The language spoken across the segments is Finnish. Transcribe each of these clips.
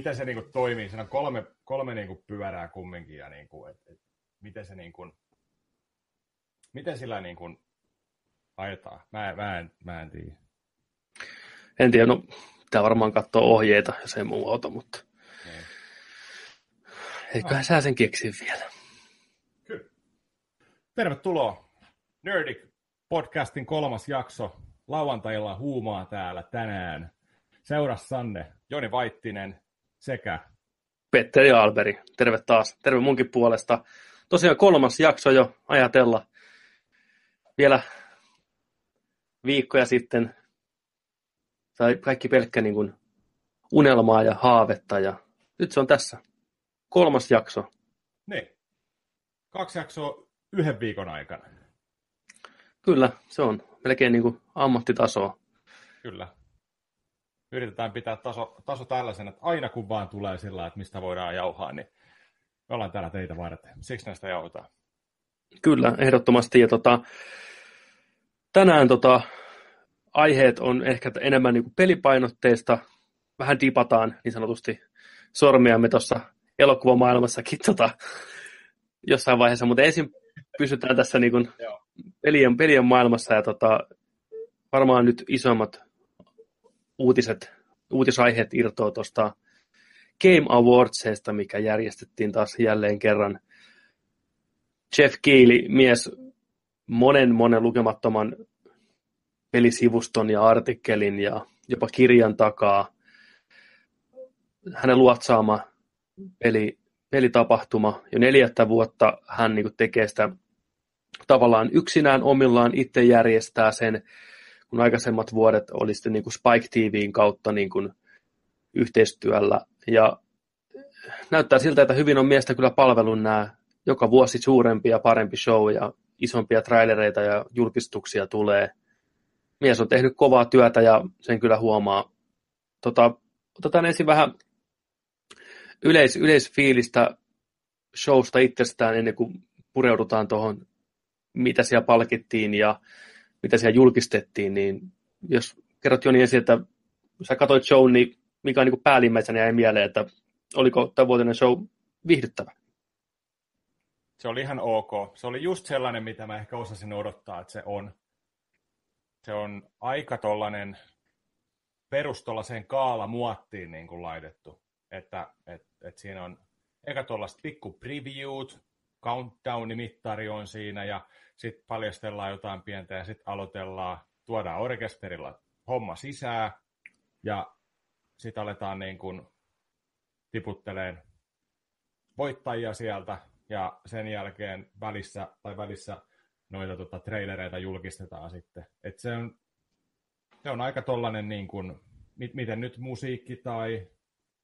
miten se niin kuin, toimii. Siinä on kolme, kolme niin kuin, pyörää kumminkin, ja niin kuin, et, et, miten se niin kuin, miten sillä niin kuin, ajetaan. Mä, mä, en, mä en tiedä. En tiedä, no pitää varmaan katsoa ohjeita, jos ei muu auto, mutta niin. eiköhän no. sä sen keksi vielä. Kyllä. Tervetuloa Nerdic podcastin kolmas jakso. Lauantailla huumaa täällä tänään. Seurassanne Joni Vaittinen sekä Petteri Alberi. Terve taas. Terve munkin puolesta. Tosiaan kolmas jakso jo ajatella. Vielä viikkoja sitten tai kaikki pelkkä niin kuin unelmaa ja haavetta ja nyt se on tässä. Kolmas jakso. Niin. Kaksi jaksoa yhden viikon aikana. Kyllä, se on melkein niin kuin ammattitasoa. Kyllä. Yritetään pitää taso, taso tällaisen, että aina kun vaan tulee sillä, että mistä voidaan jauhaa, niin me ollaan täällä teitä varten. Siksi näistä jauhetaan. Kyllä, ehdottomasti. Ja tota, tänään tota, aiheet on ehkä enemmän niin pelipainotteista. Vähän dipataan niin sanotusti sormiamme tuossa elokuvamaailmassakin tota, jossain vaiheessa, mutta ensin pysytään tässä niin kuin pelien, pelien maailmassa ja tota, varmaan nyt isommat uutiset, uutisaiheet irtoaa tuosta Game Awardsista, mikä järjestettiin taas jälleen kerran. Jeff Keely, mies monen monen lukemattoman pelisivuston ja artikkelin ja jopa kirjan takaa. Hänen luotsaama peli, pelitapahtuma. Jo neljättä vuotta hän niin tekee sitä tavallaan yksinään omillaan, itse järjestää sen, kun aikaisemmat vuodet oli sitten niin kuin Spike TVin kautta niin kuin yhteistyöllä. Ja näyttää siltä, että hyvin on miestä kyllä palvelun nämä joka vuosi suurempi ja parempi show ja isompia trailereita ja julkistuksia tulee mies on tehnyt kovaa työtä ja sen kyllä huomaa. Tota, otetaan ensin vähän yleis, yleisfiilistä showsta itsestään ennen kuin pureudutaan tuohon, mitä siellä palkittiin ja mitä siellä julkistettiin, niin jos kerrot Joni ensin, että sä katsoit show, niin mikä on niin päällimmäisenä jäi mieleen, että oliko vuotinen show viihdyttävä? Se oli ihan ok. Se oli just sellainen, mitä mä ehkä osasin odottaa, että se on se on aika tollainen perustollaseen kaala muottiin niin kuin laitettu. Että et, et siinä on eka tuollaiset pikku previewt, countdown-mittari on siinä ja sitten paljastellaan jotain pientä ja sitten aloitellaan, tuodaan orkesterilla homma sisään ja sitten aletaan niin kuin tiputteleen voittajia sieltä ja sen jälkeen välissä, tai välissä noita tota, trailereita julkistetaan sitten. Et se, on, se on aika tollanen niin kuin, miten nyt musiikki tai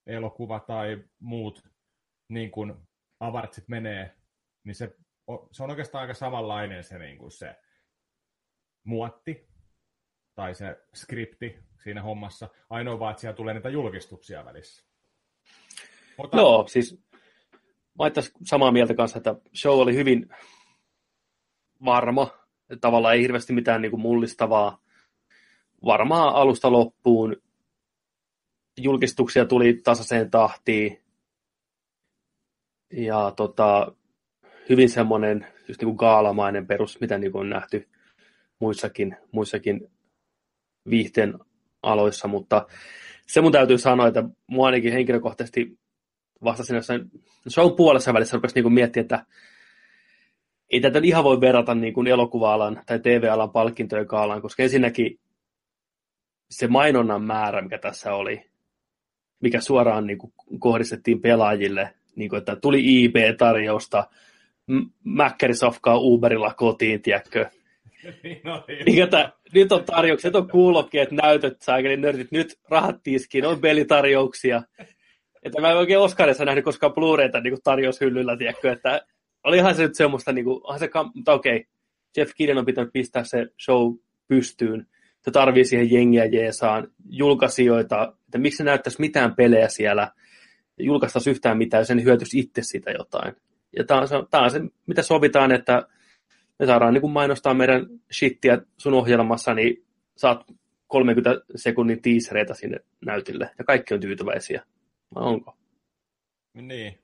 elokuva tai muut niin kuin avartsit menee, niin se, se on oikeastaan aika samanlainen se, niin kuin se muotti tai se skripti siinä hommassa. Ainoa vaan, että siellä tulee niitä julkistuksia välissä. Mutta... Joo, siis mä samaa mieltä kanssa, että show oli hyvin varma. Tavallaan ei hirveästi mitään niin kuin mullistavaa. Varmaan alusta loppuun. Julkistuksia tuli tasaiseen tahtiin. Ja tota, hyvin semmoinen just niin kuin gaalamainen perus, mitä niin kuin on nähty muissakin, muissakin viihteen aloissa, mutta se mun täytyy sanoa, että mua ainakin henkilökohtaisesti vastasin jossain show puolessa välissä rupesi niin miettiä, että ei tätä ihan voi verrata niin kuin elokuva-alan tai TV-alan palkintojen kaalaan, koska ensinnäkin se mainonnan määrä, mikä tässä oli, mikä suoraan niin kuin kohdistettiin pelaajille, niin kuin, että tuli IB-tarjousta, Mäkkärisofkaa Uberilla kotiin, tiedätkö? niin, no, niin, että, nyt on tarjoukset, on kuulokkeet, näytöt, saakeli nörtit, nyt rahat tiskiin, on pelitarjouksia. Että mä en oikein Oscarissa nähnyt koskaan Blu-rayta niin tarjoushyllyllä, tiedätkö, että olihan se nyt semmoista, niin kuin, se, mutta okei, okay. Jeff Kidden on pitänyt pistää se show pystyyn. Se tarvii siihen jengiä jeesaan, julkaisijoita, että miksi se näyttäisi mitään pelejä siellä, julkaistaisi yhtään mitään, jos en hyötyisi itse siitä jotain. Ja tämä on, se, tämä on se, mitä sovitaan, että me saadaan niin kuin mainostaa meidän shittiä sun ohjelmassa, niin saat 30 sekunnin tiisereitä sinne näytille, ja kaikki on tyytyväisiä. Vai onko? Niin.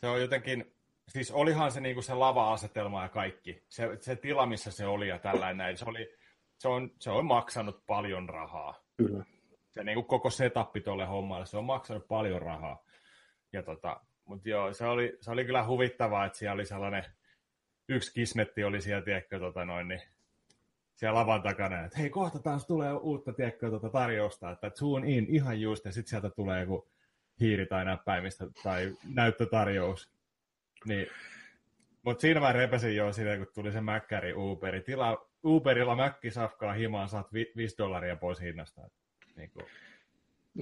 Se on jotenkin, siis olihan se niinku se lava-asetelma ja kaikki. Se, se tila, missä se oli ja tällainen Se, oli, se, on, se on maksanut paljon rahaa. Kyllä. Se niinku koko setappi tuolle hommalle, se on maksanut paljon rahaa. Ja tota, mutta joo, se oli, se oli kyllä huvittavaa, että siellä oli sellainen, yksi kismetti oli siellä, tiedätkö, tota noin, niin siellä lavan takana, että hei, kohta taas tulee uutta, tiedätkö, tota tarjousta, että tune in ihan just, ja sitten sieltä tulee joku hiiri tai näppäimistä tai näyttötarjous. Niin, mutta siinä mä repesin jo siinä, kun tuli se Mäkkäri Uberi. Tila, Uberilla Mäkki safkaa himaan, saat 5 dollaria pois hinnasta. Niin kuin.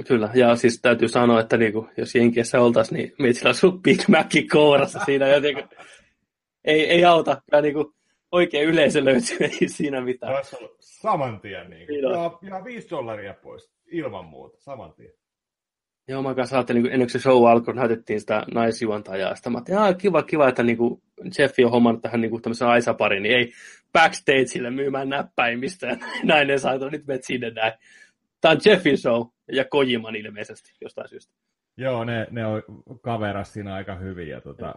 Kyllä, ja siis täytyy sanoa, että niinku, jos Jenkeissä oltaisiin, niin meitsillä on Big Mac kourassa siinä jotenkin. ei, ei auta, ja niinku, oikein yleisö löytyy, ei siinä mitään. Olisi ollut saman tien, niin kuin. Ja, ja 5 dollaria pois, ilman muuta, saman tien. Joo, mä kanssa ajattelin, kun ennen kuin se show alkoi, näytettiin sitä naisjuontajaa. Sitten mä ajattelin, kiva, kiva, että niinku Jeffi on hommannut tähän niinku tämmöisen Aisa-pariin, niin ei backstageille myymään näppäimistä. Ja nainen saa, että nyt menet sinne näin. Tämä on Jeffin show ja Kojiman ilmeisesti jostain syystä. Joo, ne, ne on kaveras siinä aika hyvin. Ja tota,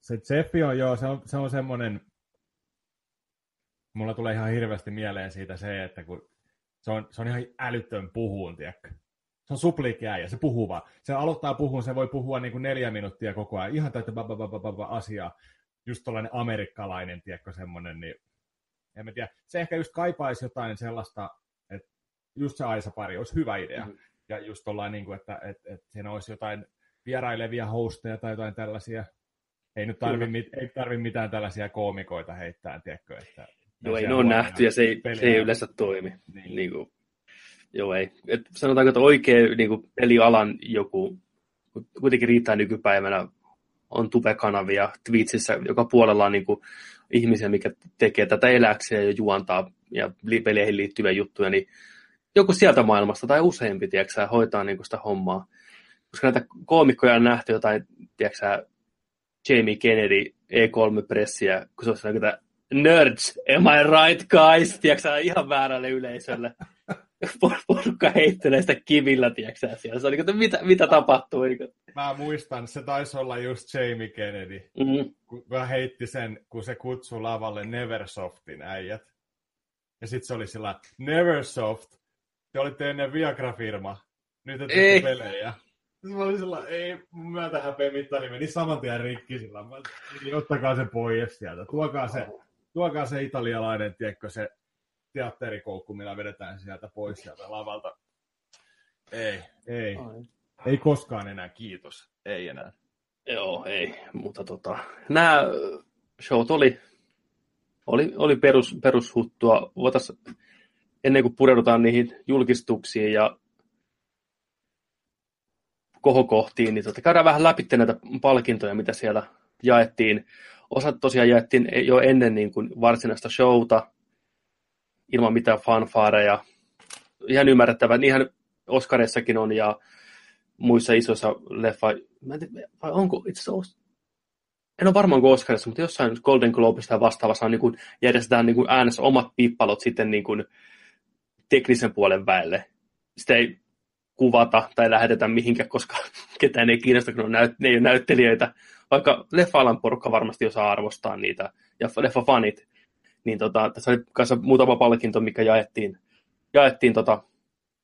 se Jeffi on, joo, se on, se on semmoinen, mulla tulee ihan hirveästi mieleen siitä se, että kun se on, se on ihan älytön puhuun, tiedätkö? Se on supliikki ja se puhuu vaan. Se aloittaa puhua, se voi puhua niin kuin neljä minuuttia koko ajan. Ihan täyttä asiaa. Just tällainen amerikkalainen, tiedätkö, semmoinen, niin en mä tiedä. Se ehkä just kaipaisi jotain sellaista, just se Aisa-pari olisi hyvä idea. Mm. Ja just tollain, niin kuin, että, että, että siinä olisi jotain vierailevia hosteja tai jotain tällaisia. Ei nyt tarvi, mit, ei tarvi mitään tällaisia koomikoita heittää, tiedätkö, että Joo, ei ne on nähty ja se ei, se ei yleensä toimi. Niin. Niin kuin, Joo, ei. Et sanotaanko, että oikein niin kuin pelialan joku, kuitenkin riittää nykypäivänä, on tubekanavia Twitchissä, joka puolella on niin kuin ihmisiä, mikä tekee tätä eläkseen ja juontaa ja peleihin liittyviä juttuja, niin joku sieltä maailmasta tai useampi, tiedätkö, hoitaa niin sitä hommaa. Koska näitä koomikkoja on nähty jotain, tiedätkö, Jamie Kennedy, E3-pressiä, kun se on sellainen, nerds, am I right guys, tiedätkö, ihan väärälle yleisölle. porukka heittelee sitä kivillä, tiedätkö siellä. Se oli, että mitä, mitä tapahtuu? Mä muistan, se taisi olla just Jamie Kennedy, mm-hmm. kun hän heitti sen, kun se kutsui lavalle Neversoftin äijät. Ja sitten se oli sillä, Neversoft, te olitte ennen Viagra-firma, nyt te teette pelejä. Sitten mä olin sillä, ei, mun myötä häpeä mittari meni saman tien rikki sillä. Mä, niin ottakaa se pois sieltä, tuokaa se, tuokaa se italialainen, tiedätkö, se teatterikoukku, millä vedetään sieltä pois sieltä lavalta. Ei, ei. Ai. Ei koskaan enää, kiitos. Ei enää. Joo, ei. Mutta tota, nämä showt oli, oli, oli perus, perushuttua. Voitais, ennen kuin pureudutaan niihin julkistuksiin ja kohokohtiin, niin tota, käydään vähän läpi näitä palkintoja, mitä siellä jaettiin. Osat tosiaan jaettiin jo ennen niin kuin varsinaista showta, ilman mitään fanfaareja. Ihan ymmärrettävää, niinhän Oscarissakin on ja muissa isoissa leffa, mä en tiedä, vai onko itse asiassa en ole varmaan Oscarissa, mutta jossain Golden Globesta vastaavassa on niin kuin, järjestetään niin kuin äänessä omat pippalot sitten niin kuin teknisen puolen väelle. Sitä ei kuvata tai lähetetä mihinkään, koska ketään ei kiinnosta, kun on näyt- ne ei ole näyttelijöitä. Vaikka leffa porukka varmasti osaa arvostaa niitä, ja leffa-fanit niin tota, tässä oli kanssa muutama palkinto, mikä jaettiin, jaettiin tota,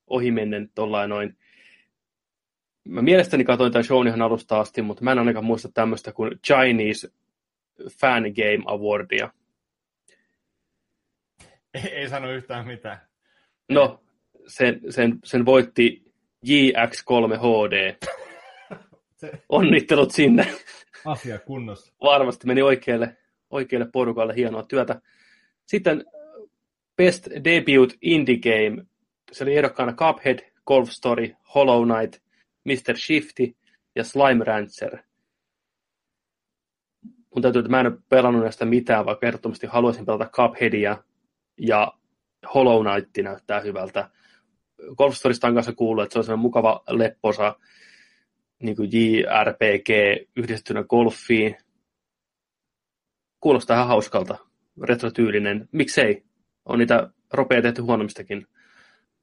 ohimennen tollain noin. Mä mielestäni katsoin tämän shown ihan alusta asti, mutta mä en ainakaan muista tämmöistä kuin Chinese Fan Game Awardia. Ei, ei sano yhtään mitään. No, sen, sen, sen voitti JX3 HD. Se... Onnittelut sinne. Asia kunnossa. Varmasti meni oikealle, oikealle porukalle hienoa työtä. Sitten Best Debut Indie Game. Se oli ehdokkaana Cuphead, Golf Story, Hollow Knight, Mr. Shifty ja Slime Rancher. Mun täytyy, että mä en ole pelannut näistä mitään, vaikka ehdottomasti haluaisin pelata Cupheadia ja Hollow Knight näyttää hyvältä. Golf Storysta on kanssa kuullut, että se on sellainen mukava lepposa niin kuin JRPG yhdistettynä golfiin. Kuulostaa ihan hauskalta retrotyylinen, miksei? On niitä ropea tehty huonommistakin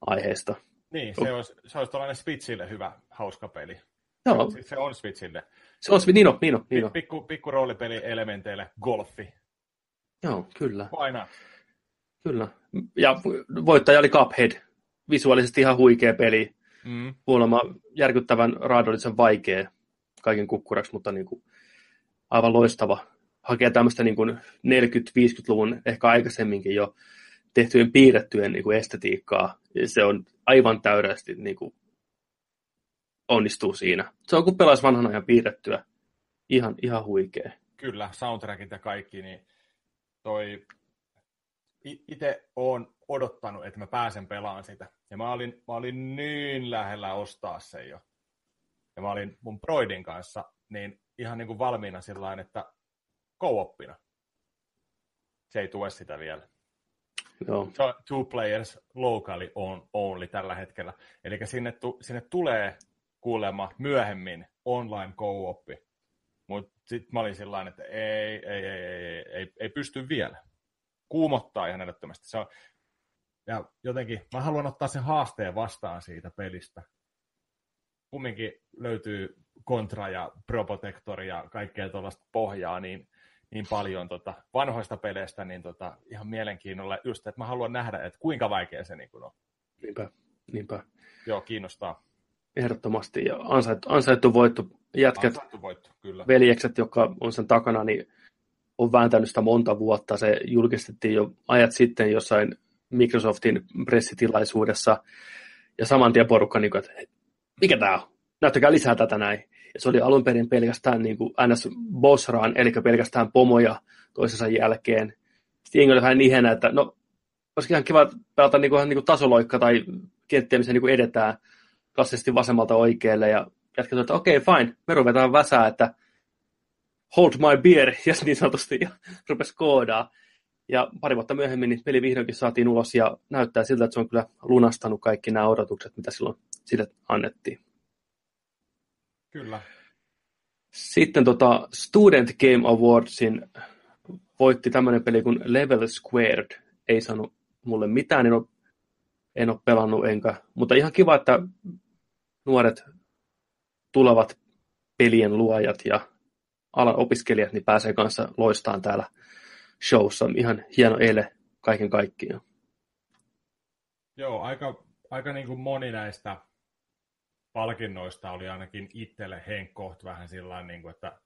aiheista. Niin, se olisi, se olisi tällainen Switchille hyvä, hauska peli. Joo. Siis se on Switchille. Se on, niin on, niin on, niin on. Pikku, pikku roolipeli-elementeille golfi. Joo, kyllä. Aina. Kyllä. Ja voittaja oli Cuphead. Visuaalisesti ihan huikea peli. Mm. Kuulemma järkyttävän raadollisen vaikea kaiken kukkuraksi, mutta niin kuin aivan loistava. Hakee tämmöistä niin kuin 40-50-luvun, ehkä aikaisemminkin jo tehtyjen piirrettyjen niin kuin estetiikkaa. Se on aivan täydellisesti niin kuin onnistuu siinä. Se on kuin pelas vanhana ja piirrettyä. Ihan, ihan huikea. Kyllä, soundtrackit ja kaikki, niin toi itse olen odottanut, että mä pääsen pelaamaan sitä. Ja mä olin, mä olin niin lähellä ostaa sen jo. Ja mä olin mun Broidin kanssa niin ihan niin kuin valmiina sillä että co-oppina. Se ei tue sitä vielä. Joo. Two players locally on, only tällä hetkellä. Eli sinne, tu, sinne tulee kuulemma myöhemmin online co-oppi. Mutta sitten mä olin sillä että ei, ei, ei, ei, ei, ei pysty vielä. Kuumottaa ihan älyttömästi. Se on, ja jotenkin mä haluan ottaa sen haasteen vastaan siitä pelistä. Kumminkin löytyy kontra ja Protector ja kaikkea tuollaista pohjaa niin, niin paljon tota, vanhoista peleistä, niin tota, ihan mielenkiinnolla just, että mä haluan nähdä, että kuinka vaikea se niin on. Niinpä, niinpä. Joo, kiinnostaa. Ehdottomasti, ja ansaittu, ansaittu voitto. Jätkät, ansaittu voitto, kyllä. veljekset, jotka on sen takana, niin on vääntänyt sitä monta vuotta. Se julkistettiin jo ajat sitten jossain Microsoftin pressitilaisuudessa, ja saman tien porukka, niin kuin, että mikä tämä on? Näyttäkää lisää tätä näin. Ja se oli alun perin pelkästään niin kuin NS Bosraan, eli pelkästään pomoja toisensa jälkeen. Sitten jengi oli vähän nihenä, että no, olisi ihan kiva pelata niin kuin, niin kuin tasoloikka tai kenttiä, missä niin kuin edetään klassisesti vasemmalta oikealle. Ja jätkä että okei, okay, fine, me ruvetaan väsää, että hold my beer, ja niin sanotusti, ja rupesi koodaa. Ja pari vuotta myöhemmin niin peli vihdoinkin saatiin ulos, ja näyttää siltä, että se on kyllä lunastanut kaikki nämä odotukset, mitä silloin sille annettiin. Kyllä. Sitten tota Student Game Awardsin voitti tämmöinen peli kuin Level Squared. Ei saanut mulle mitään, en ole, en ole pelannut enkä. Mutta ihan kiva, että nuoret tulevat pelien luojat ja alan opiskelijat niin pääsee kanssa loistaan täällä showssa. Ihan hieno ele kaiken kaikkiaan. Joo, aika, aika niin kuin moni näistä palkinnoista oli ainakin itselle henkkoht vähän sillä niin kuin, että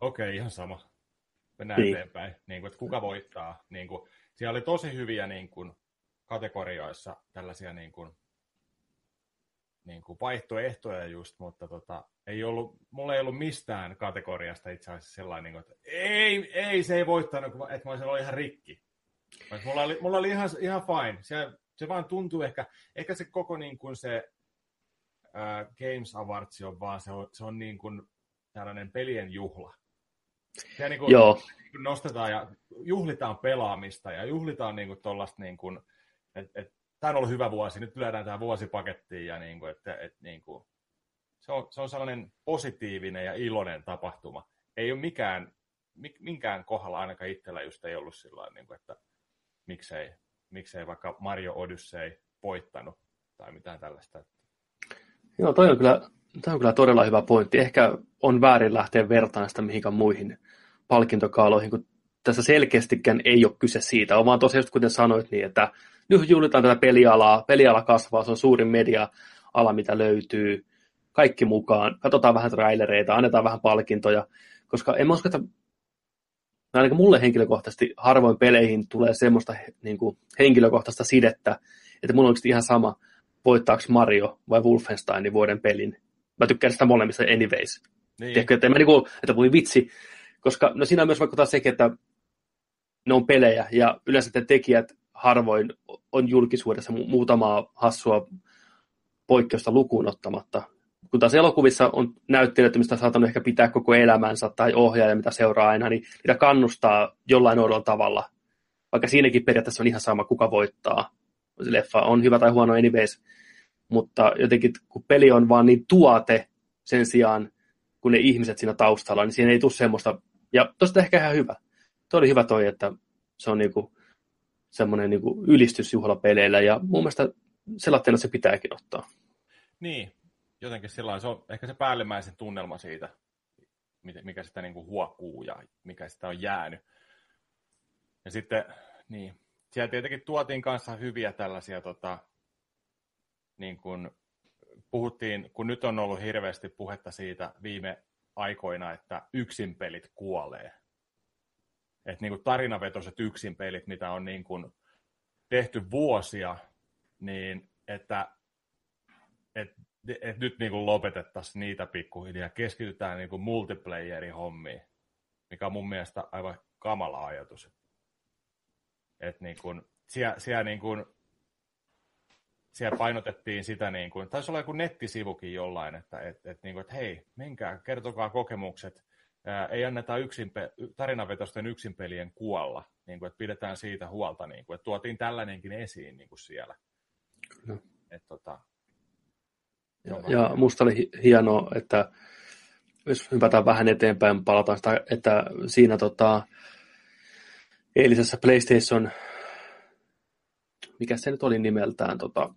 okei, okay, ihan sama. Mennään niin. eteenpäin. Niin kuin, että kuka voittaa. Niin kuin, siellä oli tosi hyviä niin kuin, kategorioissa tällaisia niin kuin, niin kuin vaihtoehtoja just, mutta tota, ei ollut, mulla ei ollut mistään kategoriasta itse asiassa sellainen, niin että ei, ei, se ei voittanut, että mä olisin ollut ihan rikki. Mulla oli, mulla oli ihan, ihan fine. Se, se vaan tuntuu ehkä, ehkä se koko niin kuin se uh, Games Awards on vaan, se on, se on niin kuin tällainen pelien juhla. Se niin kuin, Joo. nostetaan ja juhlitaan pelaamista ja juhlitaan niin kuin tollasta niin kuin, että et, tämä on ollut hyvä vuosi, nyt lyödään tämä vuosipakettiin ja niin kuin, että, että niin kuin, se, on, se on sellainen positiivinen ja iloinen tapahtuma. Ei ole mikään, minkään kohdalla ainakaan itsellä just ei ollut sillä niin että miksei, miksei vaikka Mario Odyssey voittanut tai mitään tällaista. Joo, toi on kyllä, toi on kyllä todella hyvä pointti. Ehkä on väärin lähteä vertaan sitä mihinkään muihin palkintokaaloihin, kun tässä selkeästikään ei ole kyse siitä. On vaan tosiaan, kuten sanoit, niin että nyt juhlitaan tätä pelialaa. Peliala kasvaa, se on suurin media-ala, mitä löytyy. Kaikki mukaan. Katsotaan vähän trailereita, annetaan vähän palkintoja. Koska en usko, että ainakin mulle henkilökohtaisesti harvoin peleihin tulee semmoista niin kuin, henkilökohtaista sidettä, että mulla on ihan sama, voittaako Mario vai Wolfensteinin vuoden pelin. Mä tykkään sitä molemmista anyways. Niin. Tiedätkö, että, mä niinku, että voi vitsi, koska no siinä myös vaikuttaa sekin, että ne on pelejä ja yleensä te tekijät harvoin on julkisuudessa muutamaa hassua poikkeusta lukuun ottamatta. Kun taas elokuvissa on näyttelijöitä, mistä saattanut ehkä pitää koko elämänsä tai ohjaaja, mitä seuraa aina, niin niitä kannustaa jollain oudolla tavalla. Vaikka siinäkin periaatteessa on ihan sama, kuka voittaa. Se leffa on hyvä tai huono anyways, mutta jotenkin kun peli on vaan niin tuote sen sijaan, kun ne ihmiset siinä taustalla, niin siinä ei tule semmoista, ja tosta ehkä ihan hyvä. Tuo oli hyvä toi, että se on niinku semmoinen niin ylistysjuhlapeleillä, ja mun mielestä sellaisena se pitääkin ottaa. Niin, jotenkin sillä se on ehkä se päällimmäisen tunnelma siitä, mikä sitä niin kuin huokuu ja mikä sitä on jäänyt. Ja sitten, niin, siellä tietenkin tuotiin kanssa hyviä tällaisia, tota, niin kuin puhuttiin, kun nyt on ollut hirveästi puhetta siitä viime aikoina, että yksinpelit kuolee. Että niin kuin tarinavetoiset yksinpelit, mitä on niin kuin tehty vuosia, niin että et, et nyt niin kuin lopetettaisiin niitä pikkuhiljaa, keskitytään niin kuin multiplayerin hommiin, mikä on mun mielestä aivan kamala ajatus. Että niin kuin, siellä, siellä, niin kuin, siellä painotettiin sitä, niin kuin, taisi olla joku nettisivukin jollain, että et, et, niin kuin, että hei, menkää, kertokaa kokemukset, ää, ei anneta yksinpe, tarinavetosten yksinpelien kuolla, niin kuin, että pidetään siitä huolta, niin kuin, että tuotiin tällainenkin esiin niin kuin siellä. Kyllä. Et, tota, ja, ja musta oli hienoa, että jos hypätään vähän eteenpäin, palataan sitä, että siinä tota, eilisessä PlayStation, mikä se nyt oli nimeltään, tota,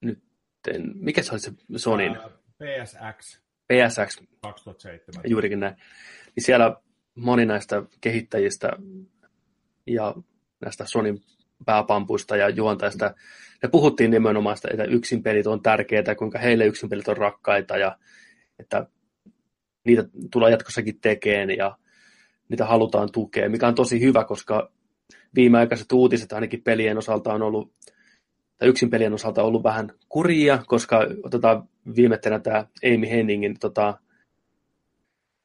nyt, mikä se oli se Sonin? PSX. PSX. 2007. Juurikin näin. Niin siellä moni näistä kehittäjistä ja näistä Sonin pääpampuista ja juontajista, ne puhuttiin nimenomaan sitä, että yksinpelit on tärkeitä, kuinka heille yksinpelit on rakkaita ja että niitä tulee jatkossakin tekemään ja niitä halutaan tukea, mikä on tosi hyvä, koska viimeaikaiset uutiset ainakin pelien osalta on ollut, tai yksin pelien osalta ollut vähän kurjia, koska otetaan viimettäänä tämä Amy Henningin tota,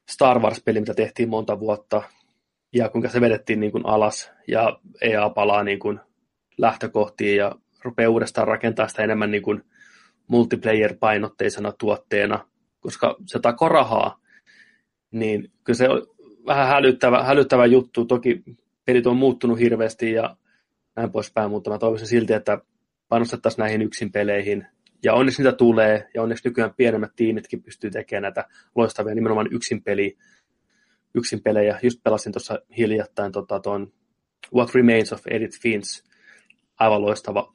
Star Wars-peli, mitä tehtiin monta vuotta, ja kuinka se vedettiin niin kuin alas, ja EA palaa niin kuin lähtökohtiin ja rupeaa uudestaan rakentaa sitä enemmän niin kuin multiplayer-painotteisena tuotteena, koska se tako rahaa, niin kyllä se on vähän hälyttävä, hälyttävä juttu. Toki pelit on muuttunut hirveästi ja näin poispäin, mutta mä toivoisin silti, että panostettaisiin näihin yksin peleihin. Ja onneksi niitä tulee, ja onneksi nykyään pienemmät tiimitkin pystyy tekemään näitä loistavia nimenomaan yksin, peli, yksin pelejä. Just pelasin tuossa hiljattain tota, ton What Remains of Edith Finch, aivan loistava.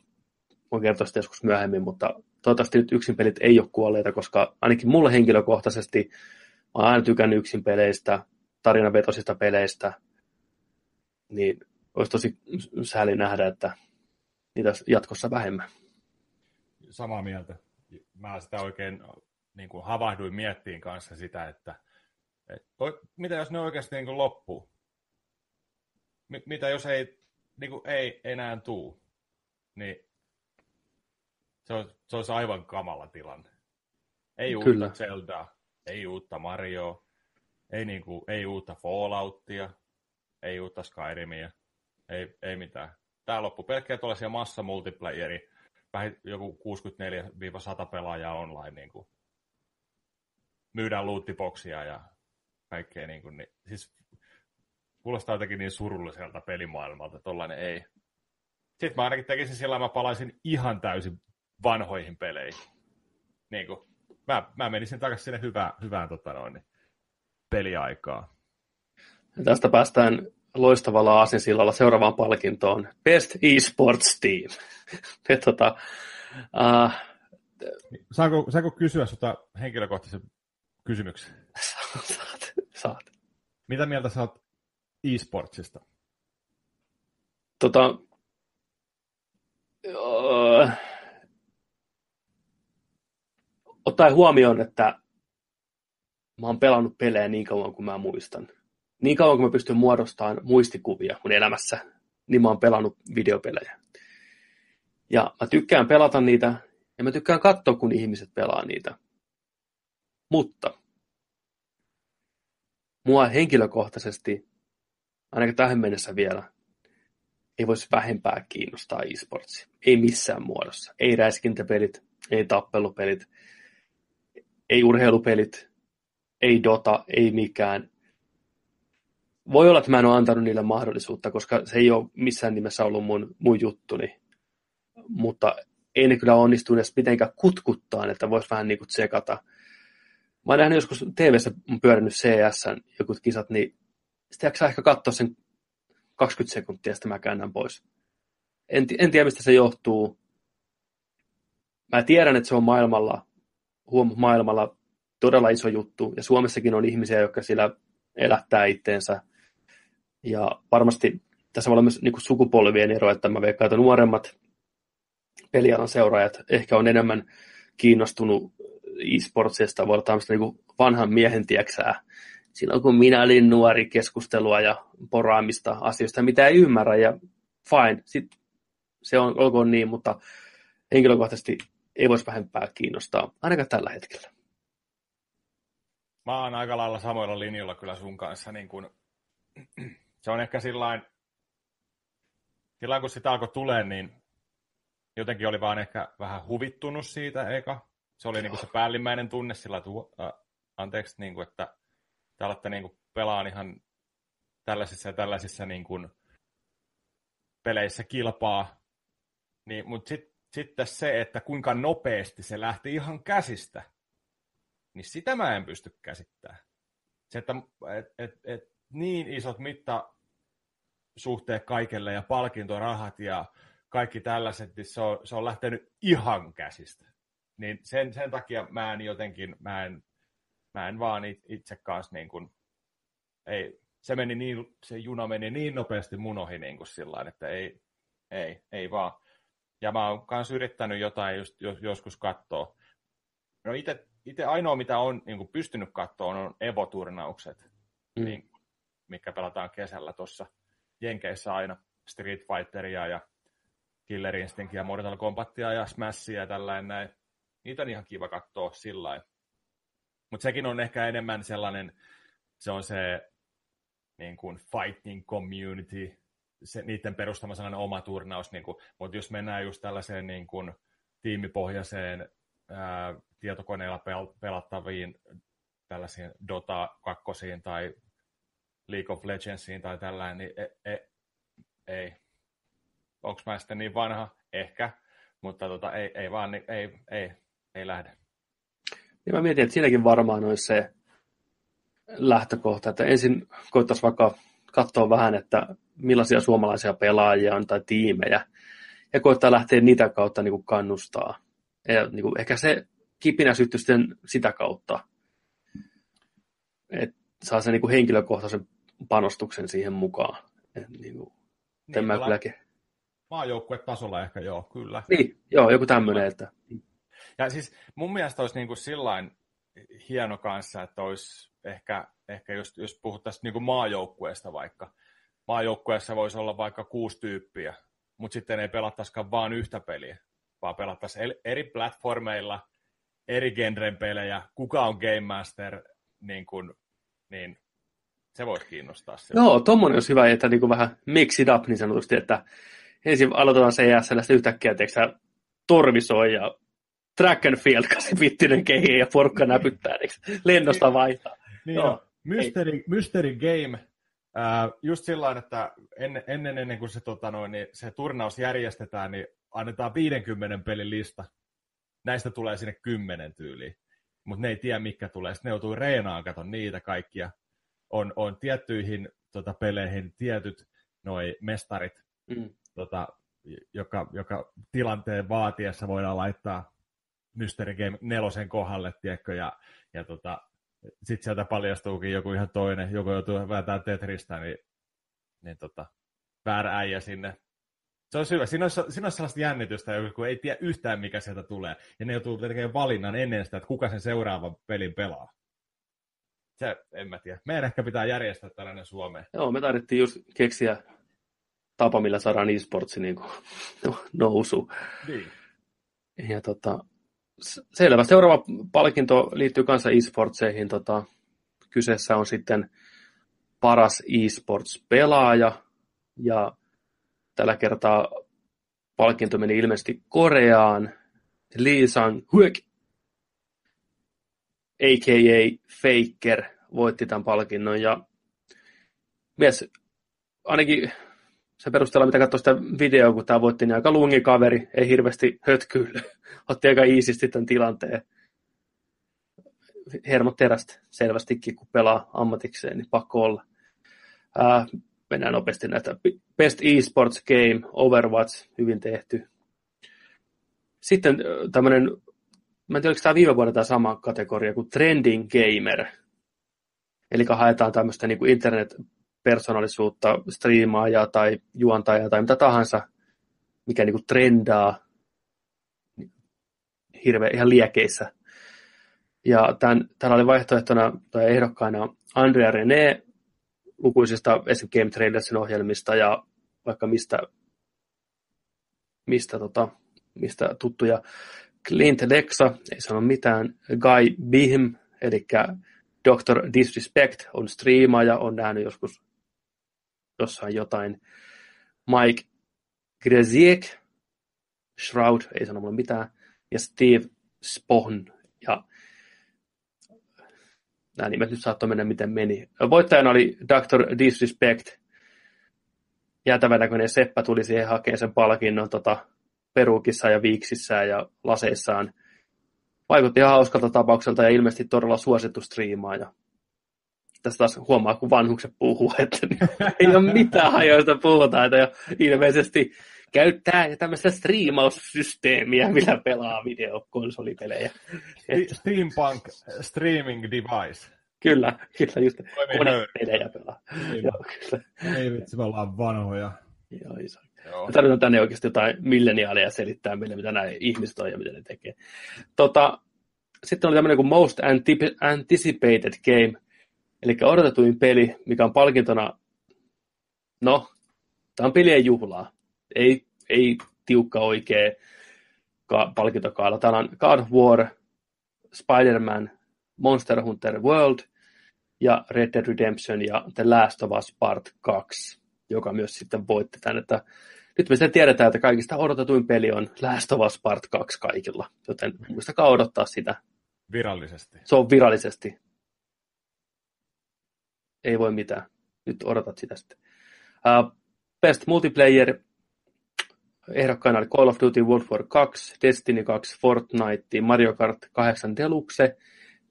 Voin kertoa sitä joskus myöhemmin, mutta toivottavasti nyt yksin pelit ei ole kuolleita, koska ainakin mulle henkilökohtaisesti mä oon aina tykännyt yksin peleistä, tarinavetoisista peleistä, niin olisi tosi sääli nähdä, että niitä jatkossa vähemmän. Samaa mieltä. Mä sitä oikein niin kuin havahduin miettiin kanssa sitä, että, että mitä jos ne oikeasti niin kuin loppuu? Mitä jos ei, niin kuin ei enää tuu? Niin se olisi, se olisi aivan kamala tilanne. Ei uutta Kyllä. Zeldaa, ei uutta Mario, ei, niin kuin, ei uutta Falloutia, ei uutta Skyrimia, ei, ei mitään. Tämä loppu pelkkiä tuollaisia massa multiplayeri, vähän joku 64-100 pelaajaa online. Niin kuin. Myydään lootiboksia ja kaikkea. Niin kuin, niin, siis kuulostaa jotenkin niin surulliselta pelimaailmalta, että tollainen ei. Sitten mä ainakin tekisin sillä, mä palaisin ihan täysin vanhoihin peleihin. Niin kuin, mä, mä menisin takaisin sinne hyvään, hyvään tota noin, niin peliaikaa. Ja tästä päästään loistavalla asensillalla seuraavaan palkintoon. Best eSports Team. ja, tota, uh, saanko, saanko kysyä sinulta henkilökohtaisen kysymyksen? saat, saat. Mitä mieltä sä oot eSportsista? Tota, uh, ottaen huomioon, että mä oon pelannut pelejä niin kauan kuin mä muistan. Niin kauan kuin mä pystyn muodostamaan muistikuvia mun elämässä, niin mä oon pelannut videopelejä. Ja mä tykkään pelata niitä, ja mä tykkään katsoa, kun ihmiset pelaa niitä. Mutta mua henkilökohtaisesti, ainakin tähän mennessä vielä, ei voisi vähempää kiinnostaa e-sportsia. Ei missään muodossa. Ei räiskintäpelit, ei tappelupelit, ei urheilupelit, ei Dota, ei mikään. Voi olla, että mä en ole antanut niille mahdollisuutta, koska se ei ole missään nimessä ollut mun, mun juttuni. Mutta ei ne kyllä onnistu edes mitenkään kutkuttaa, että voisi vähän niin kuin tsekata. Mä oon nähnyt joskus TV-ssä pyörinyt CS joku kisat, niin sitten jaksaa ehkä katsoa sen 20 sekuntia, sitten mä käännän pois. En, en tiedä, mistä se johtuu. Mä tiedän, että se on maailmalla, huom, maailmalla todella iso juttu, ja Suomessakin on ihmisiä, jotka sillä elättää itteensä. Ja varmasti tässä voi olla myös niin sukupolvien ero, että mä veikkaan, että nuoremmat pelialan seuraajat ehkä on enemmän kiinnostunut e-sportsista, voi olla tämmöistä niin vanhan miehen tieksää, silloin kun minä olin nuori keskustelua ja poraamista asioista, mitä ei ymmärrä, ja fine, sit se on olkoon niin, mutta henkilökohtaisesti ei voisi vähempää kiinnostaa, ainakaan tällä hetkellä. Mä oon aika lailla samoilla linjoilla kyllä sun kanssa. Niin kun, se on ehkä sillain, sillain kun sitä alkoi tulee, niin jotenkin oli vaan ehkä vähän huvittunut siitä eka. Se oli niin kuin se päällimmäinen tunne sillä, että uh, anteeksi, niin kuin, että te alatte niin kuin pelaan ihan tällaisissa ja tällaisissa niin kuin peleissä kilpaa. Niin, mutta sitten sit se, että kuinka nopeasti se lähti ihan käsistä, niin sitä mä en pysty käsittämään. Se, että et, et, et, niin isot mittasuhteet kaikelle ja palkintorahat ja kaikki tällaiset, niin se on, se on lähtenyt ihan käsistä. Niin sen, sen takia mä en jotenkin, mä en, mä en vaan itse kanssa niin kuin, ei, se, meni niin, se juna meni niin nopeasti mun ohi niin kuin sillain, että ei, ei, ei vaan. Ja mä oon myös yrittänyt jotain just, joskus katsoa. No itse itse ainoa, mitä on niin kuin pystynyt katsoa, on Evo-turnaukset, mm. niin, mikä pelataan kesällä tuossa Jenkeissä aina. Street Fighteria ja Killer Instinctia, Mortal Kombatia ja Smashia ja tällainen näin. Niitä on ihan kiva katsoa sillä Mutta sekin on ehkä enemmän sellainen, se on se niin kuin fighting community, se, niiden perustama sellainen oma turnaus, niin kuin, mutta jos mennään just tällaiseen niin kuin, tiimipohjaiseen ää, tietokoneella pel- pelattaviin tällaisiin Dota 2 tai League of Legendsiin tai tällainen, niin e- e- ei. Onko mä sitten niin vanha? Ehkä, mutta tota, ei, ei vaan, niin, ei, ei, ei lähde. Ja mä mietin, että siinäkin varmaan olisi se lähtökohta, että ensin koittaisi vaikka katsoa vähän, että millaisia suomalaisia pelaajia on tai tiimejä, ja koittaa lähteä niitä kautta niin kuin kannustaa. Ja niin kuin ehkä se kipinä syttyi sitten sitä kautta, että saa sen niin henkilökohtaisen panostuksen siihen mukaan. Et niin kuin, niin, mä kylläkin. Maajoukkuetasolla ehkä joo, kyllä. Niin, joo, joku tämmöinen. Että... Ja siis mun mielestä olisi niin kuin sillain hieno kanssa, että olisi ehkä, ehkä just, jos puhuttaisiin niin kuin maajoukkueesta vaikka. Maajoukkueessa voisi olla vaikka kuusi tyyppiä, mutta sitten ei pelattaisikaan vain yhtä peliä, vaan pelattaisiin eri platformeilla – eri genren pelejä, kuka on Game Master, niin, kuin, niin se voisi kiinnostaa. Sillä. Joo, tuommoinen olisi hyvä, että niin kuin vähän mix it up niin sanotusti, että ensin aloitetaan CSL, sitten yhtäkkiä teeksä, torvisoi ja track and field, kasipittinen kehi ja porukka näpyttää, niin lennosta vaihtaa. Niin Joo. Mystery, mystery Game, Uh, just sillä että ennen, ennen, ennen kuin se, tota noin, niin se turnaus järjestetään, niin annetaan 50 pelin lista näistä tulee sinne kymmenen tyyliin, mutta ne ei tiedä, mikä tulee. Sitten ne joutuu reenaan, kato niitä kaikkia. On, on tiettyihin tota, peleihin tietyt noi mestarit, mm. tota, joka, joka tilanteen vaatiessa voidaan laittaa Mystery Game nelosen kohdalle, tiedätkö, ja, ja tota, sitten sieltä paljastuukin joku ihan toinen, joku joutuu vääntämään Tetristä, niin, niin tota, väärä äijä sinne se on hyvä. Siinä olisi, siinä olisi sellaista jännitystä, kun ei tiedä yhtään, mikä sieltä tulee. Ja ne joutuu tekemään valinnan ennen sitä, että kuka sen seuraavan pelin pelaa. Se, en mä tiedä. Meidän ehkä pitää järjestää tällainen Suomeen. Joo, me tarvittiin just keksiä tapa, millä saadaan e-sportsi niin kuin, nousu. Niin. Ja tota, selvä. Seuraava palkinto liittyy kanssa e-sportseihin. Tota, kyseessä on sitten paras e-sports-pelaaja. Ja Tällä kertaa palkinto meni ilmeisesti Koreaan. Lee Sang-hyök, a.k.a. Faker, voitti tämän palkinnon. Ja mies, ainakin se perusteella, mitä katsoi sitä videoa, kun tämä voitti, niin aika lungi kaveri, ei hirveästi hötkyily. Otti aika iisisti tämän tilanteen. Hermot terästä selvästikin, kun pelaa ammatikseen, niin pakko olla. Ää, mennään nopeasti näitä. Best Esports Game, Overwatch, hyvin tehty. Sitten tämmöinen, mä en tiedä, oliko tämä viime vuonna tämä sama kategoria kuin Trending Gamer. Eli haetaan tämmöistä niin internet-persoonallisuutta, striimaajaa tai juontajaa tai mitä tahansa, mikä niin kuin trendaa hirveän ihan liekeissä. Ja tämän, täällä oli vaihtoehtona tai ehdokkaina Andrea René lukuisista esim. Game Trailersin ohjelmista ja vaikka mistä, mistä, tota, mistä tuttuja. Clint Lexa, ei sano mitään. Guy Bihm, eli Dr. Disrespect on striimaaja, on nähnyt joskus jossain jotain. Mike Greziek, Shroud, ei sano mulle mitään, ja Steve Spohn. Ja nämä nimet nyt saattoi mennä miten meni. Voittajana oli Dr. Disrespect. Jäätävän näköinen Seppä tuli siihen hakemaan sen palkinnon tota, perukissa ja viiksissä ja laseissaan. Vaikutti ihan hauskalta tapaukselta ja ilmeisesti todella suosittu striimaaja. Tästä taas huomaa, kun vanhukset puhuu, että ei ole mitään hajoista puhutaan. Että ilmeisesti käyttää tämmöistä striimaussysteemiä, millä pelaa videokonsolipelejä. Steampunk streaming device. Kyllä, kyllä just konepelejä pelaa. Niin. Joo, kyllä. Ei vitsi, me ollaan vanhoja. Joo, iso. Joo. Tarvitaan tänne oikeasti jotain milleniaaleja selittää meille, mitä nämä ihmiset on ja mitä ne tekee. Tota, sitten oli tämmöinen kuin Most Anticipated Game, eli odotetuin peli, mikä on palkintona, no, tämä on pelien juhlaa ei, ei tiukka oikea ka- palkintokaala. Täällä on God of War, Spider-Man, Monster Hunter World ja Red Dead Redemption ja The Last of Us Part 2, joka myös sitten voitti tämän. Että nyt me sitten tiedetään, että kaikista odotetuin peli on Last of Us Part 2 kaikilla, joten muistakaa odottaa sitä. Virallisesti. Se on virallisesti. Ei voi mitään. Nyt odotat sitä sitten. Uh, best Multiplayer Ehdokkaina oli Call of Duty World War 2, Destiny 2, Fortnite, Mario Kart 8 Deluxe,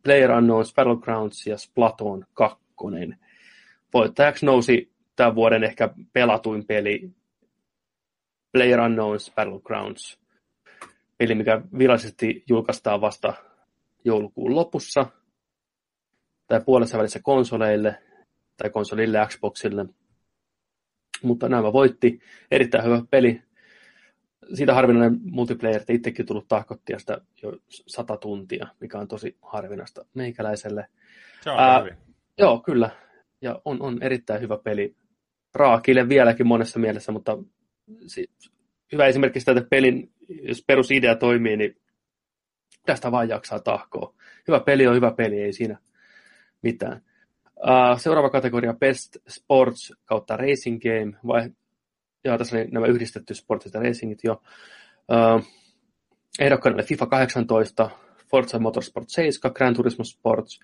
PlayerUnknown's Battlegrounds ja Splatoon 2. Voittajaksi nousi tämän vuoden ehkä pelatuin peli PlayerUnknown's Battlegrounds. Peli, mikä virallisesti julkaistaan vasta joulukuun lopussa tai puolessa välissä konsoleille tai konsolille Xboxille. Mutta nämä voitti. Erittäin hyvä peli siitä harvinainen multiplayer, että itsekin tullut tahkottia sitä jo sata tuntia, mikä on tosi harvinaista meikäläiselle. Se on Ää, hyvin. Joo, kyllä. Ja on, on erittäin hyvä peli. Raakille vieläkin monessa mielessä, mutta si- hyvä esimerkki sitä, että pelin, jos perusidea toimii, niin tästä vaan jaksaa tahkoa. Hyvä peli on hyvä peli, ei siinä mitään. Uh, seuraava kategoria Best Sports kautta Racing Game, vai Joo, tässä oli nämä yhdistetty sportit ja racingit jo. Uh, ehdokkaana oli FIFA 18, Forza Motorsport 7, Gran Turismo Sports,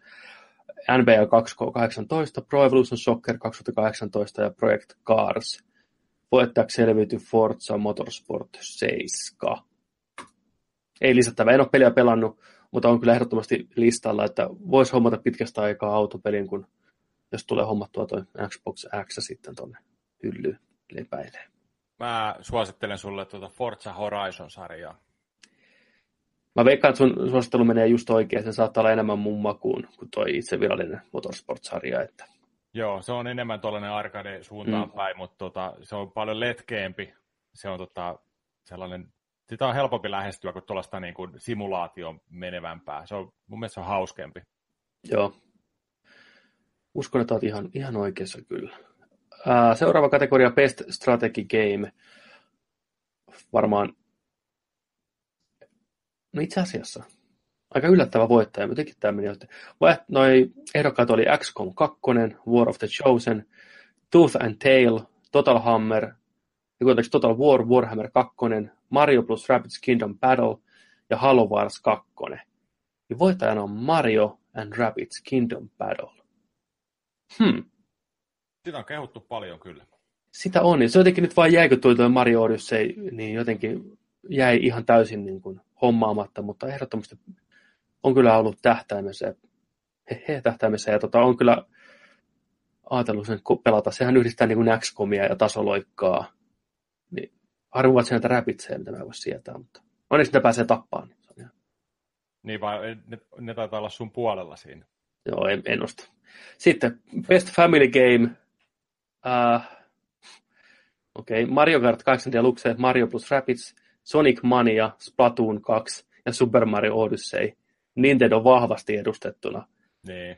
NBA 2K18, Pro Evolution Soccer 2018 ja Project Cars. Voittajaksi selviytyi Forza Motorsport 7. Ei lisättävä, en ole peliä pelannut, mutta on kyllä ehdottomasti listalla, että voisi hommata pitkästä aikaa autopelin, kun jos tulee hommattua tuo Xbox X sitten tuonne hyllyyn lepäilee. Mä suosittelen sulle tuota Forza Horizon-sarjaa. Mä veikkaan, että sun suosittelu menee just oikein. Se saattaa olla enemmän mun makuun kuin toi itse virallinen Motorsport-sarja. Että... Joo, se on enemmän tuollainen arcade suuntaan mm. päin, mutta tota, se on paljon letkeempi. Se on tota, sellainen, sitä on helpompi lähestyä kuin tuollaista niin kuin simulaation menevämpää. Se on, mun mielestä se on hauskempi. Joo. Uskon, että olet ihan, ihan oikeassa kyllä. Seuraava kategoria Best Strategy Game. Varmaan, no itse asiassa, aika yllättävä voittaja, jotenkin tämä meni. Noi ehdokkaat oli XCOM 2, War of the Chosen, Tooth and Tail, Total Hammer, Total War, Warhammer 2, Mario plus Rabbids Kingdom Battle ja Halo Wars 2. Ja voittajana on Mario and Rabbids Kingdom Battle. Hmm. Sitä on kehuttu paljon kyllä. Sitä on, ja se jotenkin nyt vain jäikö tuo Mario Odyssey, niin jotenkin jäi ihan täysin niin kuin hommaamatta, mutta ehdottomasti on kyllä ollut tähtäimessä, he, he tähtäimessä, ja tota, on kyllä ajatellut sen pelata. Sehän yhdistää niin kuin XCOMia ja tasoloikkaa. Niin harvoin sieltä räpitsee, mitä mä voisi sietää, mutta onneksi ne pääsee tappaan. Niin. Niin vai ne, ne taitaa olla sun puolella siinä. Joo, en, en osta. Sitten Best Family Game. Uh, Okei, okay. Mario Kart 8 Deluxe, Mario plus Rapids, Sonic Mania, Splatoon 2 ja Super Mario Odyssey. Nintendo vahvasti edustettuna. Niin.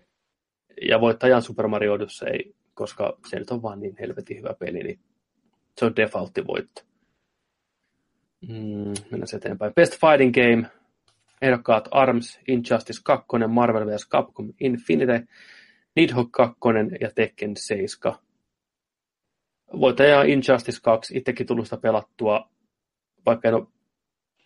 Ja voittajan Super Mario Odyssey, koska se nyt on vaan niin helvetin hyvä peli, niin se on defaultti voitto. Mm, mennään eteenpäin. Best Fighting Game, ehdokkaat ARMS, Injustice 2, Marvel vs. Capcom Infinite, Nidhogg 2 ja Tekken 7. Voittaja Injustice 2, itsekin tullut sitä pelattua, vaikka en ole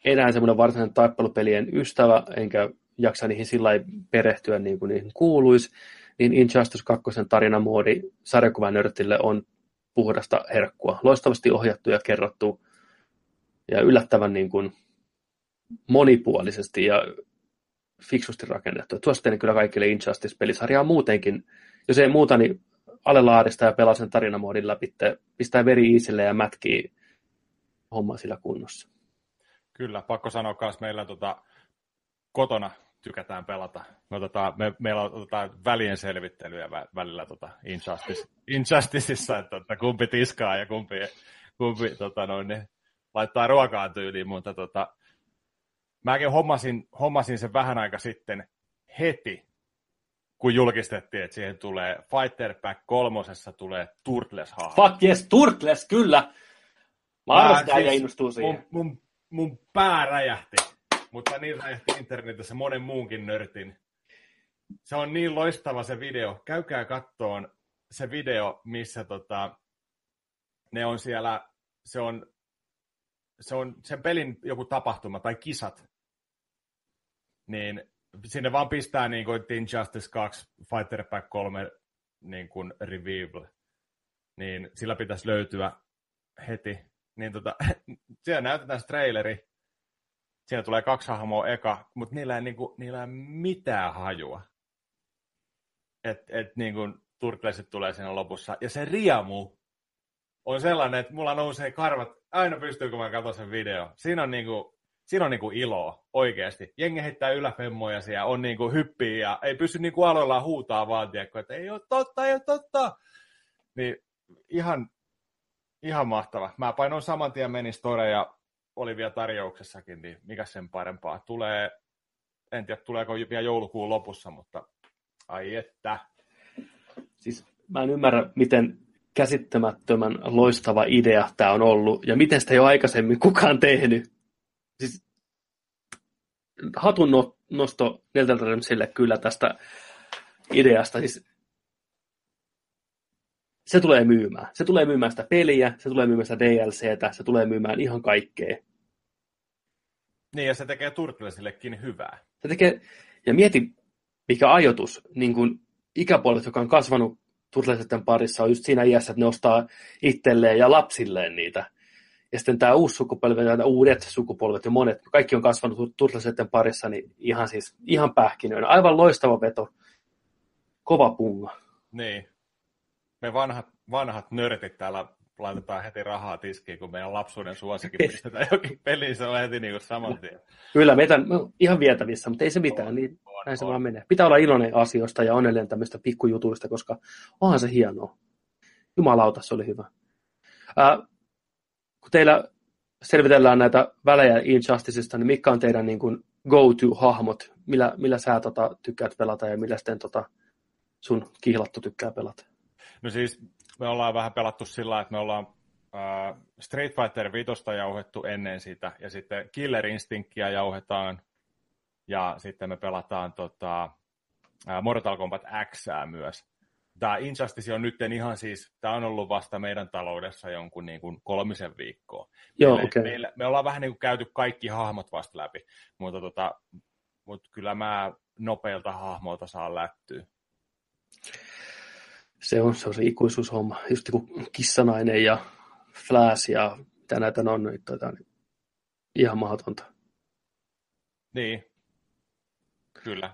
enää semmoinen varsinainen tappelupelien ystävä, enkä jaksa niihin sillä perehtyä niin kuin niihin kuuluisi, niin Injustice 2 tarinamoodi sarjakuvanörtille on puhdasta herkkua. Loistavasti ohjattu ja kerrottu ja yllättävän niin kuin monipuolisesti ja fiksusti rakennettu. Suosittelen kyllä kaikille Injustice-pelisarjaa muutenkin. Jos ei muuta, niin alelaadista ja pelaa sen tarinamoodin läpi, pistää veri iisille ja mätkii homma sillä kunnossa. Kyllä, pakko sanoa myös meillä tota, kotona tykätään pelata. Me otetaan, me, meillä otetaan välien selvittelyjä välillä tota Injustice, Injusticeissa, että, että kumpi tiskaa ja kumpi, kumpi tota, noin, ne laittaa ruokaa tyyliin, mutta tota, mäkin hommasin, hommasin sen vähän aika sitten heti, kun julkistettiin, että siihen tulee Fighter Pack kolmosessa tulee Turtles hahmo. Fuck yes, Turtles, kyllä! Mä arvostan siis, ja innostuu siihen. Mun, mun, mun pää räjähti, mutta niin räjähti internetissä monen muunkin nörtin. Se on niin loistava se video. Käykää kattoon se video, missä tota, ne on siellä, se on, se on sen pelin joku tapahtuma tai kisat, niin sinne vaan pistää niin kuin Injustice 2, Fighter Pack 3 niin kuin revival, niin sillä pitäisi löytyä heti. Niin tota, siellä näytetään se traileri, siinä tulee kaksi hahmoa eka, mutta niillä ei, niin kuin, niillä ei mitään hajua. Että et, niin kuin Turtlesit tulee siinä lopussa. Ja se riemu on sellainen, että mulla nousee karvat aina pystyy, kun mä katson sen video. Siinä on niin kuin, siinä on niinku iloa oikeasti. Jengi heittää yläfemmoja siellä, on niinku hyppiä ja ei pysty niinku aloillaan huutaa vaan, tiedätkö, että ei ole totta, ei ole totta. Niin ihan, ihan mahtava. Mä painoin saman tien meni store ja oli vielä tarjouksessakin, niin mikä sen parempaa. Tulee, en tiedä tuleeko vielä joulukuun lopussa, mutta ai että. Siis mä en ymmärrä, miten käsittämättömän loistava idea tämä on ollut, ja miten sitä ei ole aikaisemmin kukaan tehnyt siis hatun no, nosto Delta kyllä tästä ideasta. Siis se tulee myymään. Se tulee myymään sitä peliä, se tulee myymään sitä DLCtä, se tulee myymään ihan kaikkea. Niin, ja se tekee Turtlesillekin hyvää. Se tekee, ja mieti, mikä ajoitus, niin kuin ikäpuolet, joka on kasvanut Turtlesitten parissa, on just siinä iässä, että ne ostaa itselleen ja lapsilleen niitä. Ja sitten tämä uusi sukupolvi, ja uudet sukupolvet ja monet, kaikki on kasvanut Turtlesetten parissa, niin ihan siis, ihan pähkinöinä. Aivan loistava veto. Kova punga. Niin. Me vanhat, vanhat nörtit täällä laitetaan heti rahaa tiskiin, kun meidän lapsuuden suosikin pistetään jokin peliin, se on heti niin kuin saman tien. Kyllä, meitä on ihan vietävissä, mutta ei se mitään, on, niin on, näin on. se vaan menee. Pitää olla iloinen asioista ja onnellinen tämmöistä pikkujutuista, koska onhan se hienoa. Jumalauta, se oli hyvä. Äh, kun teillä selvitellään näitä välejä Injusticesta, niin mikä on teidän niin kuin go-to-hahmot, millä, millä sä tota, tykkäät pelata ja millä sitten tota, sun kihlattu tykkää pelata? No siis me ollaan vähän pelattu sillä että me ollaan äh, Street Fighter 5 jauhettu ennen sitä, ja sitten Killer Instinctia jauhetaan, ja sitten me pelataan tota, äh, Mortal Kombat X myös tämä Injustice on nyt ihan siis, tämä on ollut vasta meidän taloudessa jonkun niin kuin kolmisen viikkoa. Joo, meille, okay. meille, me ollaan vähän niin kuin käyty kaikki hahmot vasta läpi, mutta, tota, mutta kyllä mä nopeilta hahmoilta saan lättyä. Se on se, on se ikuisuushomma, just kuin niinku kissanainen ja Flash ja mitä näitä on, niin, tota, niin ihan mahdotonta. Niin, kyllä.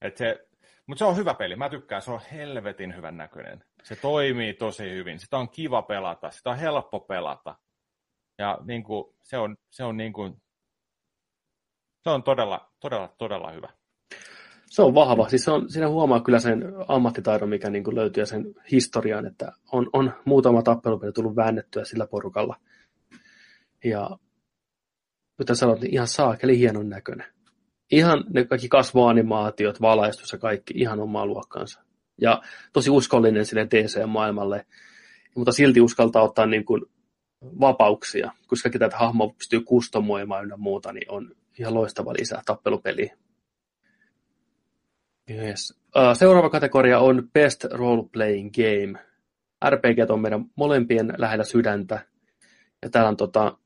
Et se, Mutta se on hyvä peli, mä tykkään, se on helvetin hyvän näköinen. Se toimii tosi hyvin, sitä on kiva pelata, sitä on helppo pelata. Ja niin kuin, se on, se on, niin kuin, se on todella, todella, todella hyvä. Se on vahva. Siis se on, siinä huomaa kyllä sen ammattitaidon, mikä niin kuin löytyy ja sen historian, että on, on muutama tappelupeli tullut väännettyä sillä porukalla. Ja kuten sanoit, niin ihan saakeli hienon näköinen. Ihan ne kaikki kasvoanimaatiot, valaistus ja kaikki ihan omaa luokkaansa. Ja tosi uskollinen sinne DC-maailmalle, mutta silti uskaltaa ottaa niin kuin vapauksia, koska kaikki tätä hahmoa pystyy kustomoimaan ynnä muuta, niin on ihan loistava lisää tappelupeliä. Yes. Seuraava kategoria on Best Role Playing Game. RPG on meidän molempien lähellä sydäntä. Ja täällä on tota,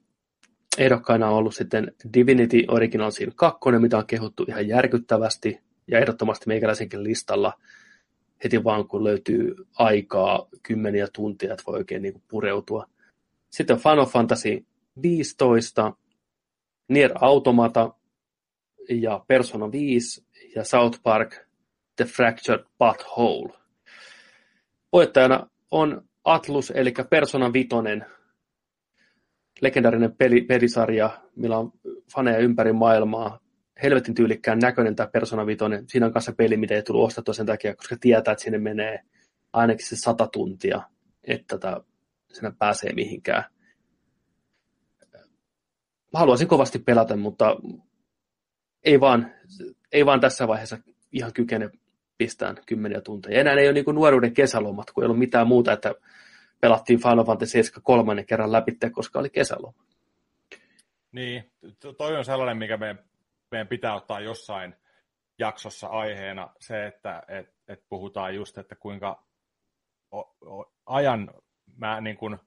ehdokkaina on ollut sitten Divinity Original Sin 2, mitä on kehuttu ihan järkyttävästi. Ja ehdottomasti meikäläisenkin listalla heti vaan kun löytyy aikaa, kymmeniä tuntia, että voi oikein niin pureutua. Sitten Final Fantasy 15, Nier Automata ja Persona 5 ja South Park The Fractured Butthole. Voittajana on Atlus, eli Persona Vitonen, legendaarinen peli, pelisarja, millä on faneja ympäri maailmaa. Helvetin tyylikkään näköinen tämä Persona Vitonen. Siinä on kanssa peli, mitä ei tullut ostettua sen takia, koska tietää, että sinne menee ainakin se sata tuntia, että tätä, sinne pääsee mihinkään. Haluaisin kovasti pelata, mutta ei vaan, ei vaan tässä vaiheessa ihan kykene pistään kymmeniä tunteja. Enää ei ole niin nuoruuden kesälomat, kun ei ollut mitään muuta, että pelattiin Final Fantasy 7 kolmannen kerran läpi, koska oli kesäloma. Niin, toi on sellainen, mikä meidän, meidän pitää ottaa jossain jaksossa aiheena, se, että et, et puhutaan just, että kuinka o, o, ajan, mä, niin kun,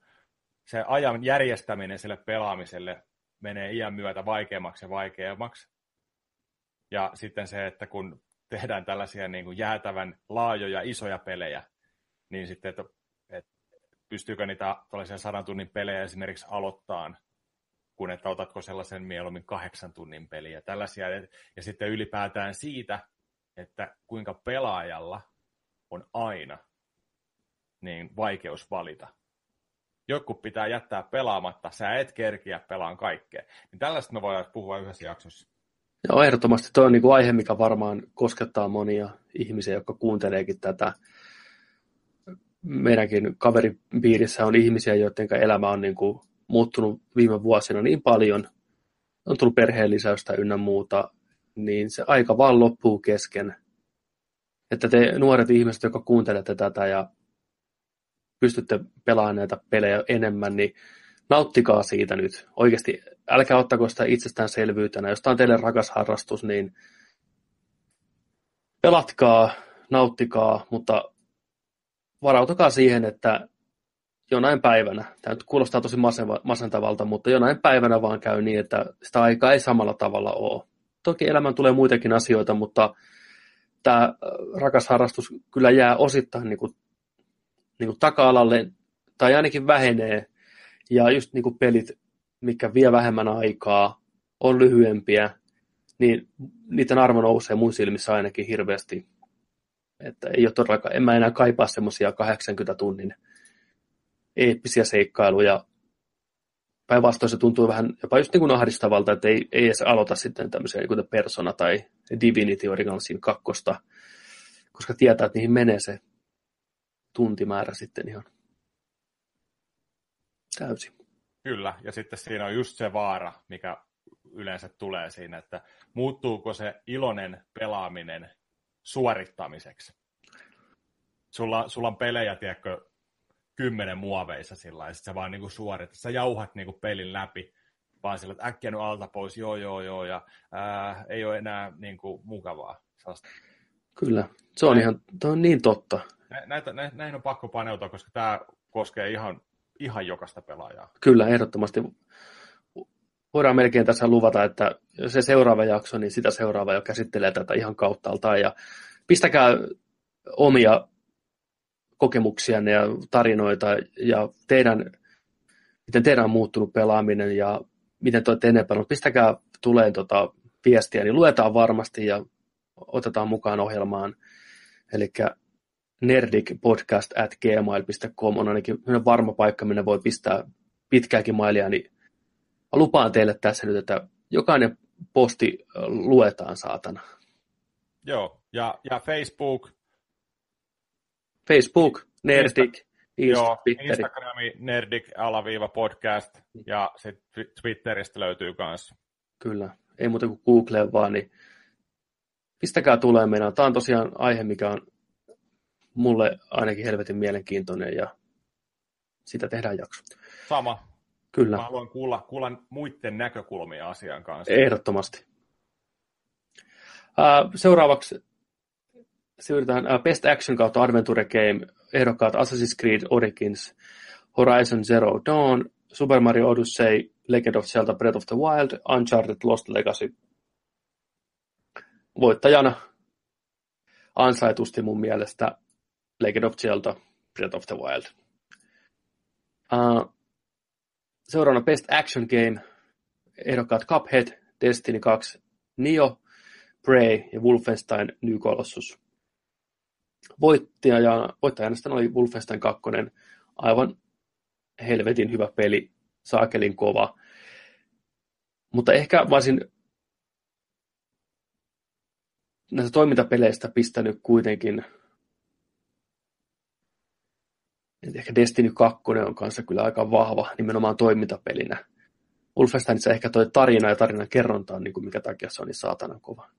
se ajan järjestäminen sille pelaamiselle menee iän myötä vaikeammaksi ja vaikeammaksi. Ja sitten se, että kun tehdään tällaisia niin kuin jäätävän laajoja, isoja pelejä, niin sitten, että, pystyykö niitä tällaisia sadan tunnin pelejä esimerkiksi aloittaa, kun että otatko sellaisen mieluummin kahdeksan tunnin peliä. Tällaisia, ja sitten ylipäätään siitä, että kuinka pelaajalla on aina niin vaikeus valita. Joku pitää jättää pelaamatta, sä et kerkiä pelaan kaikkea. Niin tällaista me voidaan puhua yhdessä jaksossa. Joo, ehdottomasti tuo on niin kuin aihe, mikä varmaan koskettaa monia ihmisiä, jotka kuunteleekin tätä. Meidänkin kaveripiirissä on ihmisiä, joiden elämä on niin kuin muuttunut viime vuosina niin paljon, on tullut perheen lisäystä ynnä muuta, niin se aika vaan loppuu kesken. Että te nuoret ihmiset, jotka kuuntelette tätä ja pystytte pelaamaan näitä pelejä enemmän, niin nauttikaa siitä nyt. Oikeasti älkää ottako sitä itsestäänselvyytenä. Jos tämä on teille rakas harrastus, niin pelatkaa, nauttikaa, mutta varautukaa siihen, että jonain päivänä, tämä nyt kuulostaa tosi masentavalta, mutta jonain päivänä vaan käy niin, että sitä aikaa ei samalla tavalla ole. Toki elämään tulee muitakin asioita, mutta tämä äh, rakas harrastus kyllä jää osittain niin kuin, niin kuin taka-alalle, tai ainakin vähenee, ja just niin kuin pelit mikä vie vähemmän aikaa, on lyhyempiä, niin niiden arvo nousee mun silmissä ainakin hirveästi. Että ei ole todellakaan, en mä enää kaipaa semmoisia 80 tunnin eeppisiä seikkailuja. Päinvastoin se tuntuu vähän jopa just niin kuin ahdistavalta, että ei, ei edes aloita sitten tämmöisiä niin Persona tai Divinity Originalsin kakkosta, koska tietää, että niihin menee se tuntimäärä sitten ihan täysin. Kyllä, ja sitten siinä on just se vaara, mikä yleensä tulee siinä, että muuttuuko se iloinen pelaaminen suorittamiseksi. Sulla, sulla on pelejä, tiedätkö, kymmenen muoveissa sillä ja sä vaan niinku suorittat, sä jauhat niinku pelin läpi, vaan sillä, että äkkiä nyt alta pois, joo, joo, joo, ja ää, ei ole enää niinku mukavaa. Sellaista. Kyllä, se on ihan, tämä on niin totta. Näitä, näihin on pakko paneutua, koska tämä koskee ihan ihan jokaista pelaajaa. Kyllä, ehdottomasti. Voidaan melkein tässä luvata, että se seuraava jakso, niin sitä seuraava jo käsittelee tätä ihan kauttaaltaan. Ja pistäkää omia kokemuksianne ja tarinoita ja teidän, miten teidän on muuttunut pelaaminen ja miten te olette enempää. Pistäkää tulee tota viestiä, niin luetaan varmasti ja otetaan mukaan ohjelmaan. Eli nerdicpodcast at gmail.com on ainakin varma paikka, minne voi pistää pitkääkin mailia, niin lupaan teille tässä nyt, että jokainen posti luetaan, saatana. Joo, ja, ja Facebook. Facebook, Nerdik, Insta, Joo, Instagrami, Nerdik, alaviiva podcast, ja sitten Twitteristä löytyy kanssa. Kyllä, ei muuta kuin Google vaan, niin pistäkää tulee meidän. Tämä on tosiaan aihe, mikä on mulle ainakin helvetin mielenkiintoinen, ja sitä tehdään jakso. Sama. Kyllä. Mä haluan kuulla, kuulla muiden näkökulmia asian kanssa. Ehdottomasti. Uh, seuraavaksi siirrytään uh, Best Action kautta Adventure Game, ehdokkaat Assassin's Creed Origins, Horizon Zero Dawn, Super Mario Odyssey, Legend of Zelda Breath of the Wild, Uncharted Lost Legacy. Voittajana ansaitusti mun mielestä Legend of Zelda Breath of the Wild. Uh, seuraavana Best Action Game, ehdokkaat Cuphead, Destiny 2, Nio, Prey ja Wolfenstein New Colossus. Voittajana, voittajana oli Wolfenstein 2, aivan helvetin hyvä peli, saakelin kova. Mutta ehkä voisin näistä toimintapeleistä pistänyt kuitenkin ehkä Destiny 2 on kanssa kyllä aika vahva nimenomaan toimintapelinä. Wolfensteinissa ehkä toi tarina ja tarinan kerronta on niin kuin mikä takia se on niin saatanan kova.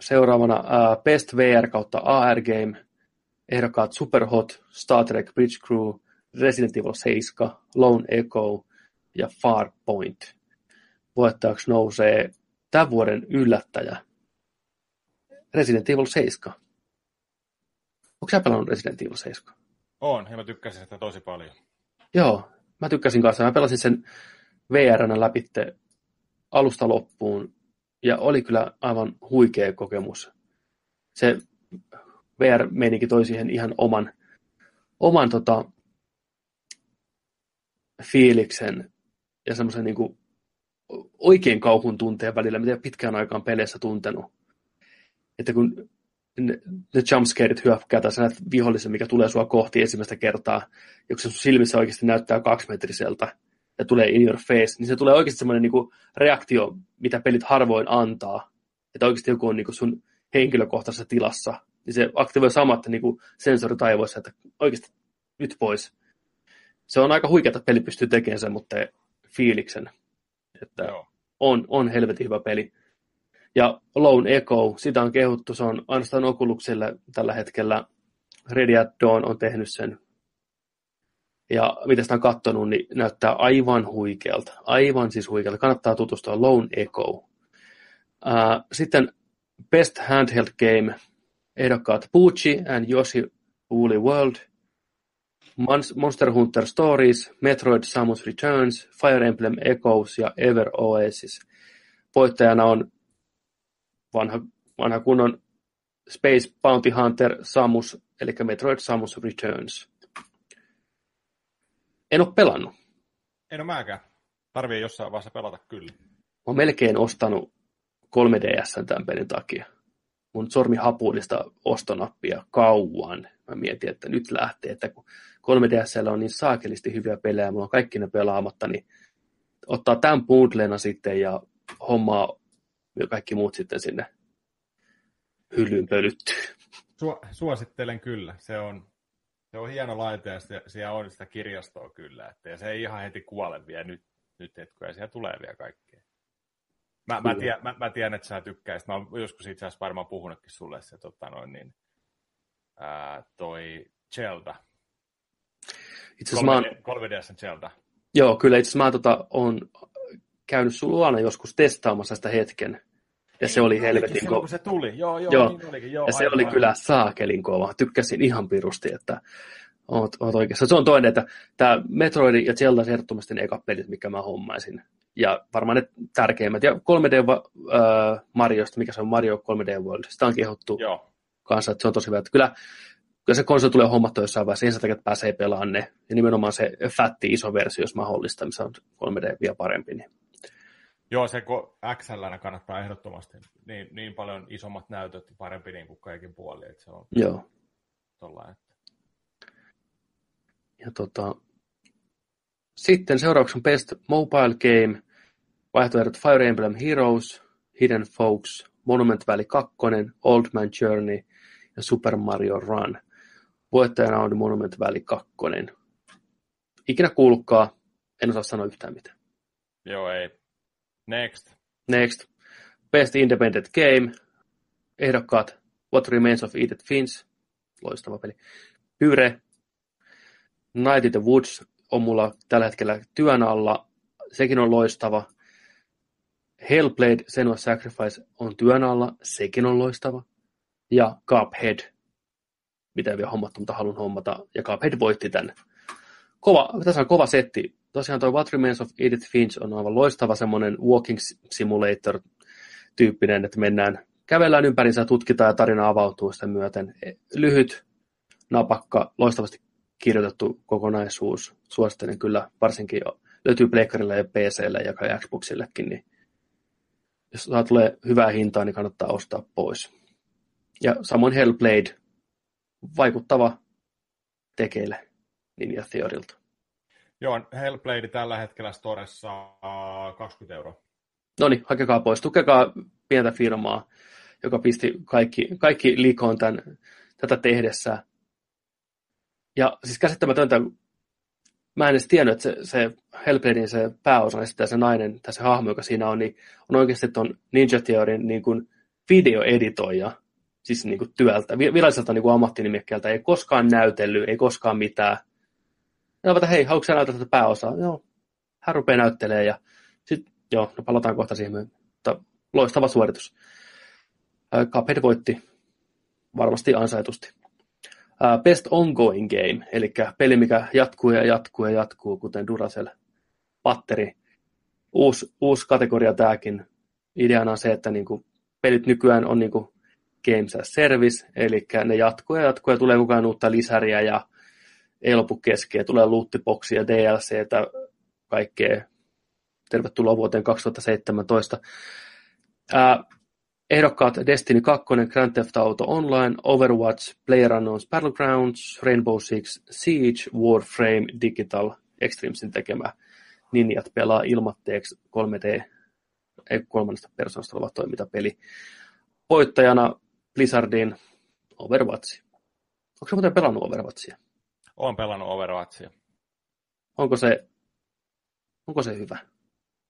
Seuraavana uh, Best VR kautta AR Game. Ehdokkaat Superhot, Star Trek Bridge Crew, Resident Evil 7, Lone Echo ja Farpoint. Voittajaksi nousee tämän vuoden yllättäjä Resident Evil 7. Onko sä pelannut Resident Evil 7? On, ja mä tykkäsin sitä tosi paljon. Joo, mä tykkäsin kanssa. Mä pelasin sen VRnä läpi alusta loppuun, ja oli kyllä aivan huikea kokemus. Se VR-meininki toi siihen ihan oman, oman tota, fiiliksen ja semmoisen niin oikein kauhun tunteen välillä, mitä pitkään aikaan peleissä tuntenut. Että kun ne, jumpscareit hyökkää tai sä näet vihollisen, mikä tulee sua kohti ensimmäistä kertaa, kun se sun silmissä oikeasti näyttää kaksimetriseltä ja tulee in your face, niin se tulee oikeasti semmoinen niin reaktio, mitä pelit harvoin antaa. Että oikeasti joku on niin sun henkilökohtaisessa tilassa, niin se aktivoi samat niin kuin sensorit aivoissa, että oikeasti nyt pois. Se on aika huikeaa, että peli pystyy tekemään sen, mutta fiiliksen. Että on, on helvetin hyvä peli. Ja Lone Echo, sitä on kehuttu, se on ainoastaan Oculukselle tällä hetkellä. Ready at Dawn on tehnyt sen. Ja mitä sitä on katsonut, niin näyttää aivan huikealta. Aivan siis huikealta. Kannattaa tutustua Lone Echo. sitten Best Handheld Game. Ehdokkaat Pucci and Yoshi Woolly World. Monster Hunter Stories, Metroid Samus Returns, Fire Emblem Echoes ja Ever Oasis. Voittajana on vanha, vanha kunnon Space Bounty Hunter Samus, eli Metroid Samus Returns. En ole pelannut. En ole mäkään. Tarvii jossain vaiheessa pelata kyllä. Mä oon melkein ostanut 3DS tämän pelin takia. Mun sormi hapuudesta ostonappia kauan. Mä mietin, että nyt lähtee, että kun 3DSllä on niin saakelisti hyviä pelejä, mulla on kaikki ne pelaamatta, niin ottaa tämän bundlena sitten ja hommaa ja kaikki muut sitten sinne hyllyyn pölyttyy. suosittelen kyllä. Se on, se on hieno laite ja siellä on sitä kirjastoa kyllä. Että, ja se ei ihan heti kuole vielä nyt, nyt ja siellä tulee vielä kaikkea. Mä, mä, tiedän, mä, mä, tiedän, että sä tykkäisit. Mä oon joskus itse asiassa varmaan puhunutkin sulle se, tota noin, niin, ää, toi Zelda. Itse asiassa 3D, mä oon... 3DS Zelda. Joo, kyllä itse asiassa mä tota, on käynyt sun luona joskus testaamassa sitä hetken. Ja se oli helvetin kova. se tuli, joo, joo, joo. Niin olikin, joo Ja se aivan. oli kyllä saakelin kova. Tykkäsin ihan pirusti, että oot, oot oikeassa. Se on toinen, että tämä Metroid ja Zelda ehdottomasti ne eka pelit, mikä mä hommaisin. Ja varmaan ne tärkeimmät. Ja 3D äh, Mariosta, mikä se on Mario 3D World, sitä on kehottu joo. kanssa, että se on tosi hyvä. Että kyllä, kyllä se konsoli tulee hommattu jossain vaiheessa, sen takia, että pääsee pelaamaan ne. Ja nimenomaan se fatti iso versio, jos mahdollista, missä on 3D vielä parempi, niin Joo, se kun XL kannattaa ehdottomasti niin, niin paljon isommat näytöt parempi niin kuin kaikin puolin, että se on Joo. tollain, että Ja tota, sitten seuraavaksi on Best Mobile Game, vaihtoehdot Fire Emblem Heroes, Hidden Folks, Monument Valley 2, Old Man Journey ja Super Mario Run. Voittajana on Monument Valley 2. Ikinä kuullutkaan, en osaa sanoa yhtään mitään. joo ei. Next. Next. Best Independent Game. Ehdokkaat What Remains of Edith Finch. Loistava peli. Pyre. Night in the Woods on mulla tällä hetkellä työn alla. Sekin on loistava. Hellblade Senua Sacrifice on työn alla. Sekin on loistava. Ja Cuphead. Mitä ei vielä hommattu, mutta haluan hommata. Ja Cuphead voitti tämän. Kova, tässä on kova setti. Tosiaan tuo What Remains of Edith Finch on aivan loistava semmoinen walking simulator tyyppinen, että mennään, kävellään ympärinsä tutkitaan ja tarina avautuu sitä myöten. E, Lyhyt, napakka, loistavasti kirjoitettu kokonaisuus. Suosittelen kyllä, varsinkin löytyy Pleikkarille ja PClle ja Xboxillekin, niin jos saa tulee hyvää hintaa, niin kannattaa ostaa pois. Ja samoin Hellblade, vaikuttava tekeille Ninja Theorilta. Joo, Hellblade tällä hetkellä Storessa äh, 20 euroa. No niin, hakekaa pois. Tukekaa pientä firmaa, joka pisti kaikki, kaikki likoon tämän, tätä tehdessä. Ja siis käsittämätöntä, mä en edes tiennyt, että se, se Hellbladein se pääosa, sitten se nainen, tai se hahmo, joka siinä on, niin on oikeasti tuon Ninja Theorin niin kuin videoeditoija, siis niin kuin työltä, viralliselta niin kuin ammattinimikkeeltä, ei koskaan näytellyt, ei koskaan mitään. Ja että hei, haluatko sä näytellä tätä pääosaa? Joo, hän rupeaa näyttelemään ja sitten, joo, no palataan kohta siihen, mutta loistava suoritus. Cuphead voitti varmasti ansaitusti. Best Ongoing Game, eli peli, mikä jatkuu ja jatkuu ja jatkuu, kuten Duracell patteri. Uusi, uusi kategoria tämäkin. Ideana on se, että niin kuin pelit nykyään on niin kuin Games as Service, eli ne jatkuu ja jatkuu ja tulee koko ajan uutta lisäriä ja ei lopu keskeä, tulee lootipoksia, DLCtä, kaikkea. Tervetuloa vuoteen 2017. Ää, ehdokkaat Destiny 2, Grand Theft Auto Online, Overwatch, PlayerUnknown's Battlegrounds, Rainbow Six Siege, Warframe, Digital, Extremesin tekemä Ninjat pelaa ilmatteeksi 3D, ei kolmannesta persoonasta oleva toimintapeli. Voittajana Blizzardin Overwatch. Onko se muuten pelannut Overwatchia? Olen pelannut Overwatchia. Onko se, onko se hyvä?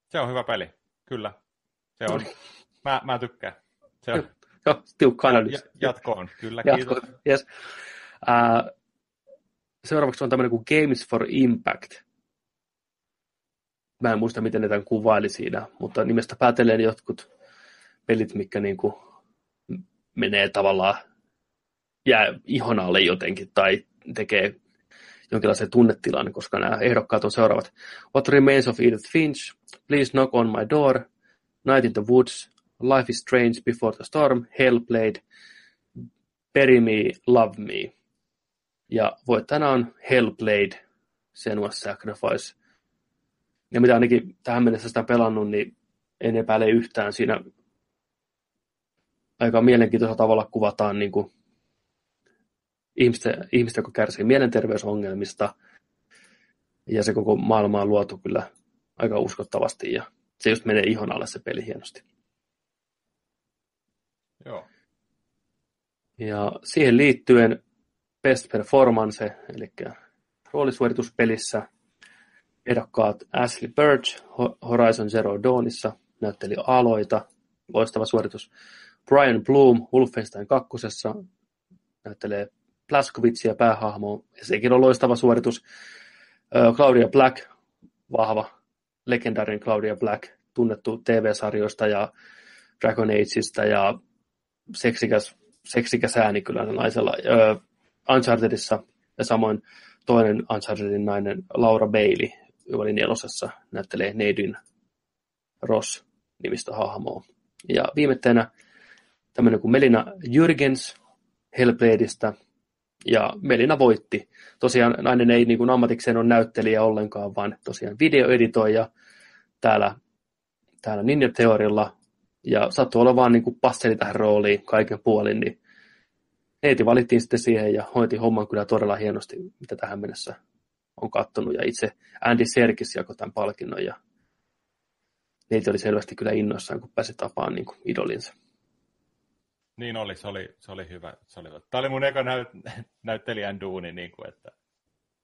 Se on hyvä peli, kyllä. Se on. Mä, mä tykkään. Se on. Joo, tiukka analyysi. Jatkoon, kyllä, Jatko, kiitos. yes. uh, seuraavaksi on tämmöinen kuin Games for Impact. Mä en muista, miten ne tämän kuvaili siinä, mutta nimestä päätellen jotkut pelit, mikä niin kuin menee tavallaan jää ihon alle jotenkin tai tekee jonkinlaisen tunnetilan, koska nämä ehdokkaat on seuraavat. What Remains of Edith Finch, Please Knock on My Door, Night in the Woods, Life is Strange Before the Storm, Hellblade, Bury Me, Love Me. Ja voittajana on Hellblade, Senua's Sacrifice. Ja mitä ainakin tähän mennessä sitä pelannut, niin en epäile yhtään. Siinä aika mielenkiintoisella tavalla kuvataan niin kuin ihmistä, ihmistä, joka kärsii mielenterveysongelmista. Ja se koko maailma on luotu kyllä aika uskottavasti ja se just menee ihon alle se peli hienosti. Joo. Ja siihen liittyen Best Performance, eli roolisuorituspelissä ehdokkaat Ashley Birch Horizon Zero Dawnissa näytteli aloita, loistava suoritus. Brian Bloom Wolfenstein 2. näyttelee Blaskovitsia päähahmo, ja sekin on loistava suoritus. Claudia Black, vahva, legendaarinen Claudia Black, tunnettu TV-sarjoista ja Dragon Ageista ja seksikäs, seksikäs ääni kyllä naisella. Unchartedissa ja samoin toinen Unchartedin nainen Laura Bailey, joka oli nelosessa, näyttelee Neidyn Ross nimistä hahmoa. Ja viimetteenä tämmöinen kuin Melina Jürgens Hellbladeista, ja Melina voitti. Tosiaan nainen ei niin kuin ammatikseen ole näyttelijä ollenkaan, vaan tosiaan videoeditoija täällä täällä Ninja Theorilla ja sattui olla vaan niin passeli tähän rooliin kaiken puolin, niin Neiti valittiin sitten siihen ja hoiti homman kyllä todella hienosti, mitä tähän mennessä on kattonut. Ja itse Andy Serkis jakoi tämän palkinnon ja neiti oli selvästi kyllä innoissaan, kun pääsi tapaan niin kuin idolinsa. Niin oli, se oli, se oli hyvä. Se oli, tämä oli mun eka näyt, näyttelijän duuni, niin kuin, että,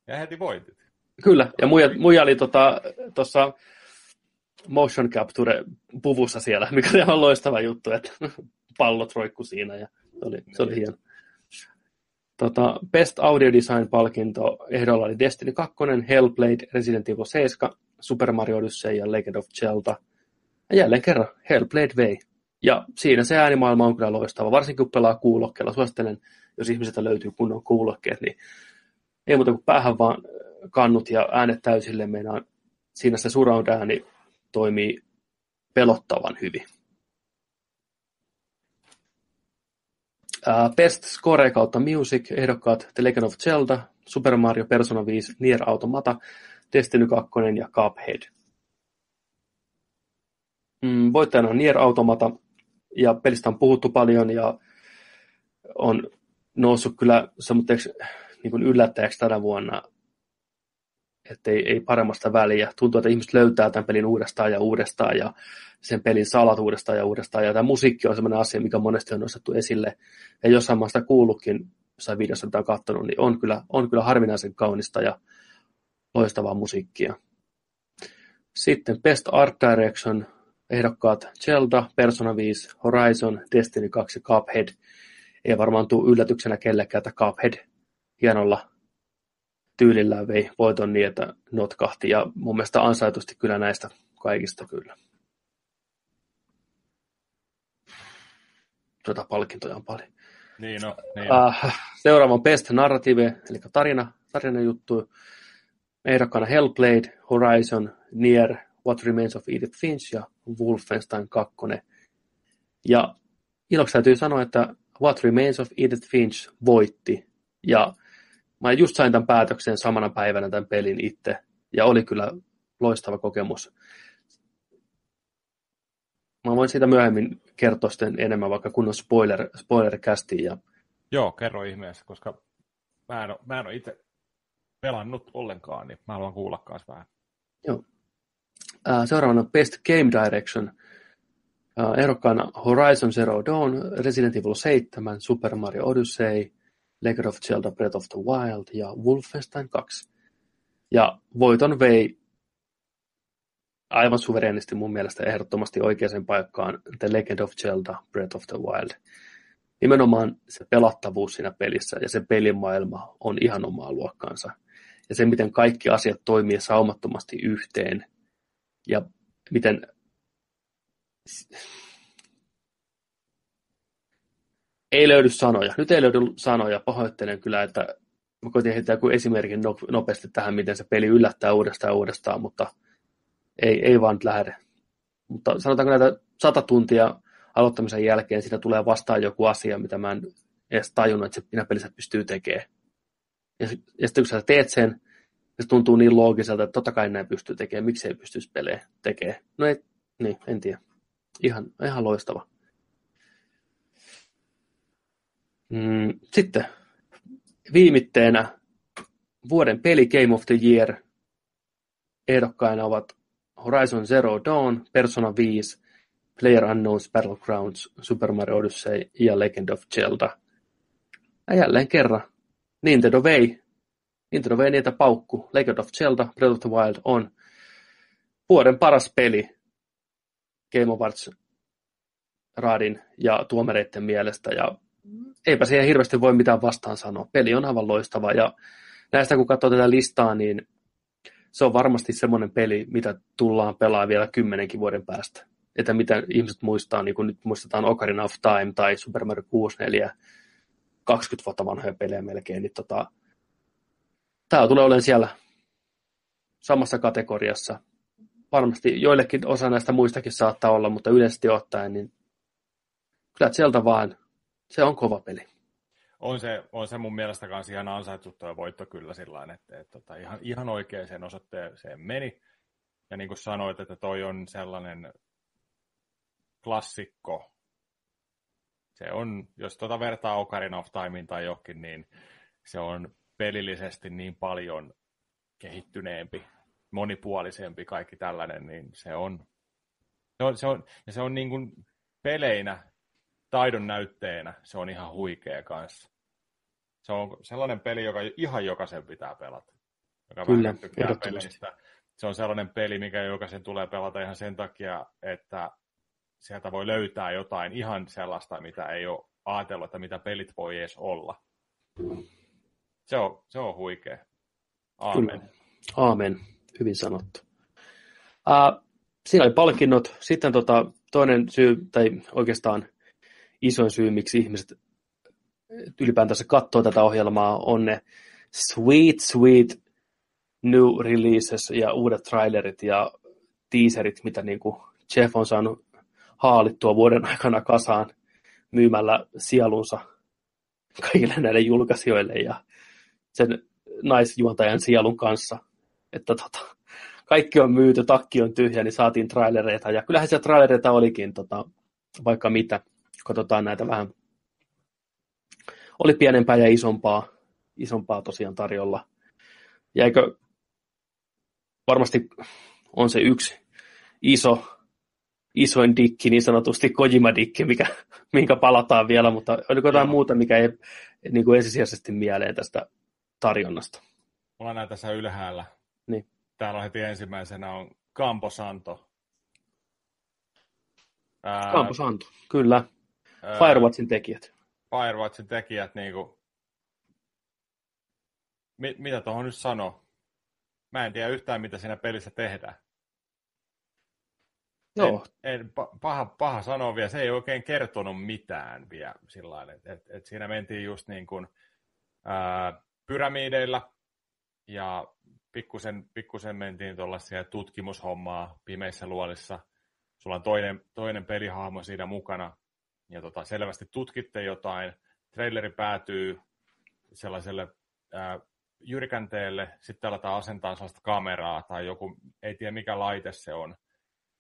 ja heti voitit. Kyllä, ja muija, muija oli tuossa tota, motion capture puvussa siellä, mikä oli ihan loistava juttu, että pallot roikku siinä ja se oli, se oli hieno. Tota, Best Audio Design-palkinto ehdolla oli Destiny 2, Hellblade, Resident Evil 7, Super Mario Odyssey ja Legend of Zelda. Ja jälleen kerran Hellblade vei. Ja siinä se äänimaailma on kyllä loistava, varsinkin kun pelaa kuulokkeella. Suosittelen, jos ihmisiltä löytyy kunnon kuulokkeet, niin ei muuta kuin päähän vaan kannut ja äänet täysille meinaan. Siinä se surround-ääni toimii pelottavan hyvin. Uh, Best Score kautta Music, ehdokkaat The Legend of Zelda, Super Mario Persona 5, Nier Automata, Destiny 2 ja Cuphead. Mm, voittajana on Nier Automata, ja pelistä on puhuttu paljon, ja on noussut kyllä semmoiseksi niin yllättäjäksi tänä vuonna että ei, ei paremmasta väliä. Tuntuu, että ihmiset löytää tämän pelin uudestaan ja uudestaan ja sen pelin salat uudestaan ja uudestaan. Ja tämä musiikki on sellainen asia, mikä monesti on nostettu esille. Ja jossain maasta kuullutkin, jossain videossa mitä on katsonut, niin on kyllä, on kyllä harvinaisen kaunista ja loistavaa musiikkia. Sitten Best Art Direction, ehdokkaat Zelda, Persona 5, Horizon, Destiny 2 ja Cuphead. Ei varmaan tule yllätyksenä kellekään, että Cuphead hienolla tyylillään vei voiton niin, että notkahti. Ja mun mielestä ansaitusti kyllä näistä kaikista kyllä. Tuota palkintoja on paljon. Niin no, niin Uh, seuraava on Best Narrative, eli tarina, tarina juttu. Ehdokkaana Hellblade, Horizon, Nier, What Remains of Edith Finch ja Wolfenstein 2. Ja iloksi täytyy sanoa, että What Remains of Edith Finch voitti. Ja Mä just sain tämän päätöksen samana päivänä tämän pelin itse, ja oli kyllä loistava kokemus. Mä voin siitä myöhemmin kertoa sitten enemmän, vaikka kun on spoiler, spoiler Ja... Joo, kerro ihmeessä, koska mä en, ole, mä en ole itse pelannut ollenkaan, niin mä haluan kuulla vähän. Joo. Seuraavana Best Game Direction. Ehdokkaana Horizon Zero Dawn, Resident Evil 7, Super Mario Odyssey, Legend of Zelda Breath of the Wild ja Wolfenstein 2. Ja voiton vei aivan suvereenisti mun mielestä ehdottomasti oikeaan paikkaan The Legend of Zelda Breath of the Wild. Nimenomaan se pelattavuus siinä pelissä ja se pelimaailma on ihan omaa luokkaansa. Ja se, miten kaikki asiat toimii saumattomasti yhteen ja miten ei löydy sanoja. Nyt ei löydy sanoja. Pahoittelen kyllä, että mä koitin heittää joku esimerkin nopeasti tähän, miten se peli yllättää uudestaan ja uudestaan, mutta ei, ei vaan lähde. Mutta sanotaanko näitä sata tuntia aloittamisen jälkeen siinä tulee vastaan joku asia, mitä mä en edes tajunnut, että se pelissä pystyy tekemään. Ja, ja sitten kun sä teet sen, se tuntuu niin loogiselta, että totta kai näin pystyy tekemään, miksi ei pystyisi pelejä tekemään. No ei, niin, en tiedä. Ihan, ihan loistava. Mm, sitten viimitteenä vuoden peli Game of the Year ehdokkaina ovat Horizon Zero Dawn, Persona 5, Player Unknown's Battlegrounds, Super Mario Odyssey ja Legend of Zelda. Ja jälleen kerran Nintendo vei, Nintendo vei niitä paukku. Legend of Zelda, Breath of the Wild on vuoden paras peli Game Awards raadin ja tuomareiden mielestä ja eipä siihen hirveästi voi mitään vastaan sanoa. Peli on aivan loistava ja näistä kun katsoo tätä listaa, niin se on varmasti semmoinen peli, mitä tullaan pelaa vielä kymmenenkin vuoden päästä. Että mitä ihmiset muistaa, niin kuin nyt muistetaan Ocarina of Time tai Super Mario 64, 20 vuotta vanhoja pelejä melkein, niin tota, tämä tulee olemaan siellä samassa kategoriassa. Varmasti joillekin osa näistä muistakin saattaa olla, mutta yleisesti ottaen, niin kyllä sieltä vaan se on kova peli. On se, on se mun mielestä kanssa ihan ansaittu tuo voitto kyllä sillä että, että, että tota, ihan, ihan oikeaan osoitteeseen meni. Ja niin kuin sanoit, että toi on sellainen klassikko. Se on, jos tuota vertaa Ocarina of Timein tai johonkin, niin se on pelillisesti niin paljon kehittyneempi, monipuolisempi kaikki tällainen, niin se on, se on, se on, ja se on niin kuin peleinä, taidon näytteenä, se on ihan huikea kanssa. Se on sellainen peli, joka ihan jokaisen pitää pelata. Joka Kyllä, peleistä. Se on sellainen peli, mikä jokaisen tulee pelata ihan sen takia, että sieltä voi löytää jotain ihan sellaista, mitä ei ole ajatellut, että mitä pelit voi edes olla. Se on, se on huikea. Aamen. Kyllä. Aamen. Hyvin sanottu. Uh, siinä oli palkinnot. Sitten tota, toinen syy, tai oikeastaan isoin syy, miksi ihmiset ylipäätänsä katsoo tätä ohjelmaa, on ne sweet, sweet new releases ja uudet trailerit ja teaserit, mitä niin kuin Jeff on saanut haalittua vuoden aikana kasaan myymällä sielunsa kaikille näille julkaisijoille ja sen naisjuontajan sielun kanssa. Että tota, kaikki on myyty, takki on tyhjä, niin saatiin trailereita. Ja kyllähän siellä trailereita olikin tota, vaikka mitä. Katsotaan näitä vähän. Oli pienempää ja isompaa, isompaa tosiaan tarjolla. Ja eikö varmasti on se yksi iso isoin dikki, niin sanotusti Kojima-dikki, mikä, minkä palataan vielä, mutta oliko jotain muuta, mikä ei niin kuin ensisijaisesti mieleen tästä tarjonnasta? Mulla näin tässä ylhäällä. Niin. Täällä on heti ensimmäisenä on Camposanto. Ää, Camposanto, kyllä. Ää, Firewatchin tekijät. Firewatchin tekijät, niin kuin, mit, mitä tuohon nyt sanoo? Mä en tiedä yhtään, mitä siinä pelissä tehdään. Joo. En, en, paha, paha sanoa vielä, se ei oikein kertonut mitään vielä sillä että et, et siinä mentiin just niin kuin, ää, pyramideilla ja pikkusen, pikkusen mentiin tuollaisia tutkimushommaa pimeissä luolissa. Sulla on toinen, toinen pelihahmo siinä mukana ja tota, selvästi tutkitte jotain. Traileri päätyy sellaiselle ää, jyrkänteelle, sitten aletaan asentaa sellaista kameraa tai joku, ei tiedä mikä laite se on,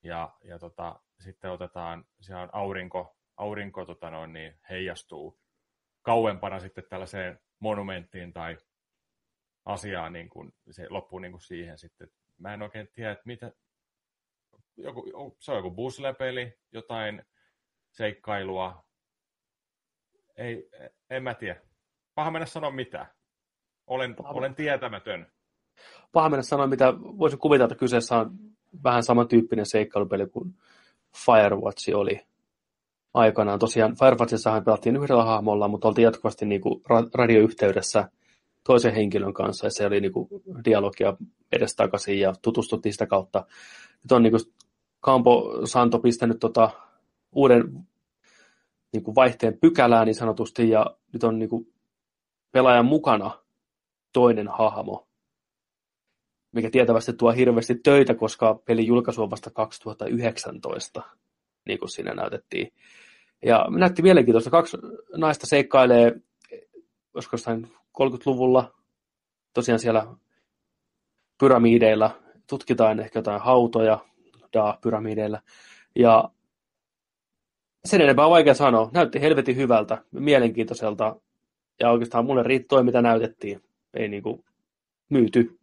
ja, ja tota, sitten otetaan, se on aurinko, aurinko tota noin, niin heijastuu kauempana sitten tällaiseen monumenttiin tai asiaan, niin kuin, se loppuu niin kuin siihen sitten. Mä en oikein tiedä, että mitä, joku, se on joku buslepeli, jotain seikkailua. Ei, en mä tiedä. Paha mennä sanoa mitään. Olen, Paha. olen tietämätön. Paha mennä sanoa mitä. Voisin kuvitella, että kyseessä on vähän samantyyppinen seikkailupeli kuin Firewatch oli aikanaan. Tosiaan Firewatchissahan pelattiin yhdellä hahmolla, mutta oltiin jatkuvasti niin kuin radioyhteydessä toisen henkilön kanssa, ja se oli niin kuin dialogia edestakaisin, ja tutustuttiin sitä kautta. Nyt on niin kuin Campo Santo pistänyt tota uuden niin kuin vaihteen pykälää niin sanotusti, ja nyt on niin kuin pelaajan mukana toinen hahmo, mikä tietävästi tuo hirveästi töitä, koska peli julkaisu on vasta 2019, niin kuin siinä näytettiin. Ja näytti mielenkiintoista. Kaksi naista seikkailee, olisiko jostain 30-luvulla, tosiaan siellä pyramideilla, tutkitaan ehkä jotain hautoja, da, pyramideilla. Ja sen enempää on vaikea sanoa. Näytti helvetin hyvältä, mielenkiintoiselta. Ja oikeastaan mulle riittoi, mitä näytettiin. Ei niinku myyty.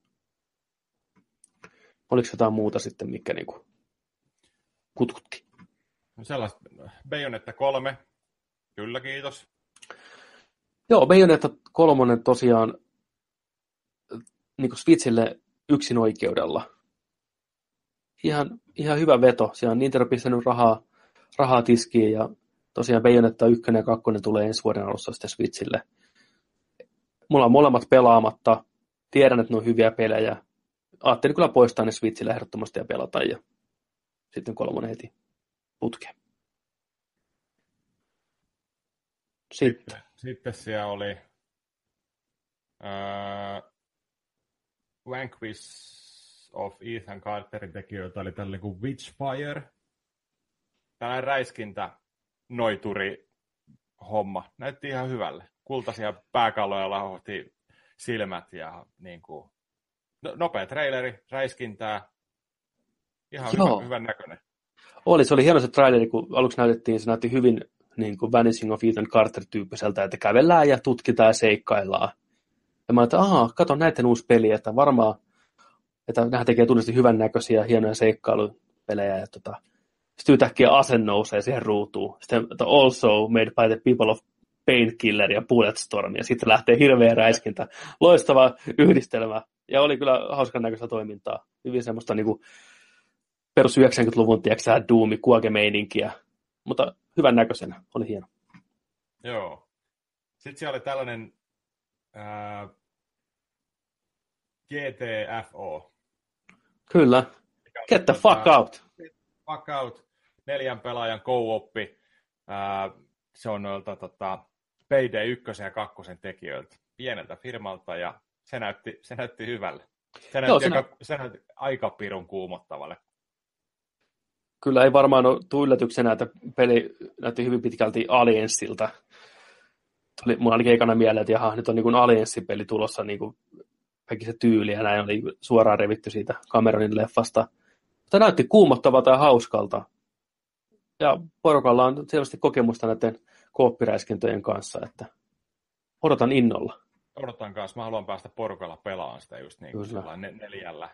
Oliko jotain muuta sitten, mikä niinku kutkutti? Sellaista, Bayonetta kolme, kyllä kiitos. Joo, Bayonetta kolmonen tosiaan niin kuin Switchille yksin oikeudella. Ihan, ihan hyvä veto. Siellä on Nintendo pistänyt rahaa, rahaa tiskiin ja tosiaan Bayonetta 1 ja 2 tulee ensi vuoden alussa sitten Switchille. Mulla on molemmat pelaamatta. Tiedän, että ne on hyviä pelejä ajattelin kyllä poistaa ne Switchillä ehdottomasti ja pelata ja sitten kolmonen heti putke. Sitten. Sitten, sitten siellä oli uh, Vanquish of Ethan Carterin tekijöitä oli tällainen kuin Witchfire. Tällainen räiskintä noituri homma. Näytti ihan hyvälle. Kultaisia pääkalloja lahohti silmät ja niin kuin, No, nopea traileri, räiskintää. Ihan Joo. hyvän, hyvän näköinen. Oli, se oli hieno se traileri, kun aluksi näytettiin, se näytti hyvin niin kuin Vanishing of Ethan Carter-tyyppiseltä, että kävellään ja tutkitaan ja seikkaillaan. Ja mä että kato näiden uusi peli, että varmaan, että nämä tekee tunnisti hyvän näköisiä, hienoja seikkailupelejä, ja tota, sitten yhtäkkiä ase nousee siihen ruutuun. Sitten että also made by the people of Painkiller ja Bulletstorm, ja sitten lähtee hirveä räiskintä. Loistava yhdistelmä, ja oli kyllä hauskan näköistä toimintaa. Hyvin semmoista niin kuin perus 90-luvun, tiedätkö Doomi, kuoke-meininkiä, mutta hyvän näköisenä, oli hieno. Joo. Sitten siellä oli tällainen ää, GTFO. Kyllä. Get the fuck out. Fuck out. Neljän pelaajan co-oppi. se on noilta tota, Payday 1 ja 2 tekijöiltä. Pieneltä firmalta ja se näytti, se näytti hyvälle. Se näytti, Joo, aika, se näytti aika pirun kuumottavalle. Kyllä ei varmaan ole yllätyksenä, että peli näytti hyvin pitkälti Aliensilta. Tuli mun ainakin ekana mieleen, että jaha, nyt on niin Alienssi-peli tulossa niin kuin kaikki se tyyli ja näin oli suoraan revitty siitä Cameronin leffasta. Mutta näytti kuumottavalta ja hauskalta. Ja porukalla on selvästi kokemusta näiden kooppiräiskintöjen kanssa, että odotan innolla. Odotan kanssa. Mä haluan päästä porukalla pelaamaan sitä just niin kuin neljällä.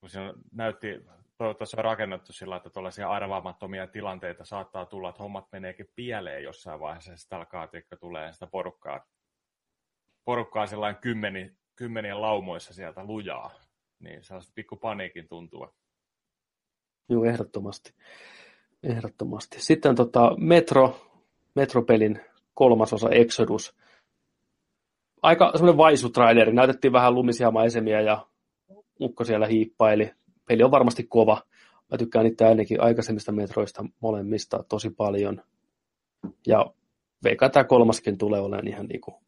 Kun se näytti, toivottavasti on rakennettu sillä, että tuollaisia arvaamattomia tilanteita saattaa tulla, että hommat meneekin pieleen jossain vaiheessa, sitten alkaa, että tulee sitä porukkaa, porukkaa sellainen kymmeni, kymmenien laumoissa sieltä lujaa, niin sellaista pikku paniikin tuntua. Joo, ehdottomasti. Ehdottomasti. Sitten tota, Metro, Metropelin kolmasosa Exodus. Aika semmoinen vaisutraileri. Näytettiin vähän lumisia maisemia ja ukko siellä hiippaili. Peli on varmasti kova. Mä tykkään itse ainakin aikaisemmista metroista molemmista tosi paljon. Ja veikkaan tämä kolmaskin tulee olemaan ihan niinku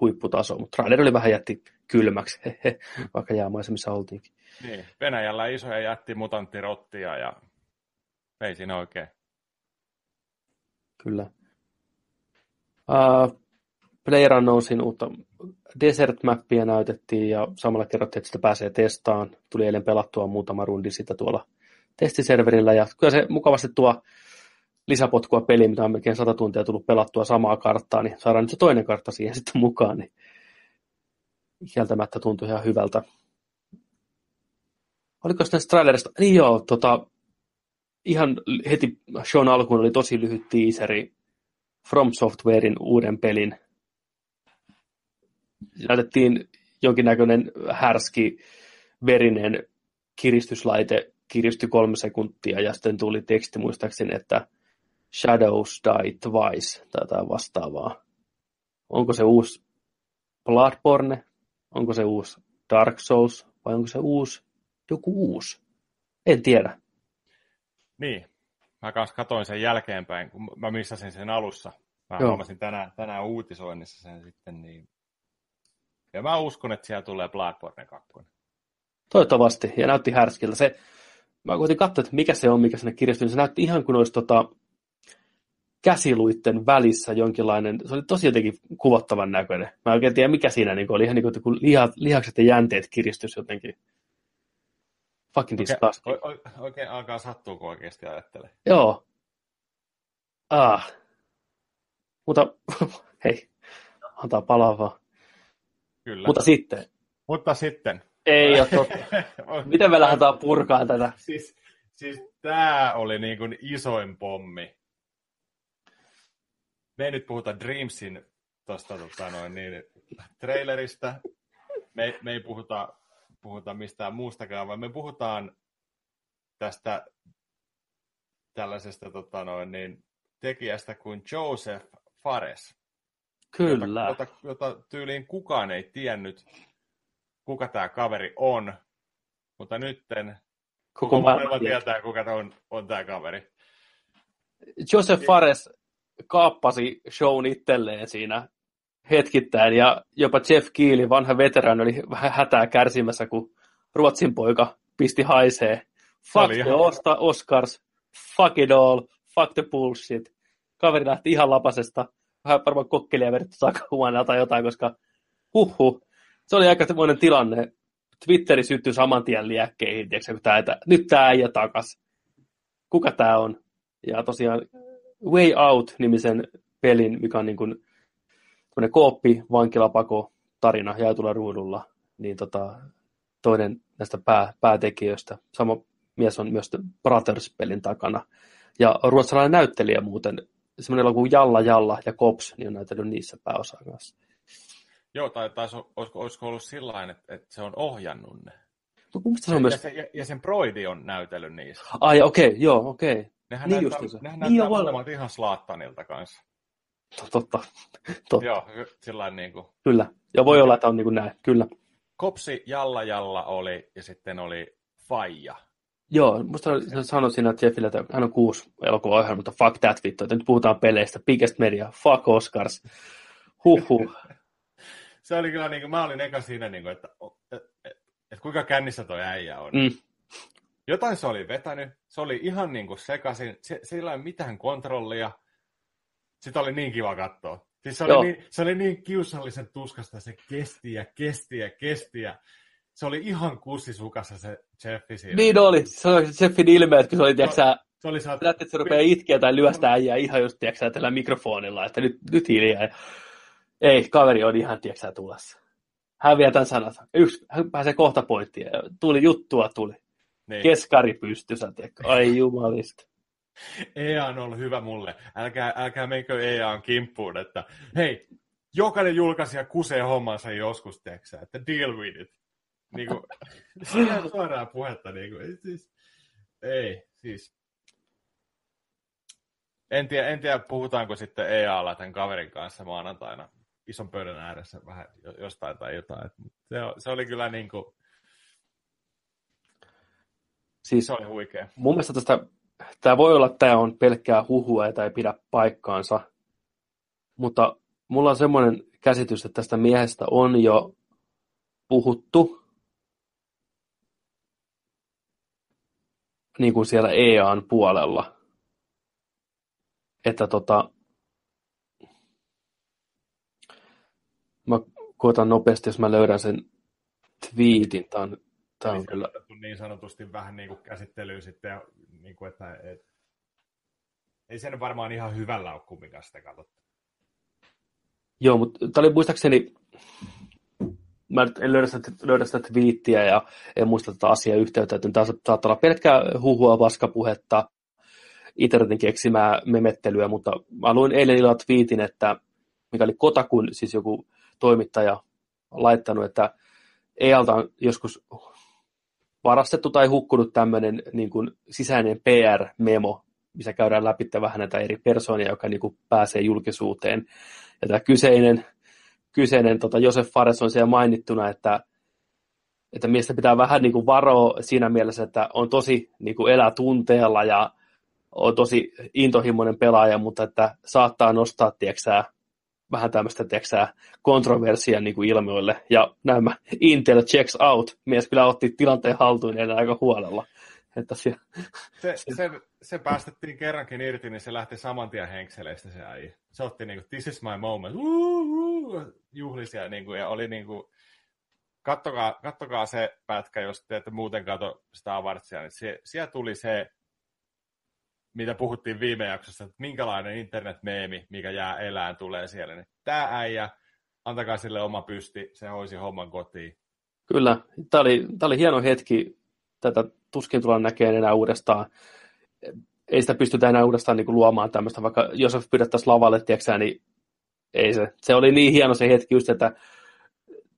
huipputaso, mutta traileri oli vähän jätti kylmäksi, vaikka jäämaisemissa oltiinkin. Niin, Venäjällä isoja jätti mutanttirottia ja ei siinä oikein. Kyllä. Uh, PlayerUnknownsin uutta Desert Mappia näytettiin ja samalla kerrottiin, että sitä pääsee testaan. Tuli eilen pelattua muutama rundi sitä tuolla testiserverillä ja kyllä se mukavasti tuo lisäpotkua peli, mitä on melkein sata tuntia tullut pelattua samaa karttaa, niin saadaan nyt se toinen kartta siihen sitten mukaan, niin kieltämättä tuntui ihan hyvältä. Oliko sitten trailerista? Niin joo, tota, ihan heti shown alkuun oli tosi lyhyt teaseri From Softwarein uuden pelin. Näytettiin jonkinnäköinen härski, verinen kiristyslaite, kiristyi kolme sekuntia ja sitten tuli teksti muistaakseni, että Shadows Die Twice tai jotain vastaavaa. Onko se uusi Bloodborne? Onko se uusi Dark Souls? Vai onko se uusi joku uusi? En tiedä. Niin. Mä kanssa katoin sen jälkeenpäin, kun mä missasin sen alussa. Mä Joo. huomasin tänään, tänään uutisoinnissa sen sitten, niin... Ja mä uskon, että siellä tulee Bloodborne 2. Toivottavasti, ja näytti härskiltä. Se, mä koitin katsoa, että mikä se on, mikä sinne kirjastui, niin se näytti ihan kuin olisi tota, käsiluitten välissä jonkinlainen, se oli tosi jotenkin kuvottavan näköinen. Mä en oikein tiedä, mikä siinä niin oli, ihan niin kuin kun lihat, lihakset ja jänteet kiristys jotenkin. Fucking disgusting. Oikein, oikein alkaa sattua, kun oikeasti ajattelee. Joo. Ah. Mutta hei, antaa palaa vaan. Kyllä. Mutta sitten. Mutta sitten. Ei ole totta. Miten me lähdetään purkaan tätä? Siis, siis tämä oli niin kuin isoin pommi me ei nyt puhuta Dreamsin tuosta tota noin, niin, trailerista, me, me ei puhuta, puhuta mistään muustakaan, vaan me puhutaan tästä tällaisesta tota noin, niin, tekijästä kuin Joseph Fares. Kyllä. Jota, jota, jota tyyliin kukaan ei tiennyt, kuka tämä kaveri on, mutta nytten koko, koko maailma tietää, kuka on, on tämä kaveri. Joseph Fares kaappasi shown itselleen siinä hetkittäin, ja jopa Jeff Keely, vanha veteraani, oli vähän hätää kärsimässä, kun Ruotsin poika pisti haisee. Fuck the. Oscars, fuck it all, fuck the bullshit. Kaveri lähti ihan lapasesta, varmaan kokkelia vedetty takahuoneella tai jotain, koska huhu. Se oli aika semmoinen tilanne. Twitteri syttyi saman tien liekkeihin, tiiäksä, kun tää, nyt tämä äijä takas. kuka tämä on. Ja tosiaan Way Out-nimisen pelin, mikä on niin kuin kooppi, vankilapako, tarina jaetulla ruudulla, niin tota, toinen näistä pää, päätekijöistä, sama mies on myös Brothers-pelin takana. Ja ruotsalainen näyttelijä muuten, semmoinen kuin Jalla Jalla ja Kops, niin on näytellyt niissä pääosaan kanssa. Joo, tai taisi, olisiko, olisiko ollut sillä että, että se on ohjannut ne. No, se on myös... ja, se, ja sen Broidi on näytellyt niissä. Ai, okei, okay, joo, okei. Okay. Nehän niin näyttää, nehän niin näyttää molemmat ihan Slaattanilta kanssa. Totta. Totta. Joo, sillä niin kuin... Kyllä. Ja voi olla, että on niin kuin näin. Kyllä. Kopsi Jalla Jalla oli, ja sitten oli Faija. Joo, musta sanoin siinä Jeffille, että hän on kuusi elokuva mutta fuck that vittu, että nyt puhutaan peleistä, biggest media, fuck Oscars, huhu. se oli kyllä, niin kuin, mä olin eka siinä, niin kuin, että, että, että, että kuinka kännissä toi äijä on. Mm. Jotain se oli vetänyt, se oli ihan niin kuin sekaisin, se, sillä ei ole mitään kontrollia, sitä oli niin kiva katsoa. Siis se, oli niin, se oli niin kiusallisen tuskasta, se kesti ja kesti ja kesti ja se oli ihan kussisukassa se Jeffi siinä. Niin oli, se oli Jeffin ilme, että kun se oli, tiiäksä, no, se oli saat... että se rupeaa itkeä tai lyöstä äijää ihan just, tiiäksä, tällä mikrofonilla, että nyt, nyt hiljaa. Ei, kaveri on ihan, tiiäksä, tulossa. Hän vie tämän sanat. Yksi, hän pääsee kohta pointtiin. Tuli juttua, tuli. Niin. Keskari pystyssä, tiedätkö. Ai jumalista. EA on ollut hyvä mulle. Älkää, älkää menkö EAN kimppuun, että hei, jokainen julkaisija kusee hommansa joskus, teksää, että deal with it. Niin kuin, suoraan puhetta. Niin kuin, siis, ei, siis. En tiedä, en tiedä, puhutaanko sitten EAlla tämän kaverin kanssa maanantaina ison pöydän ääressä vähän jostain tai jotain. Se, se oli kyllä niin kuin, Siis, se oli huikea. Mun mielestä tästä tämä voi olla, että tämä on pelkkää huhua ja tämä ei pidä paikkaansa, mutta mulla on semmoinen käsitys, että tästä miehestä on jo puhuttu niin kuin siellä EAN puolella. Että tota, mä koitan nopeasti, jos mä löydän sen twiitin. Tämä on, tämä on kyllä... Niin sanotusti vähän niin kuin käsittelyyn sitten niin kuin, että et, ei sen varmaan ihan hyvällä ole kumminkaan sitä katsottu. Joo, mutta tämä oli muistaakseni, mä en löydä sitä, löydä sitä twiittiä ja en muista tätä asiayhteyttä, että tämä saattaa olla pelkkää huhua, vaskapuhetta, internetin keksimää memettelyä, mutta mä luin eilen illalla twiitin, että mikä oli Kotakun, siis joku toimittaja laittanut, että EALta on joskus varastettu tai hukkunut tämmöinen niin kuin sisäinen PR-memo, missä käydään läpi vähän näitä eri persoonia, joka niin kuin pääsee julkisuuteen. Ja tämä kyseinen, kyseinen tota Josef Fares on siellä mainittuna, että, että miestä pitää vähän niin kuin varoa siinä mielessä, että on tosi niin kuin elää tunteella ja on tosi intohimoinen pelaaja, mutta että saattaa nostaa, tieksää, vähän tämmöistä, tiedätkö kontroversia niin kuin ilmoille. Ja nämä Intel checks out. Mies kyllä otti tilanteen haltuun ja aika huolella. Että se, se, se, se, päästettiin kerrankin irti, niin se lähti saman tien henkseleistä se äijä. Se otti niin kuin, this is my moment, juhlisia, niin kuin, ja oli niin kuin, kattokaa, kattokaa se pätkä, jos te ette muuten katso Star Warsia, niin se, siellä tuli se mitä puhuttiin viime jaksossa, että minkälainen internetmeemi, mikä jää elään, tulee siellä. Niin tämä äijä, antakaa sille oma pysti, se hoisi homman kotiin. Kyllä, tämä oli, tämä oli hieno hetki. Tätä tuskin tullaan näkemään enää uudestaan. Ei sitä pystytä enää uudestaan niin kuin luomaan tämmöistä, vaikka Josef pyydettäisiin lavalle, tiedätkö, niin ei se. Se oli niin hieno se hetki just, että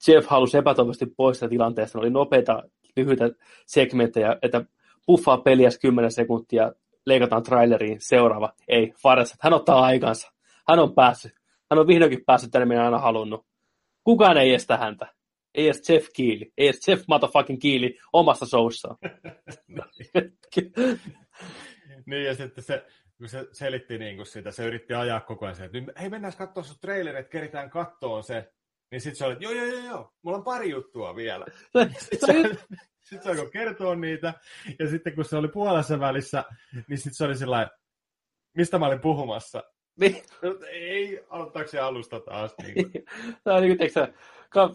Jeff halusi epätoivoisesti pois sitä tilanteesta. Ne oli nopeita, lyhyitä segmenttejä, että puffaa peliä 10 sekuntia, leikataan traileriin, seuraava. Ei, Fares, hän ottaa aikansa. Hän on päässyt. Hän on vihdoinkin päässyt tänne, minä aina halunnut. Kukaan ei estä häntä. Ei edes Jeff Keely. Ei edes Jeff motherfucking Keely omassa showssaan. niin, ja sitten se, kun se selitti niin kuin sitä, se yritti ajaa koko ajan se, että hei mennään katsoa sun traileri, että keritään kattoon se. Niin sitten se oli, että joo, joo, joo, joo, mulla on pari juttua vielä. Sitten se alkoi kertoa niitä, ja sitten kun se oli puolessa välissä, niin sitten se oli sillä mistä mä olin puhumassa. Niin. Ei, aloittaako se alusta taas? Niin kuin. Tämä on niin kuin, tiedätkö,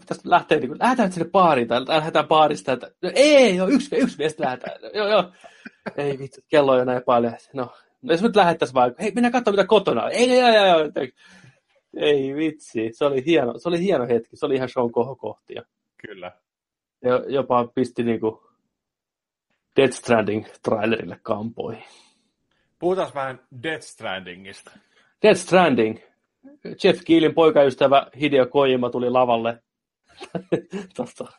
tästä lähtee, niin kuin, lähdetään sinne baariin, tai lähdetään baarista, että no, ei, joo, yksi, yksi mies lähdetään, joo, joo. ei vittu, kello on jo näin paljon. No, no jos nyt lähettäisiin vaan, hei mennään katsomaan mitä kotona. Ei, ei, ei, ei, ei. Ei vitsi, se oli hieno, se oli hieno hetki, se oli ihan show kohokohtia. Kyllä. Ja jopa pisti niinku Death Stranding-trailerille kampoihin. Puhutaan vähän Death Strandingista. Death Stranding. Jeff Keelin poikaystävä Hideo Kojima tuli lavalle. Tosta.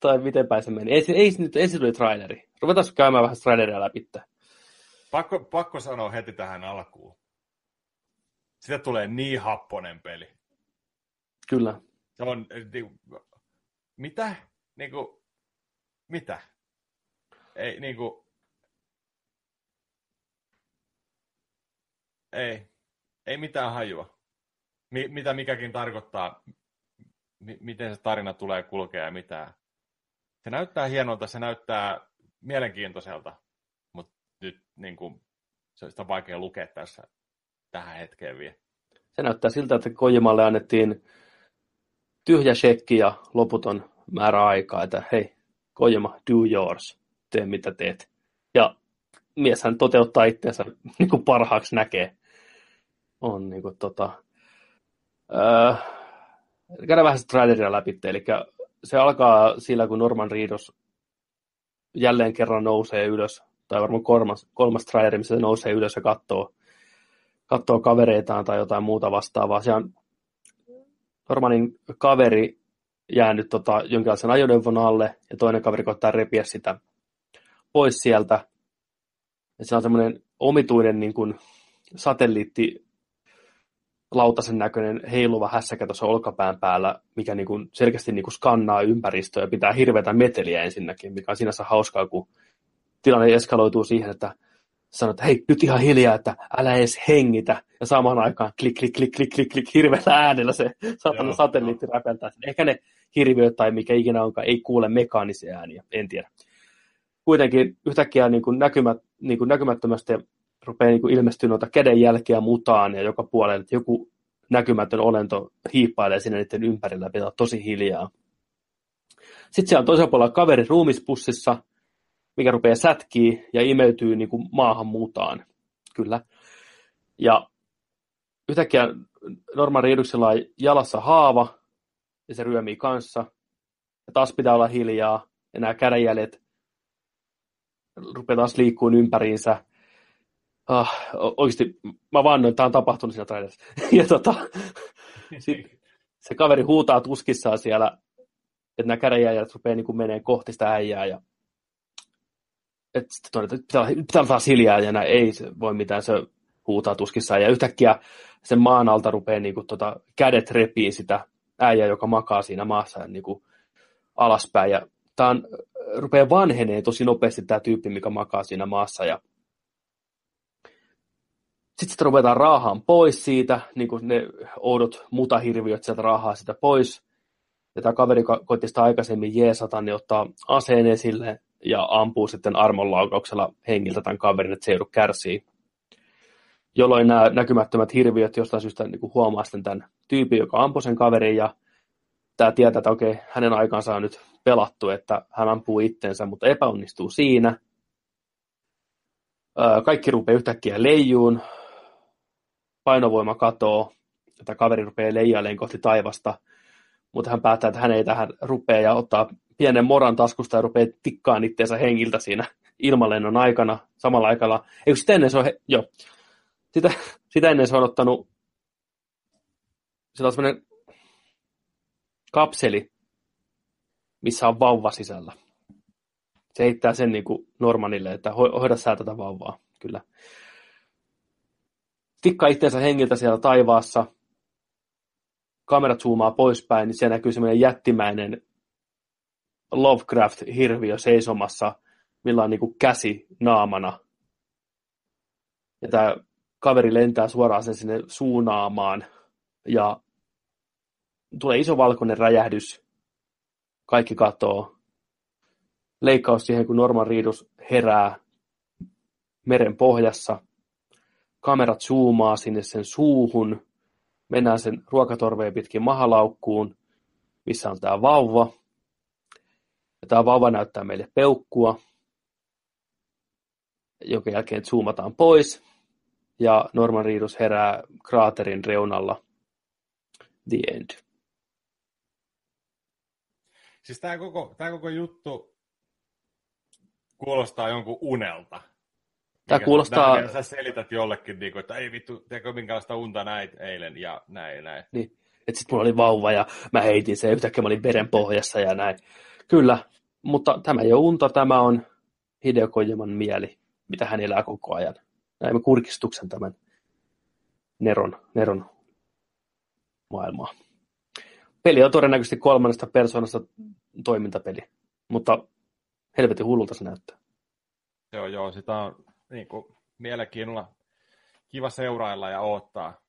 Tai miten se meni. Ei, ei, nyt, ensin tuli traileri. Ruvetaan käymään vähän traileria läpi. Pakko, pakko sanoa heti tähän alkuun. Sitä tulee niin happonen peli. Kyllä. Se on, niin, mitä? Niin kuin, mitä? Ei, niin kuin, ei, ei mitään hajua. Mi, mitä mikäkin tarkoittaa, mi, miten se tarina tulee kulkea ja mitä. Se näyttää hienolta, se näyttää mielenkiintoiselta, nyt niin kuin, se on vaikea lukea tässä tähän hetkeen vielä. Se näyttää siltä, että Kojimalle annettiin tyhjä shekki ja loputon määrä aikaa, että hei, Kojima, do yours, tee mitä teet. Ja mieshän toteuttaa itseensä niin kuin parhaaksi näkee. On niin kuin, tota, öö, käydään vähän traileria läpi, eli se alkaa sillä, kun Norman Reedus jälleen kerran nousee ylös, tai varmaan kolmas, kolmas traileri, missä se nousee ylös ja katsoo, katsoo kavereitaan tai jotain muuta vastaavaa. Se on Normanin kaveri jäänyt tota, jonkinlaisen ajoneuvon alle, ja toinen kaveri koittaa repiä sitä pois sieltä. Ja se on semmoinen omituinen niin kuin, satelliitti lautasen näköinen heiluva hässäkä tuossa olkapään päällä, mikä niin kuin selkeästi niin kuin skannaa ympäristöä ja pitää hirveätä meteliä ensinnäkin, mikä on sinänsä hauskaa, kun tilanne eskaloituu siihen, että sanot, että hei, nyt ihan hiljaa, että älä edes hengitä. Ja samaan aikaan klik, klik, klik, klik, klik, klik hirveällä äänellä se satana satelliitti räpeltää. Ehkä ne hirviöt tai mikä ikinä onkaan, ei kuule mekaanisia ääniä, en tiedä. Kuitenkin yhtäkkiä niin kuin näkymät, niin kuin näkymättömästi rupeaa niin kuin ilmestyä noita kädenjälkeä mutaan ja joka puolella, että joku näkymätön olento hiippailee sinne niiden ympärillä, pitää tosi hiljaa. Sitten siellä on toisella puolella kaveri ruumispussissa, mikä rupeaa sätkii ja imeytyy niin kuin maahan mutaan. Kyllä. Ja yhtäkkiä Norman Reeduksella on jalassa haava, ja se ryömii kanssa. Ja taas pitää olla hiljaa, ja nämä kädenjäljet rupeaa taas liikkuun ympäriinsä. Ah, oikeasti, mä vannoin, tämä on tapahtunut siinä trailerissa. ja tota, sit, se kaveri huutaa tuskissaan siellä, että nämä kädenjäljet rupeaa niin menee kohti sitä äijää, ja että toinen, että pitää, pitää taas hiljaa, ja näin, ei voi mitään, se huutaa tuskissaan, ja yhtäkkiä sen maan alta rupeaa niin kuin, tota, kädet repii sitä äijää, joka makaa siinä maassa niin kuin, alaspäin, ja tämä rupeaa vanhenee tosi nopeasti tämä tyyppi, mikä makaa siinä maassa, ja sitten sitä ruvetaan raahaan pois siitä, niin kuin ne oudot mutahirviöt sieltä raahaa sitä pois, ja tämä kaveri koitti sitä aikaisemmin jeesata, niin ottaa aseen esille ja ampuu sitten armonlaukauksella hengiltä tämän kaverin, että se joudu kärsii. Jolloin nämä näkymättömät hirviöt jostain syystä niin huomaa sitten tämän tyypin, joka ampui sen kaverin, ja tämä tietää, että okei, hänen aikansa on nyt pelattu, että hän ampuu itsensä, mutta epäonnistuu siinä. Kaikki rupeaa yhtäkkiä leijuun, painovoima katoo, että kaveri rupeaa leijailemaan kohti taivasta, mutta hän päättää, että hän ei tähän rupea ja ottaa pienen moran taskusta ja rupeaa tikkaan itseensä hengiltä siinä ilmalennon aikana samalla aikalla. Eikö sitä ennen se on, he, jo, sitä, sitä ennen se on ottanut, sillä on kapseli, missä on vauva sisällä. Se heittää sen niin kuin Normanille, että hoida sä tätä vauvaa, kyllä. Tikkaa itseensä hengiltä siellä taivaassa, kamerat zoomaa poispäin, niin siellä näkyy semmoinen jättimäinen Lovecraft-hirviö seisomassa, millä on niin kuin käsi naamana. Ja tämä kaveri lentää suoraan sen sinne suunaamaan ja tulee iso valkoinen räjähdys. Kaikki katoo. Leikkaus siihen, kun Norman Reedus herää meren pohjassa. Kamerat zoomaa sinne sen suuhun. Mennään sen ruokatorveen pitkin mahalaukkuun, missä on tämä vauva. Ja tämä vauva näyttää meille peukkua. jonka jälkeen zoomataan pois, ja Norman Reedus herää kraaterin reunalla. The end. Siis tämä koko, tää koko juttu kuulostaa jonkun unelta. Tämä Mikä- kuulostaa, tää- Sä selität jollekin, niin kuin, että ei vittu, tiedätkö minkälaista unta näit eilen ja näin ja näin. että sitten mulla oli vauva ja mä heitin sen ja yhtäkkiä mä olin veden pohjassa ja näin. Kyllä, mutta tämä ei ole unta, tämä on Hideo Kojiman mieli, mitä hän elää koko ajan. Näemme kurkistuksen tämän Neron, Neron maailmaa. Peli on todennäköisesti kolmannesta persoonasta toimintapeli, mutta helvetin hullulta se näyttää. Joo, joo, sitä on niin kuin, mielenkiinnolla kiva seurailla ja odottaa.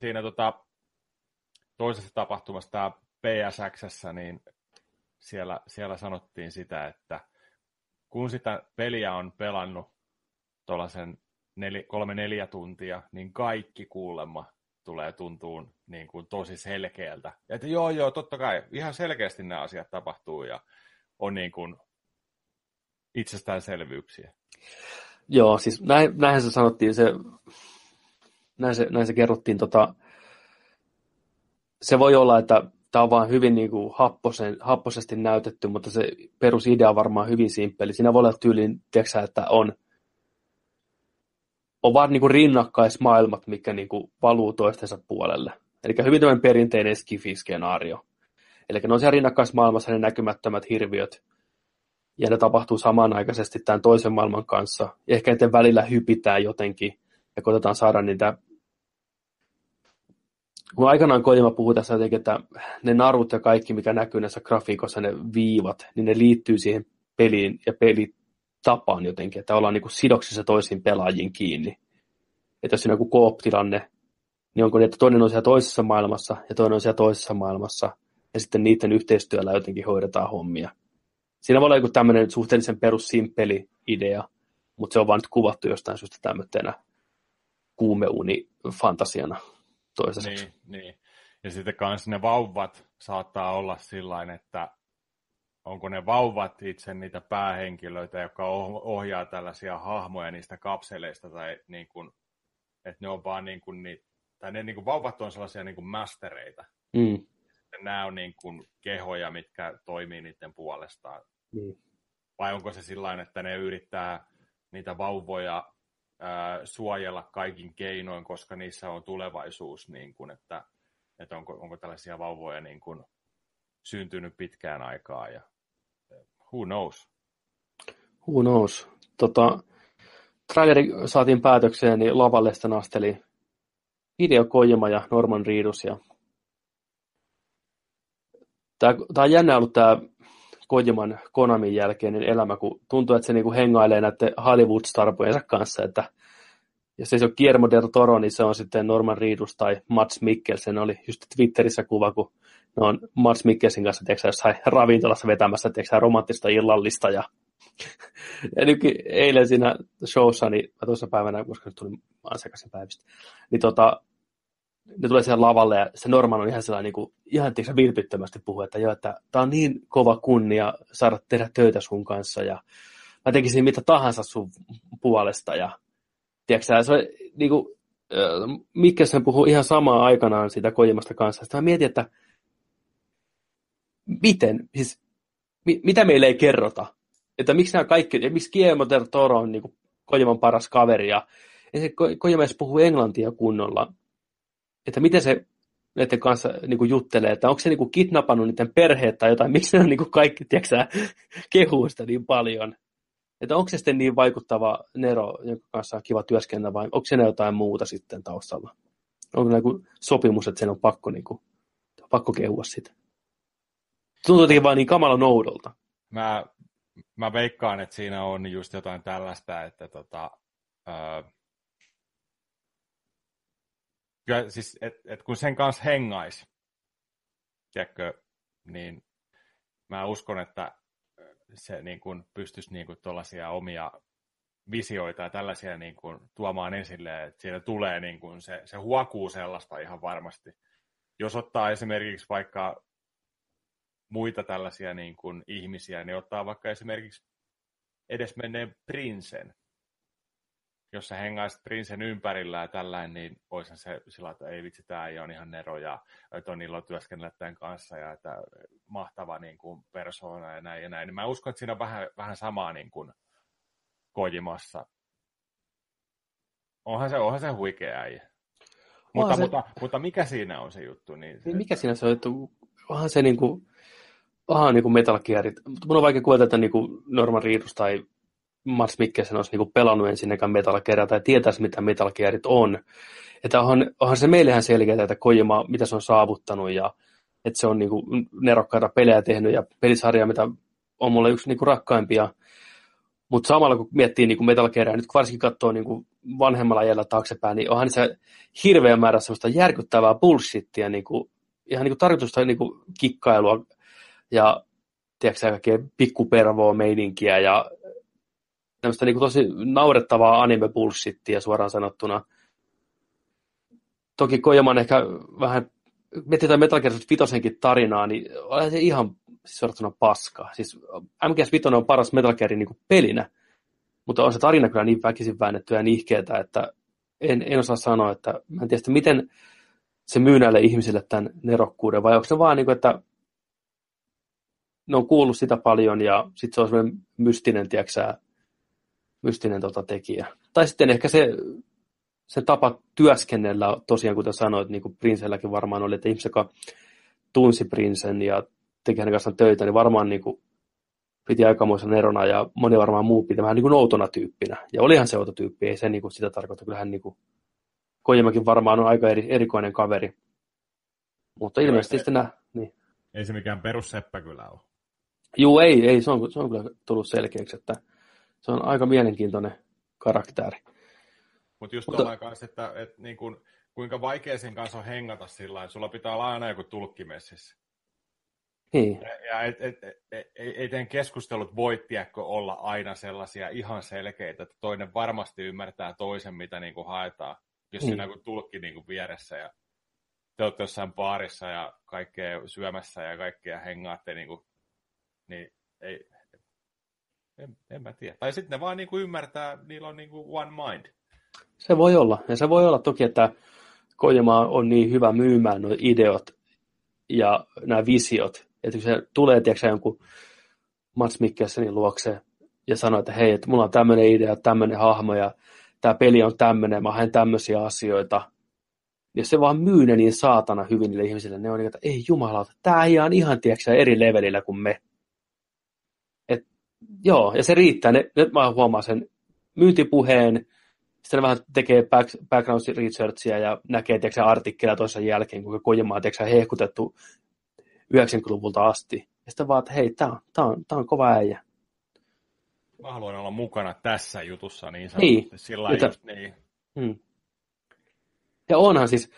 Siinä tota, toisessa tapahtumassa, tämä PSX, niin siellä, siellä sanottiin sitä, että kun sitä peliä on pelannut tuollaisen neli, kolme-neljä tuntia, niin kaikki kuulemma tulee tuntuun niin kuin tosi selkeältä. Että joo, joo, totta kai, ihan selkeästi nämä asiat tapahtuu ja on niin kuin itsestäänselvyyksiä. Joo, siis näin, näinhän se sanottiin, se, näin, se, näin se kerrottiin. Tota, se voi olla, että tämä on vaan hyvin niin kuin happosen, happosesti näytetty, mutta se perusidea on varmaan hyvin simppeli. Siinä voi olla tyyliin, tiedätkö, sä, että on, on vaan niin kuin rinnakkaismaailmat, mikä niin kuin valuu toistensa puolelle. Eli hyvin tämmöinen perinteinen skifi-skenaario. Eli ne on siellä rinnakkaismaailmassa ne näkymättömät hirviöt, ja ne tapahtuu samanaikaisesti tämän toisen maailman kanssa. Ehkä niiden välillä hypitään jotenkin ja koitetaan saada niitä kun aikanaan Kojima puhui tässä jotenkin, että ne narut ja kaikki, mikä näkyy näissä grafiikoissa, ne viivat, niin ne liittyy siihen peliin ja pelitapaan jotenkin, että ollaan niin kuin sidoksissa toisiin pelaajiin kiinni. Että jos on joku koop-tilanne, niin onko niin, että toinen on siellä toisessa maailmassa ja toinen on siellä toisessa maailmassa, ja sitten niiden yhteistyöllä jotenkin hoidetaan hommia. Siinä voi olla joku tämmöinen suhteellisen perussimpeli idea, mutta se on vaan nyt kuvattu jostain syystä tämmöisenä kuumeuni-fantasiana toistaiseksi. Niin, niin. Ja sitten kans ne vauvat saattaa olla sillain, että onko ne vauvat itse niitä päähenkilöitä, jotka oh- ohjaa tällaisia hahmoja niistä kapseleista, tai niin kuin, että ne on vaan niin kuin, ni- tai ne niin kuin vauvat on sellaisia niin kuin mastereita. Mm, nämä on niin kuin kehoja, mitkä toimii niiden puolestaan. niin. Vai onko se sillain, että ne yrittää niitä vauvoja suojella kaikin keinoin, koska niissä on tulevaisuus, niin kuin, että, että onko, onko tällaisia vauvoja niin kuin syntynyt pitkään aikaa ja who knows. Who knows? Tota, traileri saatiin päätökseen, niin lavalle sitten asteli Hideo Kojima ja Norman Reedus. Ja... Tämä, tämä on jännä ollut tämä Kojiman Konamin jälkeinen elämä, kun tuntuu, että se niinku hengailee näiden Hollywood-starpojensa kanssa, että jos se ei ole Guillermo del Toro, niin se on sitten Norman Reedus tai Mats Mikkelsen. Oli just Twitterissä kuva, kun ne on Mats Mikkelsin kanssa tiedätkö, jossain ravintolassa vetämässä tiedätkö, romanttista illallista. Ja, nytkin eilen siinä showssa, niin tuossa päivänä, koska nyt tuli ansiakaisin päivistä, niin tota, ne tulee siihen lavalle ja se Norman on ihan sellainen niin kuin, ihan tiiäksä, vilpittömästi puhuu, että joo, että tämä on niin kova kunnia saada tehdä töitä sun kanssa ja mä tekisin mitä tahansa sun puolesta ja tiiäksä, se niin kuin, Mikkelsen puhuu ihan samaa aikanaan siitä Kojimasta kanssa. Sitten mä mietin, että miten, siis mi, mitä meille ei kerrota, että miksi nämä kaikki, miksi Guillermo del Toro on niin kuin Kojiman paras kaveri ja, ja se Ko- Kojima puhuu englantia kunnolla, että miten se näiden kanssa niin kuin juttelee, että onko se niin kuin kidnappannut niiden perheet tai jotain, miksi ne on niin kuin kaikki, tiedätkö kehuu sitä niin paljon. Että onko se sitten niin vaikuttava Nero, jonka kanssa on kiva työskennellä, vai onko siinä jotain muuta sitten taustalla? Onko joku sopimus, että sen on pakko, niin kuin, pakko kehua sitä? Tuntuu jotenkin vaan niin kamala noudolta. Mä, mä veikkaan, että siinä on just jotain tällaista, että tota, ää, kyllä siis, et, et kun sen kanssa hengais, tiedätkö, niin mä uskon, että se niin kuin pystyisi niin kuin tuollaisia omia visioita ja tällaisia niin kuin tuomaan esille, että siinä tulee niin kuin se, se huokuu sellaista ihan varmasti. Jos ottaa esimerkiksi vaikka muita tällaisia niin kuin ihmisiä, niin ottaa vaikka esimerkiksi edesmenneen Prinsen. Jos sä hengaisit Prinsen ympärillä ja tällainen, niin olisi se sillä, että ei vitsi, tämä ei ole ihan nero ja että on ilo työskennellä tämän kanssa ja että mahtava niin kuin persoona ja näin ja näin. Niin mä uskon, että siinä on vähän, vähän samaa niin kuin Kojimassa. Onhan se, onhan se huikea äijä. Mutta, se... mutta, mutta, mikä siinä on se juttu? Niin se... Niin mikä siinä se on juttu? Onhan se niin kuin, onhan niin kuin Metal Gearit. Mun on vaikea kuvata, että niin kuin Norman Reedus tai Mats Mikkelsen olisi niin kuin pelannut ensinnäkään Metal Gearia tai tietäisi, mitä Metal Gearit on. Että onhan, onhan se meillehän selkeää, että Kojima, mitä se on saavuttanut ja että se on niin kuin nerokkaita pelejä tehnyt ja pelisarja, mitä on mulle yksi niin kuin rakkaimpia. Mutta samalla kun miettii niin kuin Metal Gearia, nyt varsinkin katsoo niin kuin vanhemmalla jäljellä taaksepäin, niin onhan se hirveä määrä sellaista järkyttävää bullshittia, niin kuin, ihan niin kuin tarkoitusta niin kuin kikkailua ja tiedätkö, kaikkea pikkupervoa meininkiä ja tämmöistä niin tosi naurettavaa anime bullshittia suoraan sanottuna. Toki Kojaman ehkä vähän, mietitään Metal Gear Vitosenkin tarinaa, niin on se ihan siis paska. Siis MGS Vitoinen on paras Metal Gearin niin pelinä, mutta on se tarina kyllä niin väkisin väännetty ja nihkeetä, että en, en osaa sanoa, että mä en tiedä, miten se myy näille ihmisille tämän nerokkuuden, vai onko se vaan niin kuin, että ne on kuullut sitä paljon ja sitten se on semmoinen mystinen, tiedätkö mystinen tota, tekijä. Tai sitten ehkä se, se tapa työskennellä, tosiaan kuten sanoit, niin kuin Prinselläkin varmaan oli, että ihmiset, joka tunsi Prinsen ja teki hänen kanssaan töitä, niin varmaan niin kuin, piti aikamoisen erona ja moni varmaan muu piti vähän niin kuin outona tyyppinä. Ja olihan se outo tyyppi, ei se niin kuin sitä tarkoita. Kyllähän niin kuin, Kojimakin varmaan on aika eri, erikoinen kaveri. Mutta ilmeisesti sitten nää, niin. Ei se mikään perusseppä kyllä ole. Juu, ei, ei se, on, se on kyllä tullut selkeäksi, että se on aika mielenkiintoinen karakteri. Mut just Mutta just että, että niin kuin, kuinka vaikea sen kanssa on hengata sillä että sulla pitää olla aina joku tulkkimessissä. Niin. Ja et, et, et, et, ei teidän keskustelut voi tiedäkö, olla aina sellaisia ihan selkeitä, että toinen varmasti ymmärtää toisen, mitä niin kuin haetaan. Jos niin. siinä on tulkki niin kuin vieressä ja te olette jossain baarissa ja kaikkea syömässä ja kaikkea hengaatte, niin, kuin, niin ei, en, en mä tiedä. Tai sitten ne vaan niin kuin ymmärtää, niillä on niin kuin one mind. Se voi olla. Ja se voi olla toki, että Kojima on niin hyvä myymään nuo ideot ja nämä visiot, että kun se tulee, tiedätkö, jonkun Mats Mikkelsenin luokse ja sanoo, että hei, että mulla on tämmöinen idea, tämmöinen hahmo ja tämä peli on tämmöinen, mä haen tämmöisiä asioita. Ja se vaan myy ne niin saatana hyvin niille ihmisille. Ne on niin, että ei jumalauta, tämä ei on ihan tiedätkö, eri levelillä kuin me. Joo, ja se riittää. Ne, nyt mä huomaan sen myyntipuheen, sitten ne vähän tekee back, background researchia ja näkee tiedätkö, artikkeleja toisen jälkeen, kuinka Kojimaa on hehkutettu 90-luvulta asti. Ja sitten vaan, että hei, tämä on, tää on, tää on kova äijä. Mä haluan olla mukana tässä jutussa niin sanotusti. Niin. Sillä Jota, just niin. Hmm. Ja onhan siis,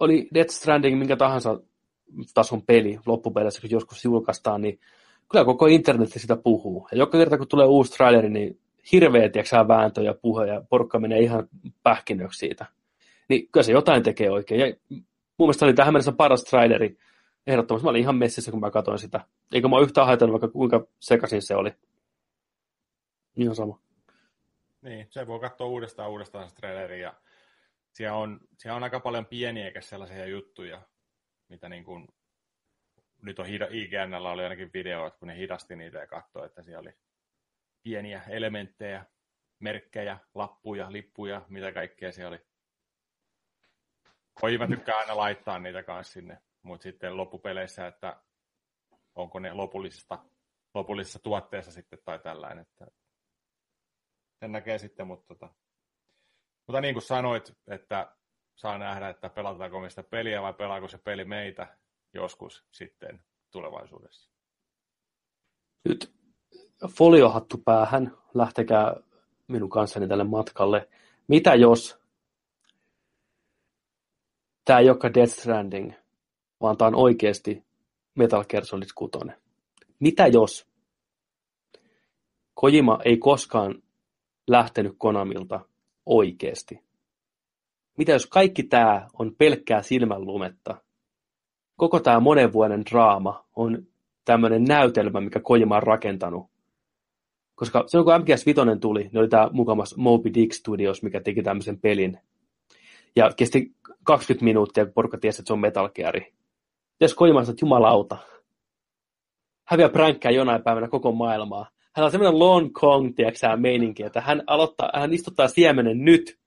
oli Death Stranding minkä tahansa tason peli loppupeleissä, kun joskus julkaistaan, niin kyllä koko internet sitä puhuu. Ja joka kerta, kun tulee uusi traileri, niin hirveä tiiäksä, vääntö ja puhe ja porukka menee ihan pähkinöksi siitä. Niin kyllä se jotain tekee oikein. Ja mun mielestä oli tähän mennessä paras traileri ehdottomasti. Mä olin ihan messissä, kun mä katsoin sitä. Eikä mä yhtään haitannut, vaikka kuinka sekaisin se oli. Ihan sama. Niin, se voi katsoa uudestaan uudestaan se traileri ja siellä on, siellä on aika paljon pieniä eikä sellaisia juttuja, mitä niin kuin, nyt on IGNllä oli ainakin video, että kun ne hidasti niitä ja katsoi, että siellä oli pieniä elementtejä, merkkejä, lappuja, lippuja, mitä kaikkea siellä oli. Voi mä tykkää aina laittaa niitä kanssa sinne mutta sitten loppupeleissä, että onko ne lopullisesta, lopullisessa tuotteessa sitten tai tällainen. Että sen näkee sitten, mutta, tota, mutta niin kuin sanoit, että saa nähdä, että pelataanko me sitä peliä vai pelaako se peli meitä joskus sitten tulevaisuudessa. Nyt foliohattu päähän, lähtekää minun kanssani tälle matkalle. Mitä jos tämä ei olekaan Death Stranding, vaan tämä on oikeasti Metal Gear Solid 6. Mitä jos Kojima ei koskaan lähtenyt Konamilta oikeasti? Mitä jos kaikki tämä on pelkkää silmänlumetta? Koko tämä monen vuoden draama on tämmöinen näytelmä, mikä Kojima on rakentanut. Koska silloin kun MGS 5 tuli, niin oli tämä mukamas Moby Dick Studios, mikä teki tämmöisen pelin. Ja kesti 20 minuuttia, kun porukka tiesi, että se on Metal Gear. Jos Kojima että jumalauta, häviää pränkkää jonain päivänä koko maailmaa. Hän on semmoinen Long Kong, tiedätkö meininki, että hän, aloittaa, hän istuttaa siemenen nyt,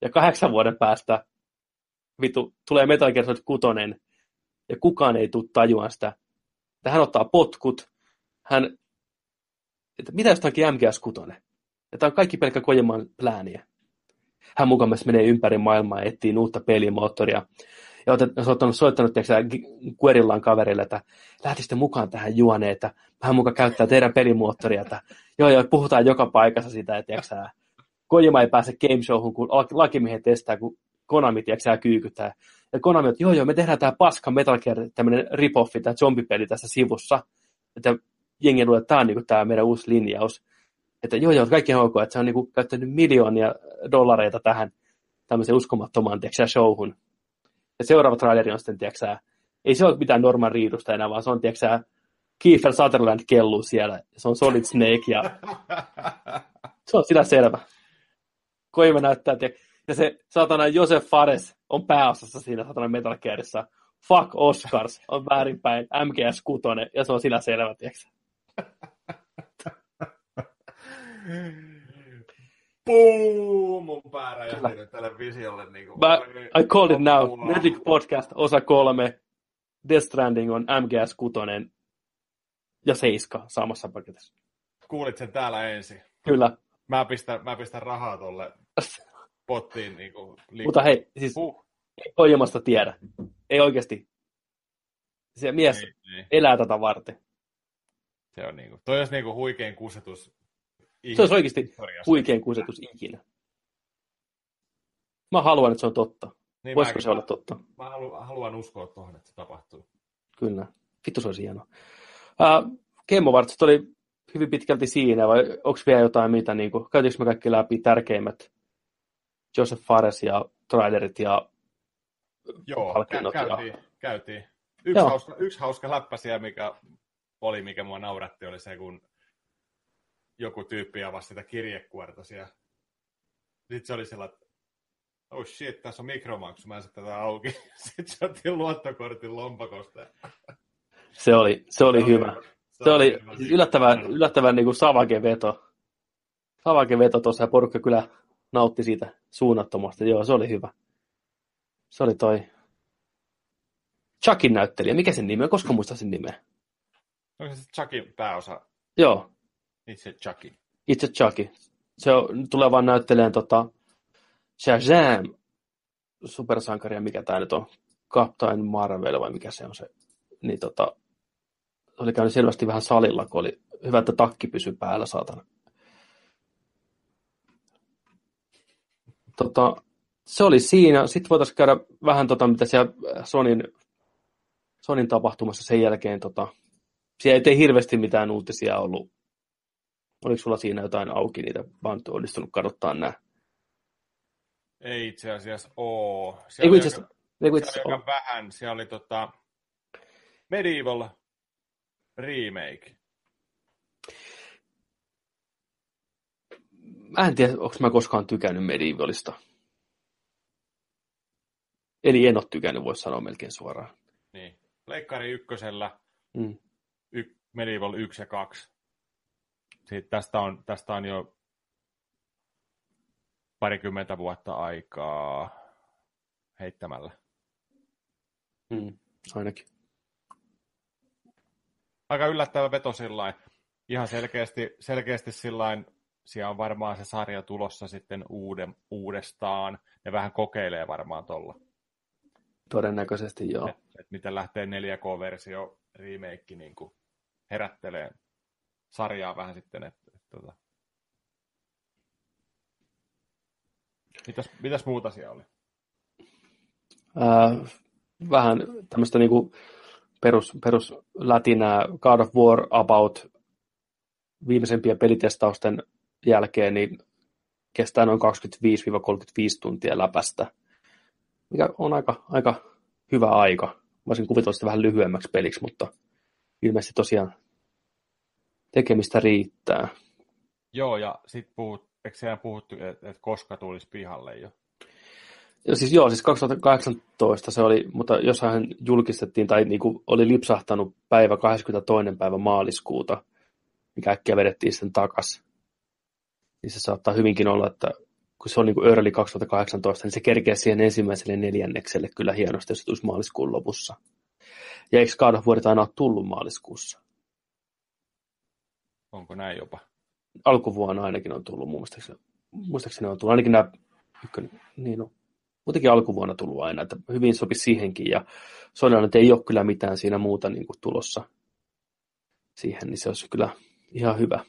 ja kahdeksan vuoden päästä vitu, tulee Metal Gear Solid 6, ja kukaan ei tule tajuan sitä. Että hän ottaa potkut, hän, että mitä jos onkin MGS 6? Että on kaikki pelkkä Kojeman plääniä. Hän mukaan menee ympäri maailmaa ja etsii uutta pelimoottoria. Ja olet soittanut Guerillaan kaverille, että lähtisitte mukaan tähän juoneen, että hän mukaan käyttää teidän pelimuottoria, että joo joo, puhutaan joka paikassa sitä, että tiiäksä, Kojima ei pääse game showhun, kun lakimiehen testaa, kun Konami tiiäksä, kyykyttää. Ja Konami, että joo joo, me tehdään tämä paska Metal Gear, tämmöinen rip-offi, tämä zombipeli tässä sivussa. Että jengi luulee, että tämä on niin tämä meidän uusi linjaus. Että joo joo, kaikki on ok, että se on niin kuin, käyttänyt miljoonia dollareita tähän tämmöiseen uskomattomaan tiiäksä, showhun. Ja seuraava traileri on sitten, tiiäksä, ei se ole mitään Norman Reedusta enää, vaan se on, tiiäksä, Kiefer Sutherland kelluu siellä. Se on Solid Snake ja se on sillä selvä. Koima näyttää, että ja se satana Josef Fares on pääosassa siinä satana Metal Gearissa. Fuck Oscars on väärinpäin, MGS 6 ja se on sillä selvä, tiiäksä. Puuu, mun pää räjähti nyt televisiolle. Niin kuin, But I called it now. Magic Podcast osa kolme. Death Stranding on MGS 6 ja 7 samassa paketissa. Kuulit sen täällä ensin. Kyllä. Mä pistän, mä pistän rahaa tolle pottiin. Niin kuin, Mutta hei, siis uh. ei Kojimasta tiedä. Ei oikeasti. Se mies ei, ei. elää tätä varten. Se on niinku, toi olisi niinku huikein kusetus se olisi oikeasti huikein kusetus ikinä. Mä haluan, että se on totta. Niin Voisiko mäkin, se olla totta? Mä haluan uskoa tuohon, että se tapahtuu. Kyllä. Vittu se olisi hienoa. Uh, Kemmovartsit oli hyvin pitkälti siinä, vai onko vielä jotain mitä, niin kuin, käytiinkö me kaikki läpi tärkeimmät Joseph Fares ja trailerit ja Joo, kä- käytiin, ja... käytiin. Yksi, Joo. hauska, yksi hauska läppä siellä, mikä oli, mikä mua nauratti, oli se, kun joku tyyppi avasi sitä kirjekuorta siellä. Sitten se oli sellainen, että oh shit, tässä on mikromaksu, mä en tätä auki. Sitten se otti luottokortin lompakosta. Se oli, se oli se hyvä. Se, se oli yllättävän, yllättävän niin kuin savake veto. Savake veto tuossa ja porukka kyllä nautti siitä suunnattomasti. Joo, se oli hyvä. Se oli toi Chuckin näyttelijä. Mikä sen nimi on? Koska muista sen nimeä? Onko se Chuckin pääosa? Joo. Itse Chucky. Itse Chucky. Se on, tulee vaan näyttelemään tota Shazam supersankaria, mikä tämä nyt on, Captain Marvel vai mikä se on se. Niin tota, oli käynyt selvästi vähän salilla, kun oli hyvä, että takki pysyi päällä, saatana. Tota, se oli siinä. Sitten voitaisiin käydä vähän, tota, mitä siellä Sonin, Sonin tapahtumassa sen jälkeen. Tota, siellä ei hirveästi mitään uutisia ollut Oliko sulla siinä jotain auki niitä, vaan onnistunut kadottaa nämä? Ei itse asiassa oo. Siellä ei, itse asiassa, ei, itse asiassa aika vähän. Siellä oli tota Medieval remake. Mä en tiedä, onko mä koskaan tykännyt Medievalista. Eli en ole tykännyt, voisi sanoa melkein suoraan. Niin. Leikkari ykkösellä, mm. y- Medieval 1 ja 2 siitä tästä, on, tästä on jo parikymmentä vuotta aikaa heittämällä. Mm, ainakin. Aika yllättävä veto sillain. Ihan selkeästi, selkeästi sillain, siellä on varmaan se sarja tulossa sitten uuden, uudestaan. Ne vähän kokeilee varmaan tuolla. Todennäköisesti joo. Et, et miten lähtee 4K-versio remake niin herättelee sarjaa vähän sitten. Että, että. Tota. Mitäs, mitäs muuta siellä oli? Äh, vähän tämmöistä niinku perus, perus lätinää God of War about viimeisempien pelitestausten jälkeen, niin kestää noin 25-35 tuntia läpästä, mikä on aika, aika hyvä aika. Voisin kuvitella sitä vähän lyhyemmäksi peliksi, mutta ilmeisesti tosiaan tekemistä riittää. Joo, ja sitten puhut, eikö siellä puhuttu, että et koska tulisi pihalle jo? Ja siis joo, siis 2018 se oli, mutta jossain julkistettiin tai niin kuin oli lipsahtanut päivä 22. päivä maaliskuuta, mikä äkkiä vedettiin sitten takas. Niin se saattaa hyvinkin olla, että kun se on niin kuin early 2018, niin se kerkee siihen ensimmäiselle neljännekselle kyllä hienosti, jos se tulisi maaliskuun lopussa. Ja eikö God of Warit aina ole tullut maaliskuussa? Onko näin jopa? Alkuvuonna ainakin on tullut, muistaakseni, muistaakseni on tullut, ainakin nämä ykkönen, niin on muutenkin alkuvuonna tullut aina, että hyvin sopi siihenkin, ja nyt ei ole kyllä mitään siinä muuta niin kuin tulossa siihen, niin se olisi kyllä ihan hyvä.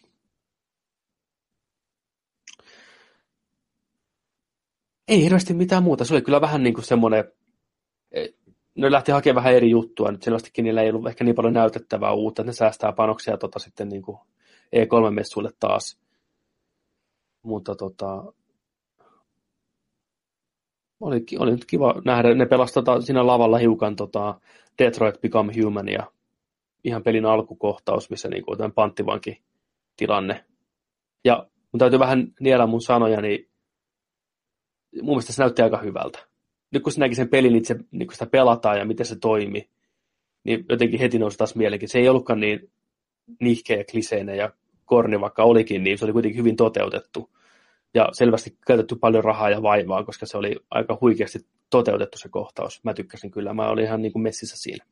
Ei hirveästi mitään muuta. Se oli kyllä vähän niin kuin semmoinen, e, ne lähti hakemaan vähän eri juttua. Nyt selvästikin niillä ei ollut ehkä niin paljon näytettävää uutta, että ne säästää panoksia tota sitten niin kuin E3-messuille taas. Mutta tota, oli, oli nyt kiva nähdä, ne pelasivat tota, siinä lavalla hiukan tota, Detroit Become Human ja ihan pelin alkukohtaus, missä niin kuin, panttivanki tilanne. Ja mun täytyy vähän niellä mun sanoja, niin mun mielestä se näytti aika hyvältä. Nyt kun se näki sen pelin itse, niin kun sitä pelataan ja miten se toimi, niin jotenkin heti nousi taas mielenkiin. Se ei ollutkaan niin nihkeä ja kliseinen ja korni, vaikka olikin, niin se oli kuitenkin hyvin toteutettu. Ja selvästi käytetty paljon rahaa ja vaivaa, koska se oli aika huikeasti toteutettu se kohtaus. Mä tykkäsin kyllä, mä olin ihan niin kuin messissä siinä.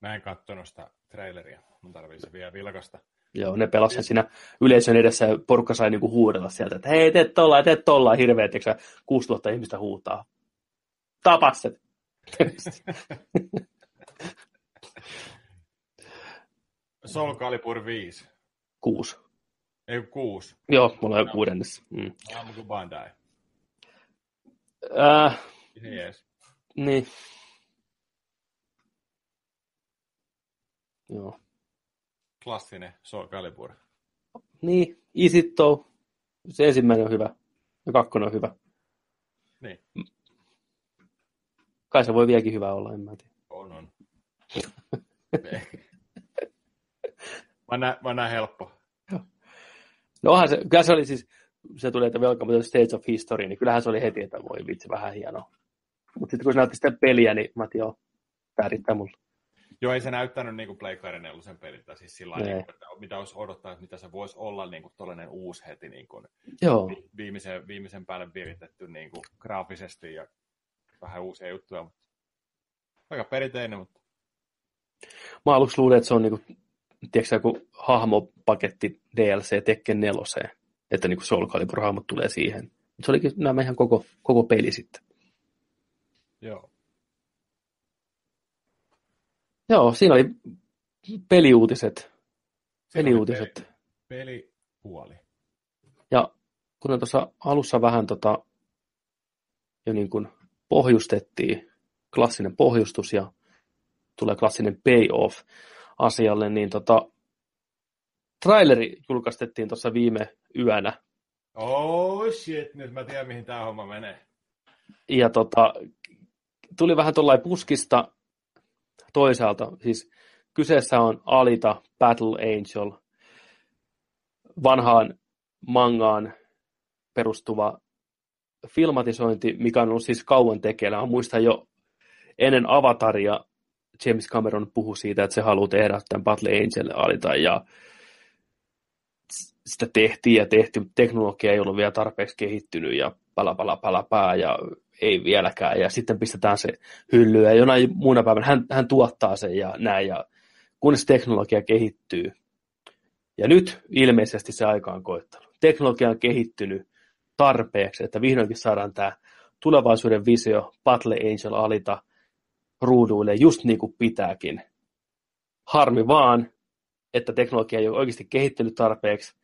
Mä en katsonut sitä traileria. Mun tarvii se vielä vilkasta. Joo, ne pelasivat siinä yleisön edessä ja porukka sai niinku huudella sieltä, että hei, teet tollaan, teet tollaan, hirveet, eikö 6000 ihmistä huutaa. Tapasset. Soul Calibur 5. Kuusi. Ei kuusi. Joo, mulla on no. kuudennessa. Mm. Aamu kuin Bandai. Äh, yes. Niin. Joo. Klassinen Soul Calibur. Niin, Easy Toe. Se ensimmäinen on hyvä. Ja kakkonen on hyvä. Niin. Kai se voi vieläkin hyvä olla, en mä tiedä. On, on. Mä näen, mä näen helppo. No onhan se, kyllä se oli siis, se tuli, että Welcome to Stage of History, niin kyllähän se oli heti, että voi vitsi, vähän hienoa. Mutta sitten kun se näytti sitä peliä, niin mä joo, tämä riittää mulle. Joo, ei se näyttänyt niin kuin Pleikari 4 peliltä, siis sillä niin kuin, että mitä olisi odottaa, että mitä se voisi olla niin kuin tollainen uusi heti niin kuin Joo. Viimeisen, viimeisen päälle viritetty niin kuin graafisesti ja vähän uusia juttuja, mutta aika perinteinen, mutta Mä aluksi luulin, että se on niin kuin tiedätkö, joku hahmopaketti DLC Tekken 4, että niin Soul Calibur-hahmot tulee siihen. Se olikin nämä ihan koko, koko peli sitten. Joo. Joo, siinä oli peliuutiset. Peliuutiset. Peli, pelipuoli. Ja kuten tuossa alussa vähän tota, jo niin kuin pohjustettiin, klassinen pohjustus ja tulee klassinen payoff, asialle, niin tota, traileri julkaistettiin tuossa viime yönä. Oh shit, nyt mä tiedän mihin tämä homma menee. Ja tota, tuli vähän tuollain puskista toisaalta. Siis kyseessä on Alita Battle Angel, vanhaan mangaan perustuva filmatisointi, mikä on ollut siis kauan tekeillä. Muistan jo ennen Avataria James Cameron puhui siitä, että se haluaa tehdä tämän Battle Angel alita ja sitä tehtiin ja tehtiin, teknologia ei ollut vielä tarpeeksi kehittynyt ja pala pala pala pää ja ei vieläkään ja sitten pistetään se hyllyyn ja jonain muuna päivänä hän, hän tuottaa sen ja näin ja kunnes teknologia kehittyy. Ja nyt ilmeisesti se aika on koittanut. Teknologia on kehittynyt tarpeeksi, että vihdoinkin saadaan tämä tulevaisuuden visio Battle Angel alita ruuduille just niin kuin pitääkin. Harmi vaan, että teknologia ei ole oikeasti kehittynyt tarpeeksi.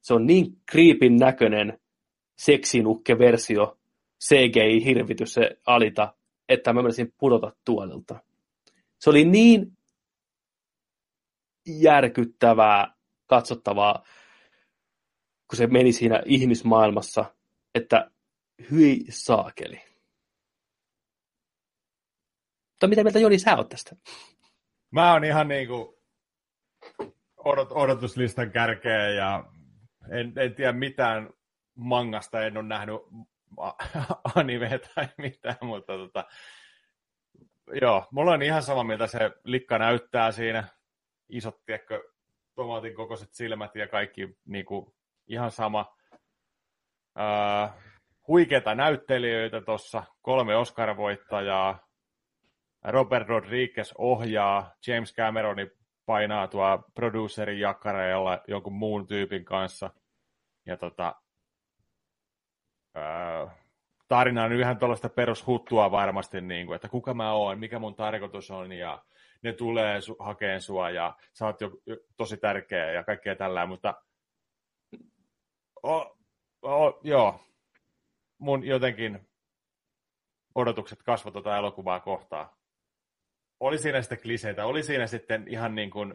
Se on niin kriipin näköinen seksinukke-versio, CGI-hirvitys se alita, että mä menisin pudota tuolilta. Se oli niin järkyttävää, katsottavaa, kun se meni siinä ihmismaailmassa, että hyi saakeli. Mutta mitä mieltä Joni sä oot tästä? Mä oon ihan niinku odot, odotuslistan kärkeen ja en, en tiedä mitään mangasta, en ole nähnyt anime tai mitään, mutta tota, joo, mulla on ihan sama, miltä se likka näyttää siinä. Isot, tiedätkö, tomaatin kokoiset silmät ja kaikki niin kuin, ihan sama. Uh, huikeita näyttelijöitä tuossa, kolme Oscar-voittajaa. Robert Rodriguez ohjaa, James Cameroni painaa tuo producerin jakkareella jonkun muun tyypin kanssa. Ja tota, tarina on ihan tuollaista perushuttua varmasti, niin kuin, että kuka mä oon, mikä mun tarkoitus on, ja ne tulee su- hakeen sua, ja sä oot jo, jo tosi tärkeä, ja kaikkea tällä, mutta o, o, joo, mun jotenkin odotukset kasvoi tuota elokuvaa kohtaan. Oli siinä sitten kliseitä, oli siinä sitten ihan niin kuin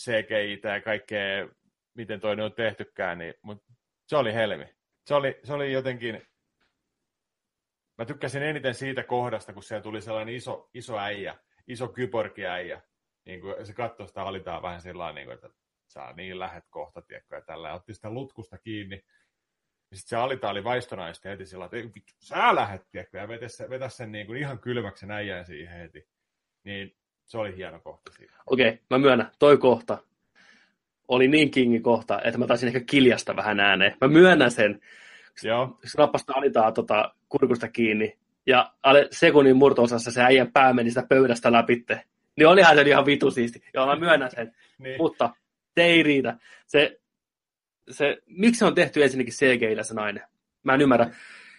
CGI ja kaikkea, miten toinen on tehtykään, niin, mutta se oli helmi. Se oli, se oli jotenkin, mä tykkäsin eniten siitä kohdasta, kun siellä tuli sellainen iso, iso äijä, iso kyborgi äijä. Niin kuin se katsoi sitä alitaan vähän sillä niin että saa niin lähet kohta, tiedätkö, ja tällä. otti sitä lutkusta kiinni. Ja sitten se alita oli vaistonaista heti sillä että vittu, sä lähet, tiedätkö, ja vetä sen, vetä sen niin kuin ihan kylmäksi sen äijän siihen heti. Niin se oli hieno kohta siinä. Okei, okay, mä myönnän, toi kohta oli niin kingi kohta, että mä taisin ehkä kiljasta vähän ääneen. Mä myönnän sen. Joo. Se nappasta alitaan tota, kurkusta kiinni, ja alle sekunnin murto-osassa se äijän pää meni sitä pöydästä läpitte. Niin olihan se ihan vitu siisti. Joo, mä myönnän sen. niin. Mutta se ei riitä. Se, se, miksi se on tehty ensinnäkin cgi se nainen? Mä en ymmärrä.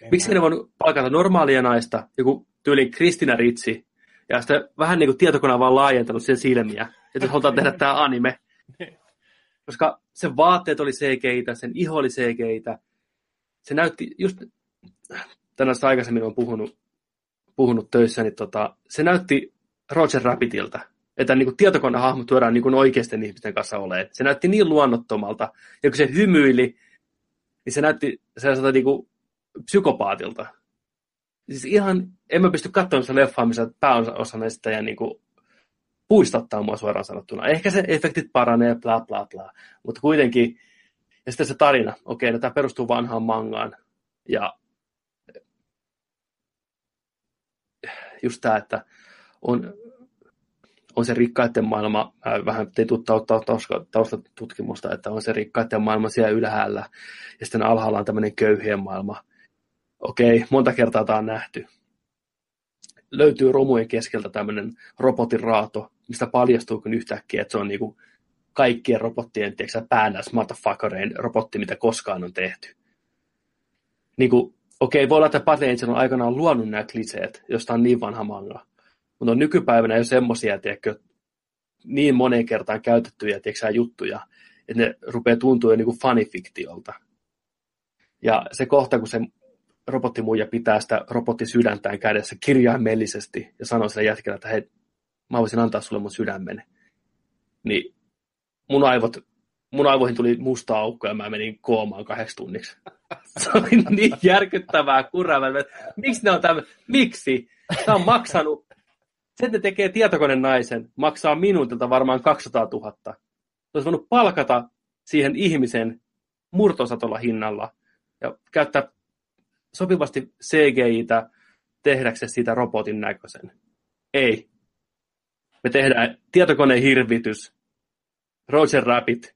En miksi ne voinut palkata normaalia naista, joku tyyli Kristina Ritsi, ja sitten vähän niin kuin tietokone vaan laajentanut sen silmiä, että halutaan tehdä tämä anime. Koska sen vaatteet oli cgi sen iho oli cgi Se näytti just, tänään aikaisemmin on puhunut, puhunut töissä, niin tota, se näytti Roger Rabbitilta, että niin tietokonehahmo tuodaan niin oikeisten ihmisten kanssa olemaan. Se näytti niin luonnottomalta, ja kun se hymyili, niin se näytti sellaiselta niin kuin psykopaatilta. Siis ihan, en mä pysty katsomaan sitä leffaa, missä pääosa näistä ja niin kuin puistattaa mua suoraan sanottuna. Ehkä se efektit paranee, bla bla bla, mutta kuitenkin, ja sitten se tarina, okei, no tämä perustuu vanhaan mangaan, ja just tämä, että on, on se rikkaiden maailma, mä vähän tein taustatutkimusta, että on se rikkaiden maailma siellä ylhäällä, ja sitten alhaalla on tämmöinen köyhien maailma. Okei, monta kertaa tämä on nähty. Löytyy romujen keskeltä tämmöinen robotin raato, mistä paljastuukin yhtäkkiä, että se on niinku kaikkien robottien, tiedätkö päännäs motherfuckerein robotti, mitä koskaan on tehty. Niinku, okei, voi olla, että Patent on aikanaan luonut nämä kliseet, josta on niin vanha manga. Mutta on nykypäivänä jo semmoisia, tiedätkö, niin moneen kertaan käytettyjä tiedätkö, juttuja, että ne rupeaa tuntua jo niin fanifiktiolta. Ja se kohta, kun se robottimuija pitää sitä robottisydäntään kädessä kirjaimellisesti ja sanoo sille jätkellä, että hei, mä voisin antaa sulle mun sydämen. Niin mun aivot mun aivoihin tuli musta aukko ja mä menin koomaan kahdeksi tunniksi. Se oli niin järkyttävää kuraa. Miksi ne on tämä? Miksi? Tämä on maksanut. Se, että tekee tietokoneen naisen, maksaa minuutilta varmaan 200 000. Se olisi voinut palkata siihen ihmisen murtosatolla hinnalla ja käyttää sopivasti CGI-tä tehdäkseen siitä robotin näköisen. Ei. Me tehdään tietokoneen hirvitys, Roger Rabbit,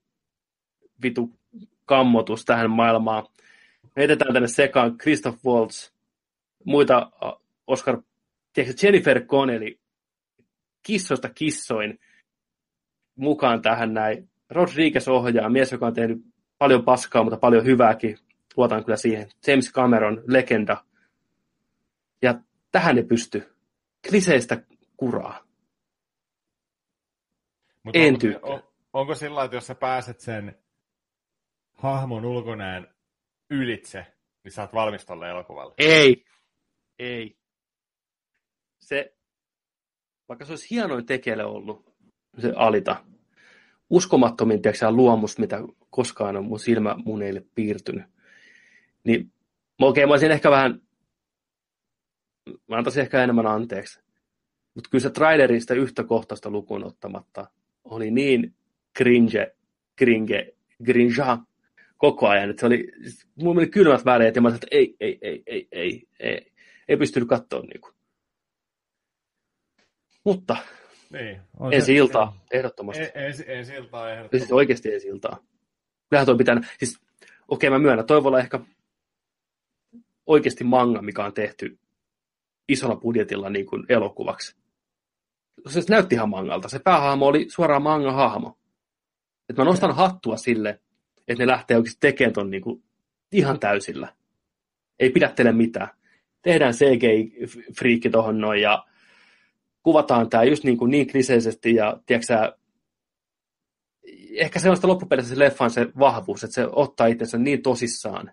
vitu kammotus tähän maailmaan. Me heitetään tänne sekaan Christoph Waltz, muita Oscar, tiedätkö, Jennifer Connelly, kissoista kissoin mukaan tähän näin. Rodriguez ohjaa, mies, joka on tehnyt paljon paskaa, mutta paljon hyvääkin. Luotan kyllä siihen. James Cameron, legenda. Ja tähän ne pysty. Kliseistä kuraa. Mutta en onko, on, onko sillä että jos sä pääset sen hahmon ulkonäön ylitse, niin sä oot valmis tolle elokuvalle. Ei. Ei. Se, vaikka se olisi hienoin tekele ollut, se alita, uskomattomin tiedätkö, luomus, mitä koskaan on mun silmä muneille piirtynyt. Niin, okei, mä olisin ehkä vähän, mä antaisin ehkä enemmän anteeksi. Mutta kyllä se trailerista yhtä kohtaista lukuun ottamatta, oli niin cringe, cringe, grinja koko ajan, että se oli, mulla meni kylmät väreet ja mä sanoin, että ei, ei, ei, ei, ei, ei, ei pystynyt katsoa niin kuin. Mutta Niin. On ensi se- iltaa, ehdottomasti. E- ensi, ensi iltaa ehdottomasti. siis oikeasti ensi iltaa. Kyllähän toi pitää, siis okei mä myönnän, toi voi olla ehkä oikeasti manga, mikä on tehty isolla budjetilla niin kuin elokuvaksi. Se näytti ihan mangalta. Se päähahmo oli suoraan manga-hahmo. Et mä nostan hattua sille, että ne lähtee oikeasti tekemään ton niin kuin ihan täysillä. Ei pidättele mitään. Tehdään CGI-friikki tohon noin ja kuvataan tää just niin, kuin niin kliseisesti ja tiedätkö sä, ehkä se on sitä loppupeleissä se leffan se vahvuus, että se ottaa itsensä niin tosissaan,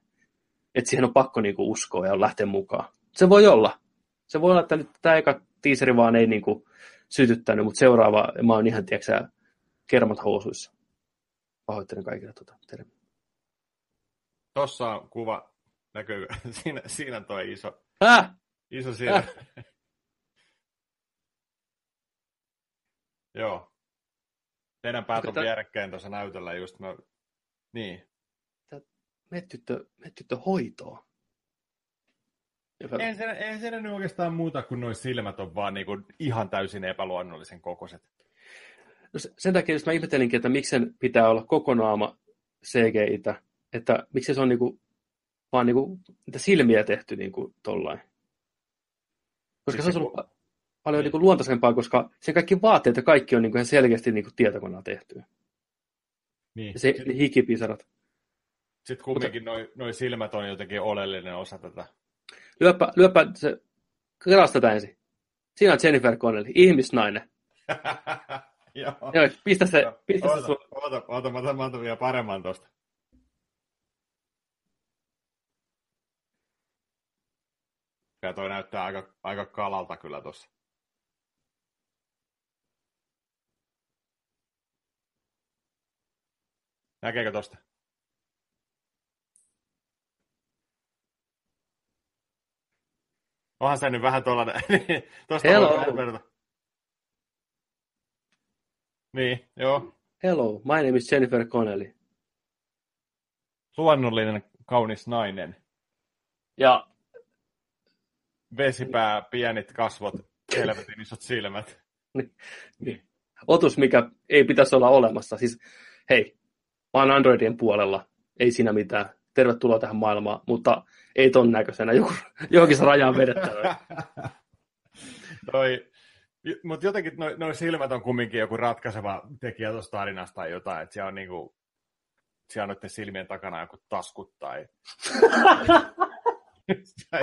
että siihen on pakko niinku uskoa ja lähteä mukaan. Se voi olla. Se voi olla, että nyt tämä eka tiiseri vaan ei niinku sytyttänyt, mutta seuraava, mä oon ihan, tiedätkö kermat housuissa. Pahoittelen kaikille tuota. Terve. Tossa on kuva, näkyy, siinä, siinä toi iso, Häh? iso silmä. Joo. Teidän päät on tää- vierekkäin tuossa näytöllä just. Mä... Niin. Me tyttö, me tyttö hoitoa. Ei se, ei se nyt oikeastaan muuta kuin noin silmät on vaan niinku ihan täysin epäluonnollisen kokoiset. No se- sen takia just mä ihmettelinkin, että miksi sen pitää olla koko naama CGI-tä, että miksi se on niinku, vaan niinku, niitä silmiä tehty niinku tollain. Koska se Siis on se ollut pa- paljon niinku luontaisempaa, koska sen kaikki vaatteet ja kaikki on niinku ihan selkeästi niinku tietokoneella tehty. Niin. Ja se Sitten hikipisarat. sit kumminkin noi, noi silmät on jotenkin oleellinen osa tätä. Lyöpä, lyöpä se, kelasta tätä ensin. Siinä on Jennifer Connelly, ihmisnainen. Joo. Joo, pistä se, pistä se Oota, sun. oota, oota, mä otan, mä otan vielä paremman tosta. Ja toi näyttää aika, aika kalalta kyllä tossa. Näkeekö tosta? Onhan se nyt vähän tuollainen. Hello. voi vähän verrata. Niin, joo. Hello, my name is Jennifer Connelly. Luonnollinen, kaunis nainen. Ja Vesipää, pienit kasvot, helvetin isot silmät. otus, mikä ei pitäisi olla olemassa. Siis, hei, mä oon Androidien puolella, ei siinä mitään. Tervetuloa tähän maailmaan, mutta ei ton näköisenä. Joku, johonkin se raja on vedettävä. Toi, mutta jotenkin noi, noi silmät on kumminkin joku ratkaiseva tekijä tuosta tarinasta tai jotain, että siellä on niinku, siellä on noiden silmien takana joku taskut tai, tai,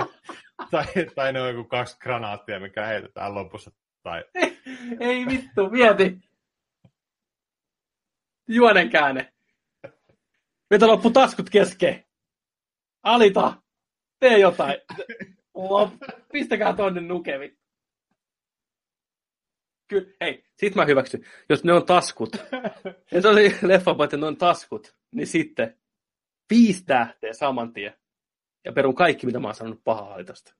tai, tai ne on joku kaksi granaattia, mikä heitetään lopussa. Tai, ei vittu, mieti. Juonen käänne. Meitä loppu taskut kesken. Alita, tee jotain. Lop- Pistäkää tonne nukevi. Kyllä, hei, sit mä hyväksyn. Jos ne on taskut, ja se oli leffa, että ne on taskut, niin sitten viisi tähteä saman tien. Ja perun kaikki, mitä mä oon sanonut pahaa Alitasta.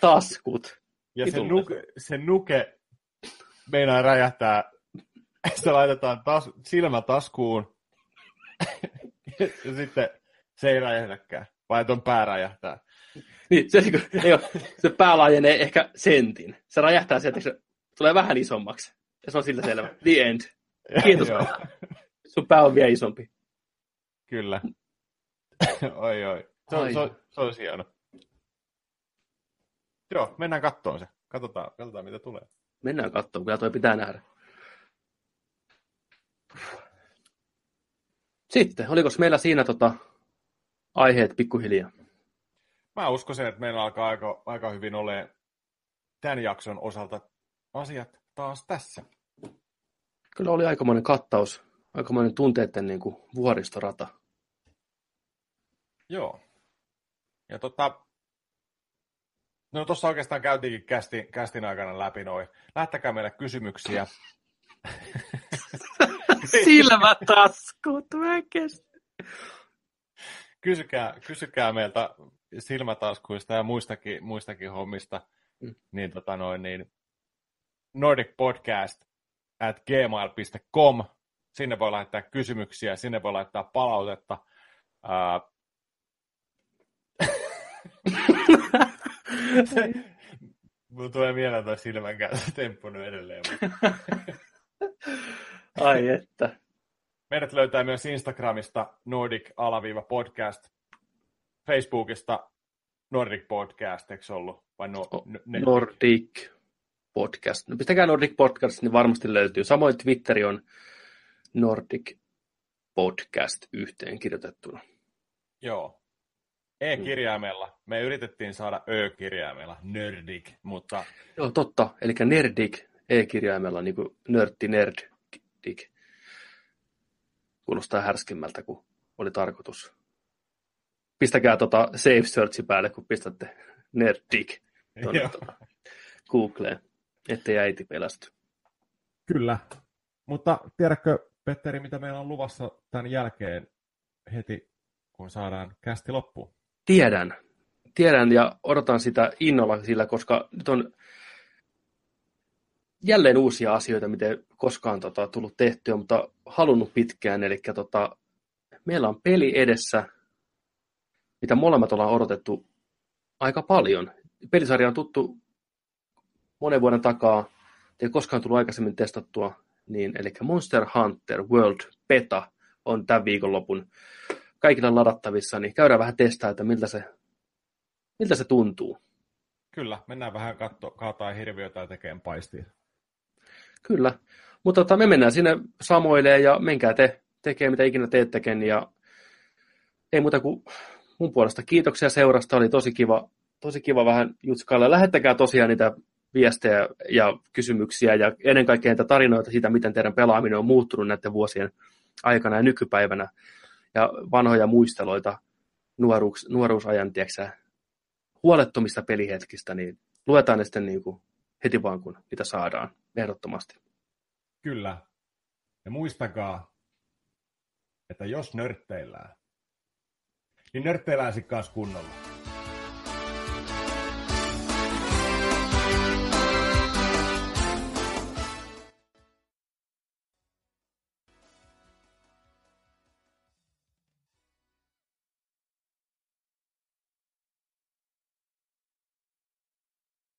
Taskut. ja se nuke, se nuke meinaa räjähtää, se laitetaan tas, silmä taskuun, ja sitten se ei räjähdäkään, vai ton pää räjähtää. Niin, se, niin kuin, ei ole, se pää laajenee ehkä sentin. Se räjähtää sieltä, se tulee vähän isommaksi. Ja se on sillä selvä. The end. Kiitos. Joo, Sun pää on vielä isompi. kyllä. oi, oi. Se, on, se, on, se olisi hieno. Joo, mennään kattoon se. Katsotaan, katsotaan mitä tulee. Mennään katsomaan, kyllä toi pitää nähdä. Sitten, oliko meillä siinä tota, aiheet pikkuhiljaa? Mä uskoisin, että meillä alkaa aika, aika hyvin olemaan tämän jakson osalta asiat taas tässä. Kyllä oli aikamoinen kattaus, aikamoinen tunteiden niin kuin, vuoristorata. Joo. Ja tota, no tuossa oikeastaan käytiinkin kästin, kästin aikana läpi noin. Lähettäkää meille kysymyksiä. Silmätaskut, mä en kestä. Kysykää, kysykää meiltä silmätaskuista ja muistakin, muistakin hommista. Mm. Niin, tota noin, niin Nordic Podcast at gmail.com. Sinne voi lähettää kysymyksiä, sinne voi laittaa palautetta. Ää... Mulla tulee mieleen toi silmänkääntö temppunut edelleen. Ai että. Meidät löytää myös Instagramista Nordic-podcast, Facebookista Nordic Podcast, eikö ollut? Vai no, ne... Nordic Podcast. No pistäkää Nordic Podcast, niin varmasti löytyy. Samoin Twitteri on Nordic Podcast yhteen kirjoitettuna. Joo. E-kirjaimella. Me yritettiin saada Ö-kirjaimella, Nerdik, mutta... Joo, totta. Eli Nerdik E-kirjaimella, niin kuin nörtti nerddik. Kuulostaa härskemmältä kuin oli tarkoitus. Pistäkää tota Safe Searchi päälle, kun pistätte Nerdik tuota, Googleen, ettei äiti pelästy. Kyllä. Mutta tiedätkö, Petteri, mitä meillä on luvassa tämän jälkeen heti, kun saadaan kästi loppuun? Tiedän. Tiedän ja odotan sitä innolla sillä, koska nyt on jälleen uusia asioita, miten koskaan tota, tullut tehtyä, mutta halunnut pitkään. Eli tota, meillä on peli edessä, mitä molemmat ollaan odotettu aika paljon. Pelisarja on tuttu monen vuoden takaa, ei koskaan tullut aikaisemmin testattua, niin, eli Monster Hunter World Beta on tämän viikonlopun kaikilla ladattavissa, niin käydään vähän testaa, että miltä se, miltä se tuntuu. Kyllä, mennään vähän katto, kaataa hirviötä ja tekemään paistia. Kyllä, mutta tota, me mennään sinne samoileen ja menkää te tekee mitä ikinä teettekin ja ei muuta kuin mun puolesta kiitoksia seurasta, oli tosi kiva, tosi kiva vähän jutskailla. Lähettäkää tosiaan niitä viestejä ja kysymyksiä ja ennen kaikkea niitä tarinoita siitä, miten teidän pelaaminen on muuttunut näiden vuosien aikana ja nykypäivänä. Ja vanhoja muisteloita nuoruus, nuoruusajan, tiedätkö, huolettomista pelihetkistä, niin luetaan ne sitten niin kuin heti vaan, kun niitä saadaan, ehdottomasti. Kyllä. Ja muistakaa, että jos nörtteillään, niin nörtteillään sitten kanssa kunnolla.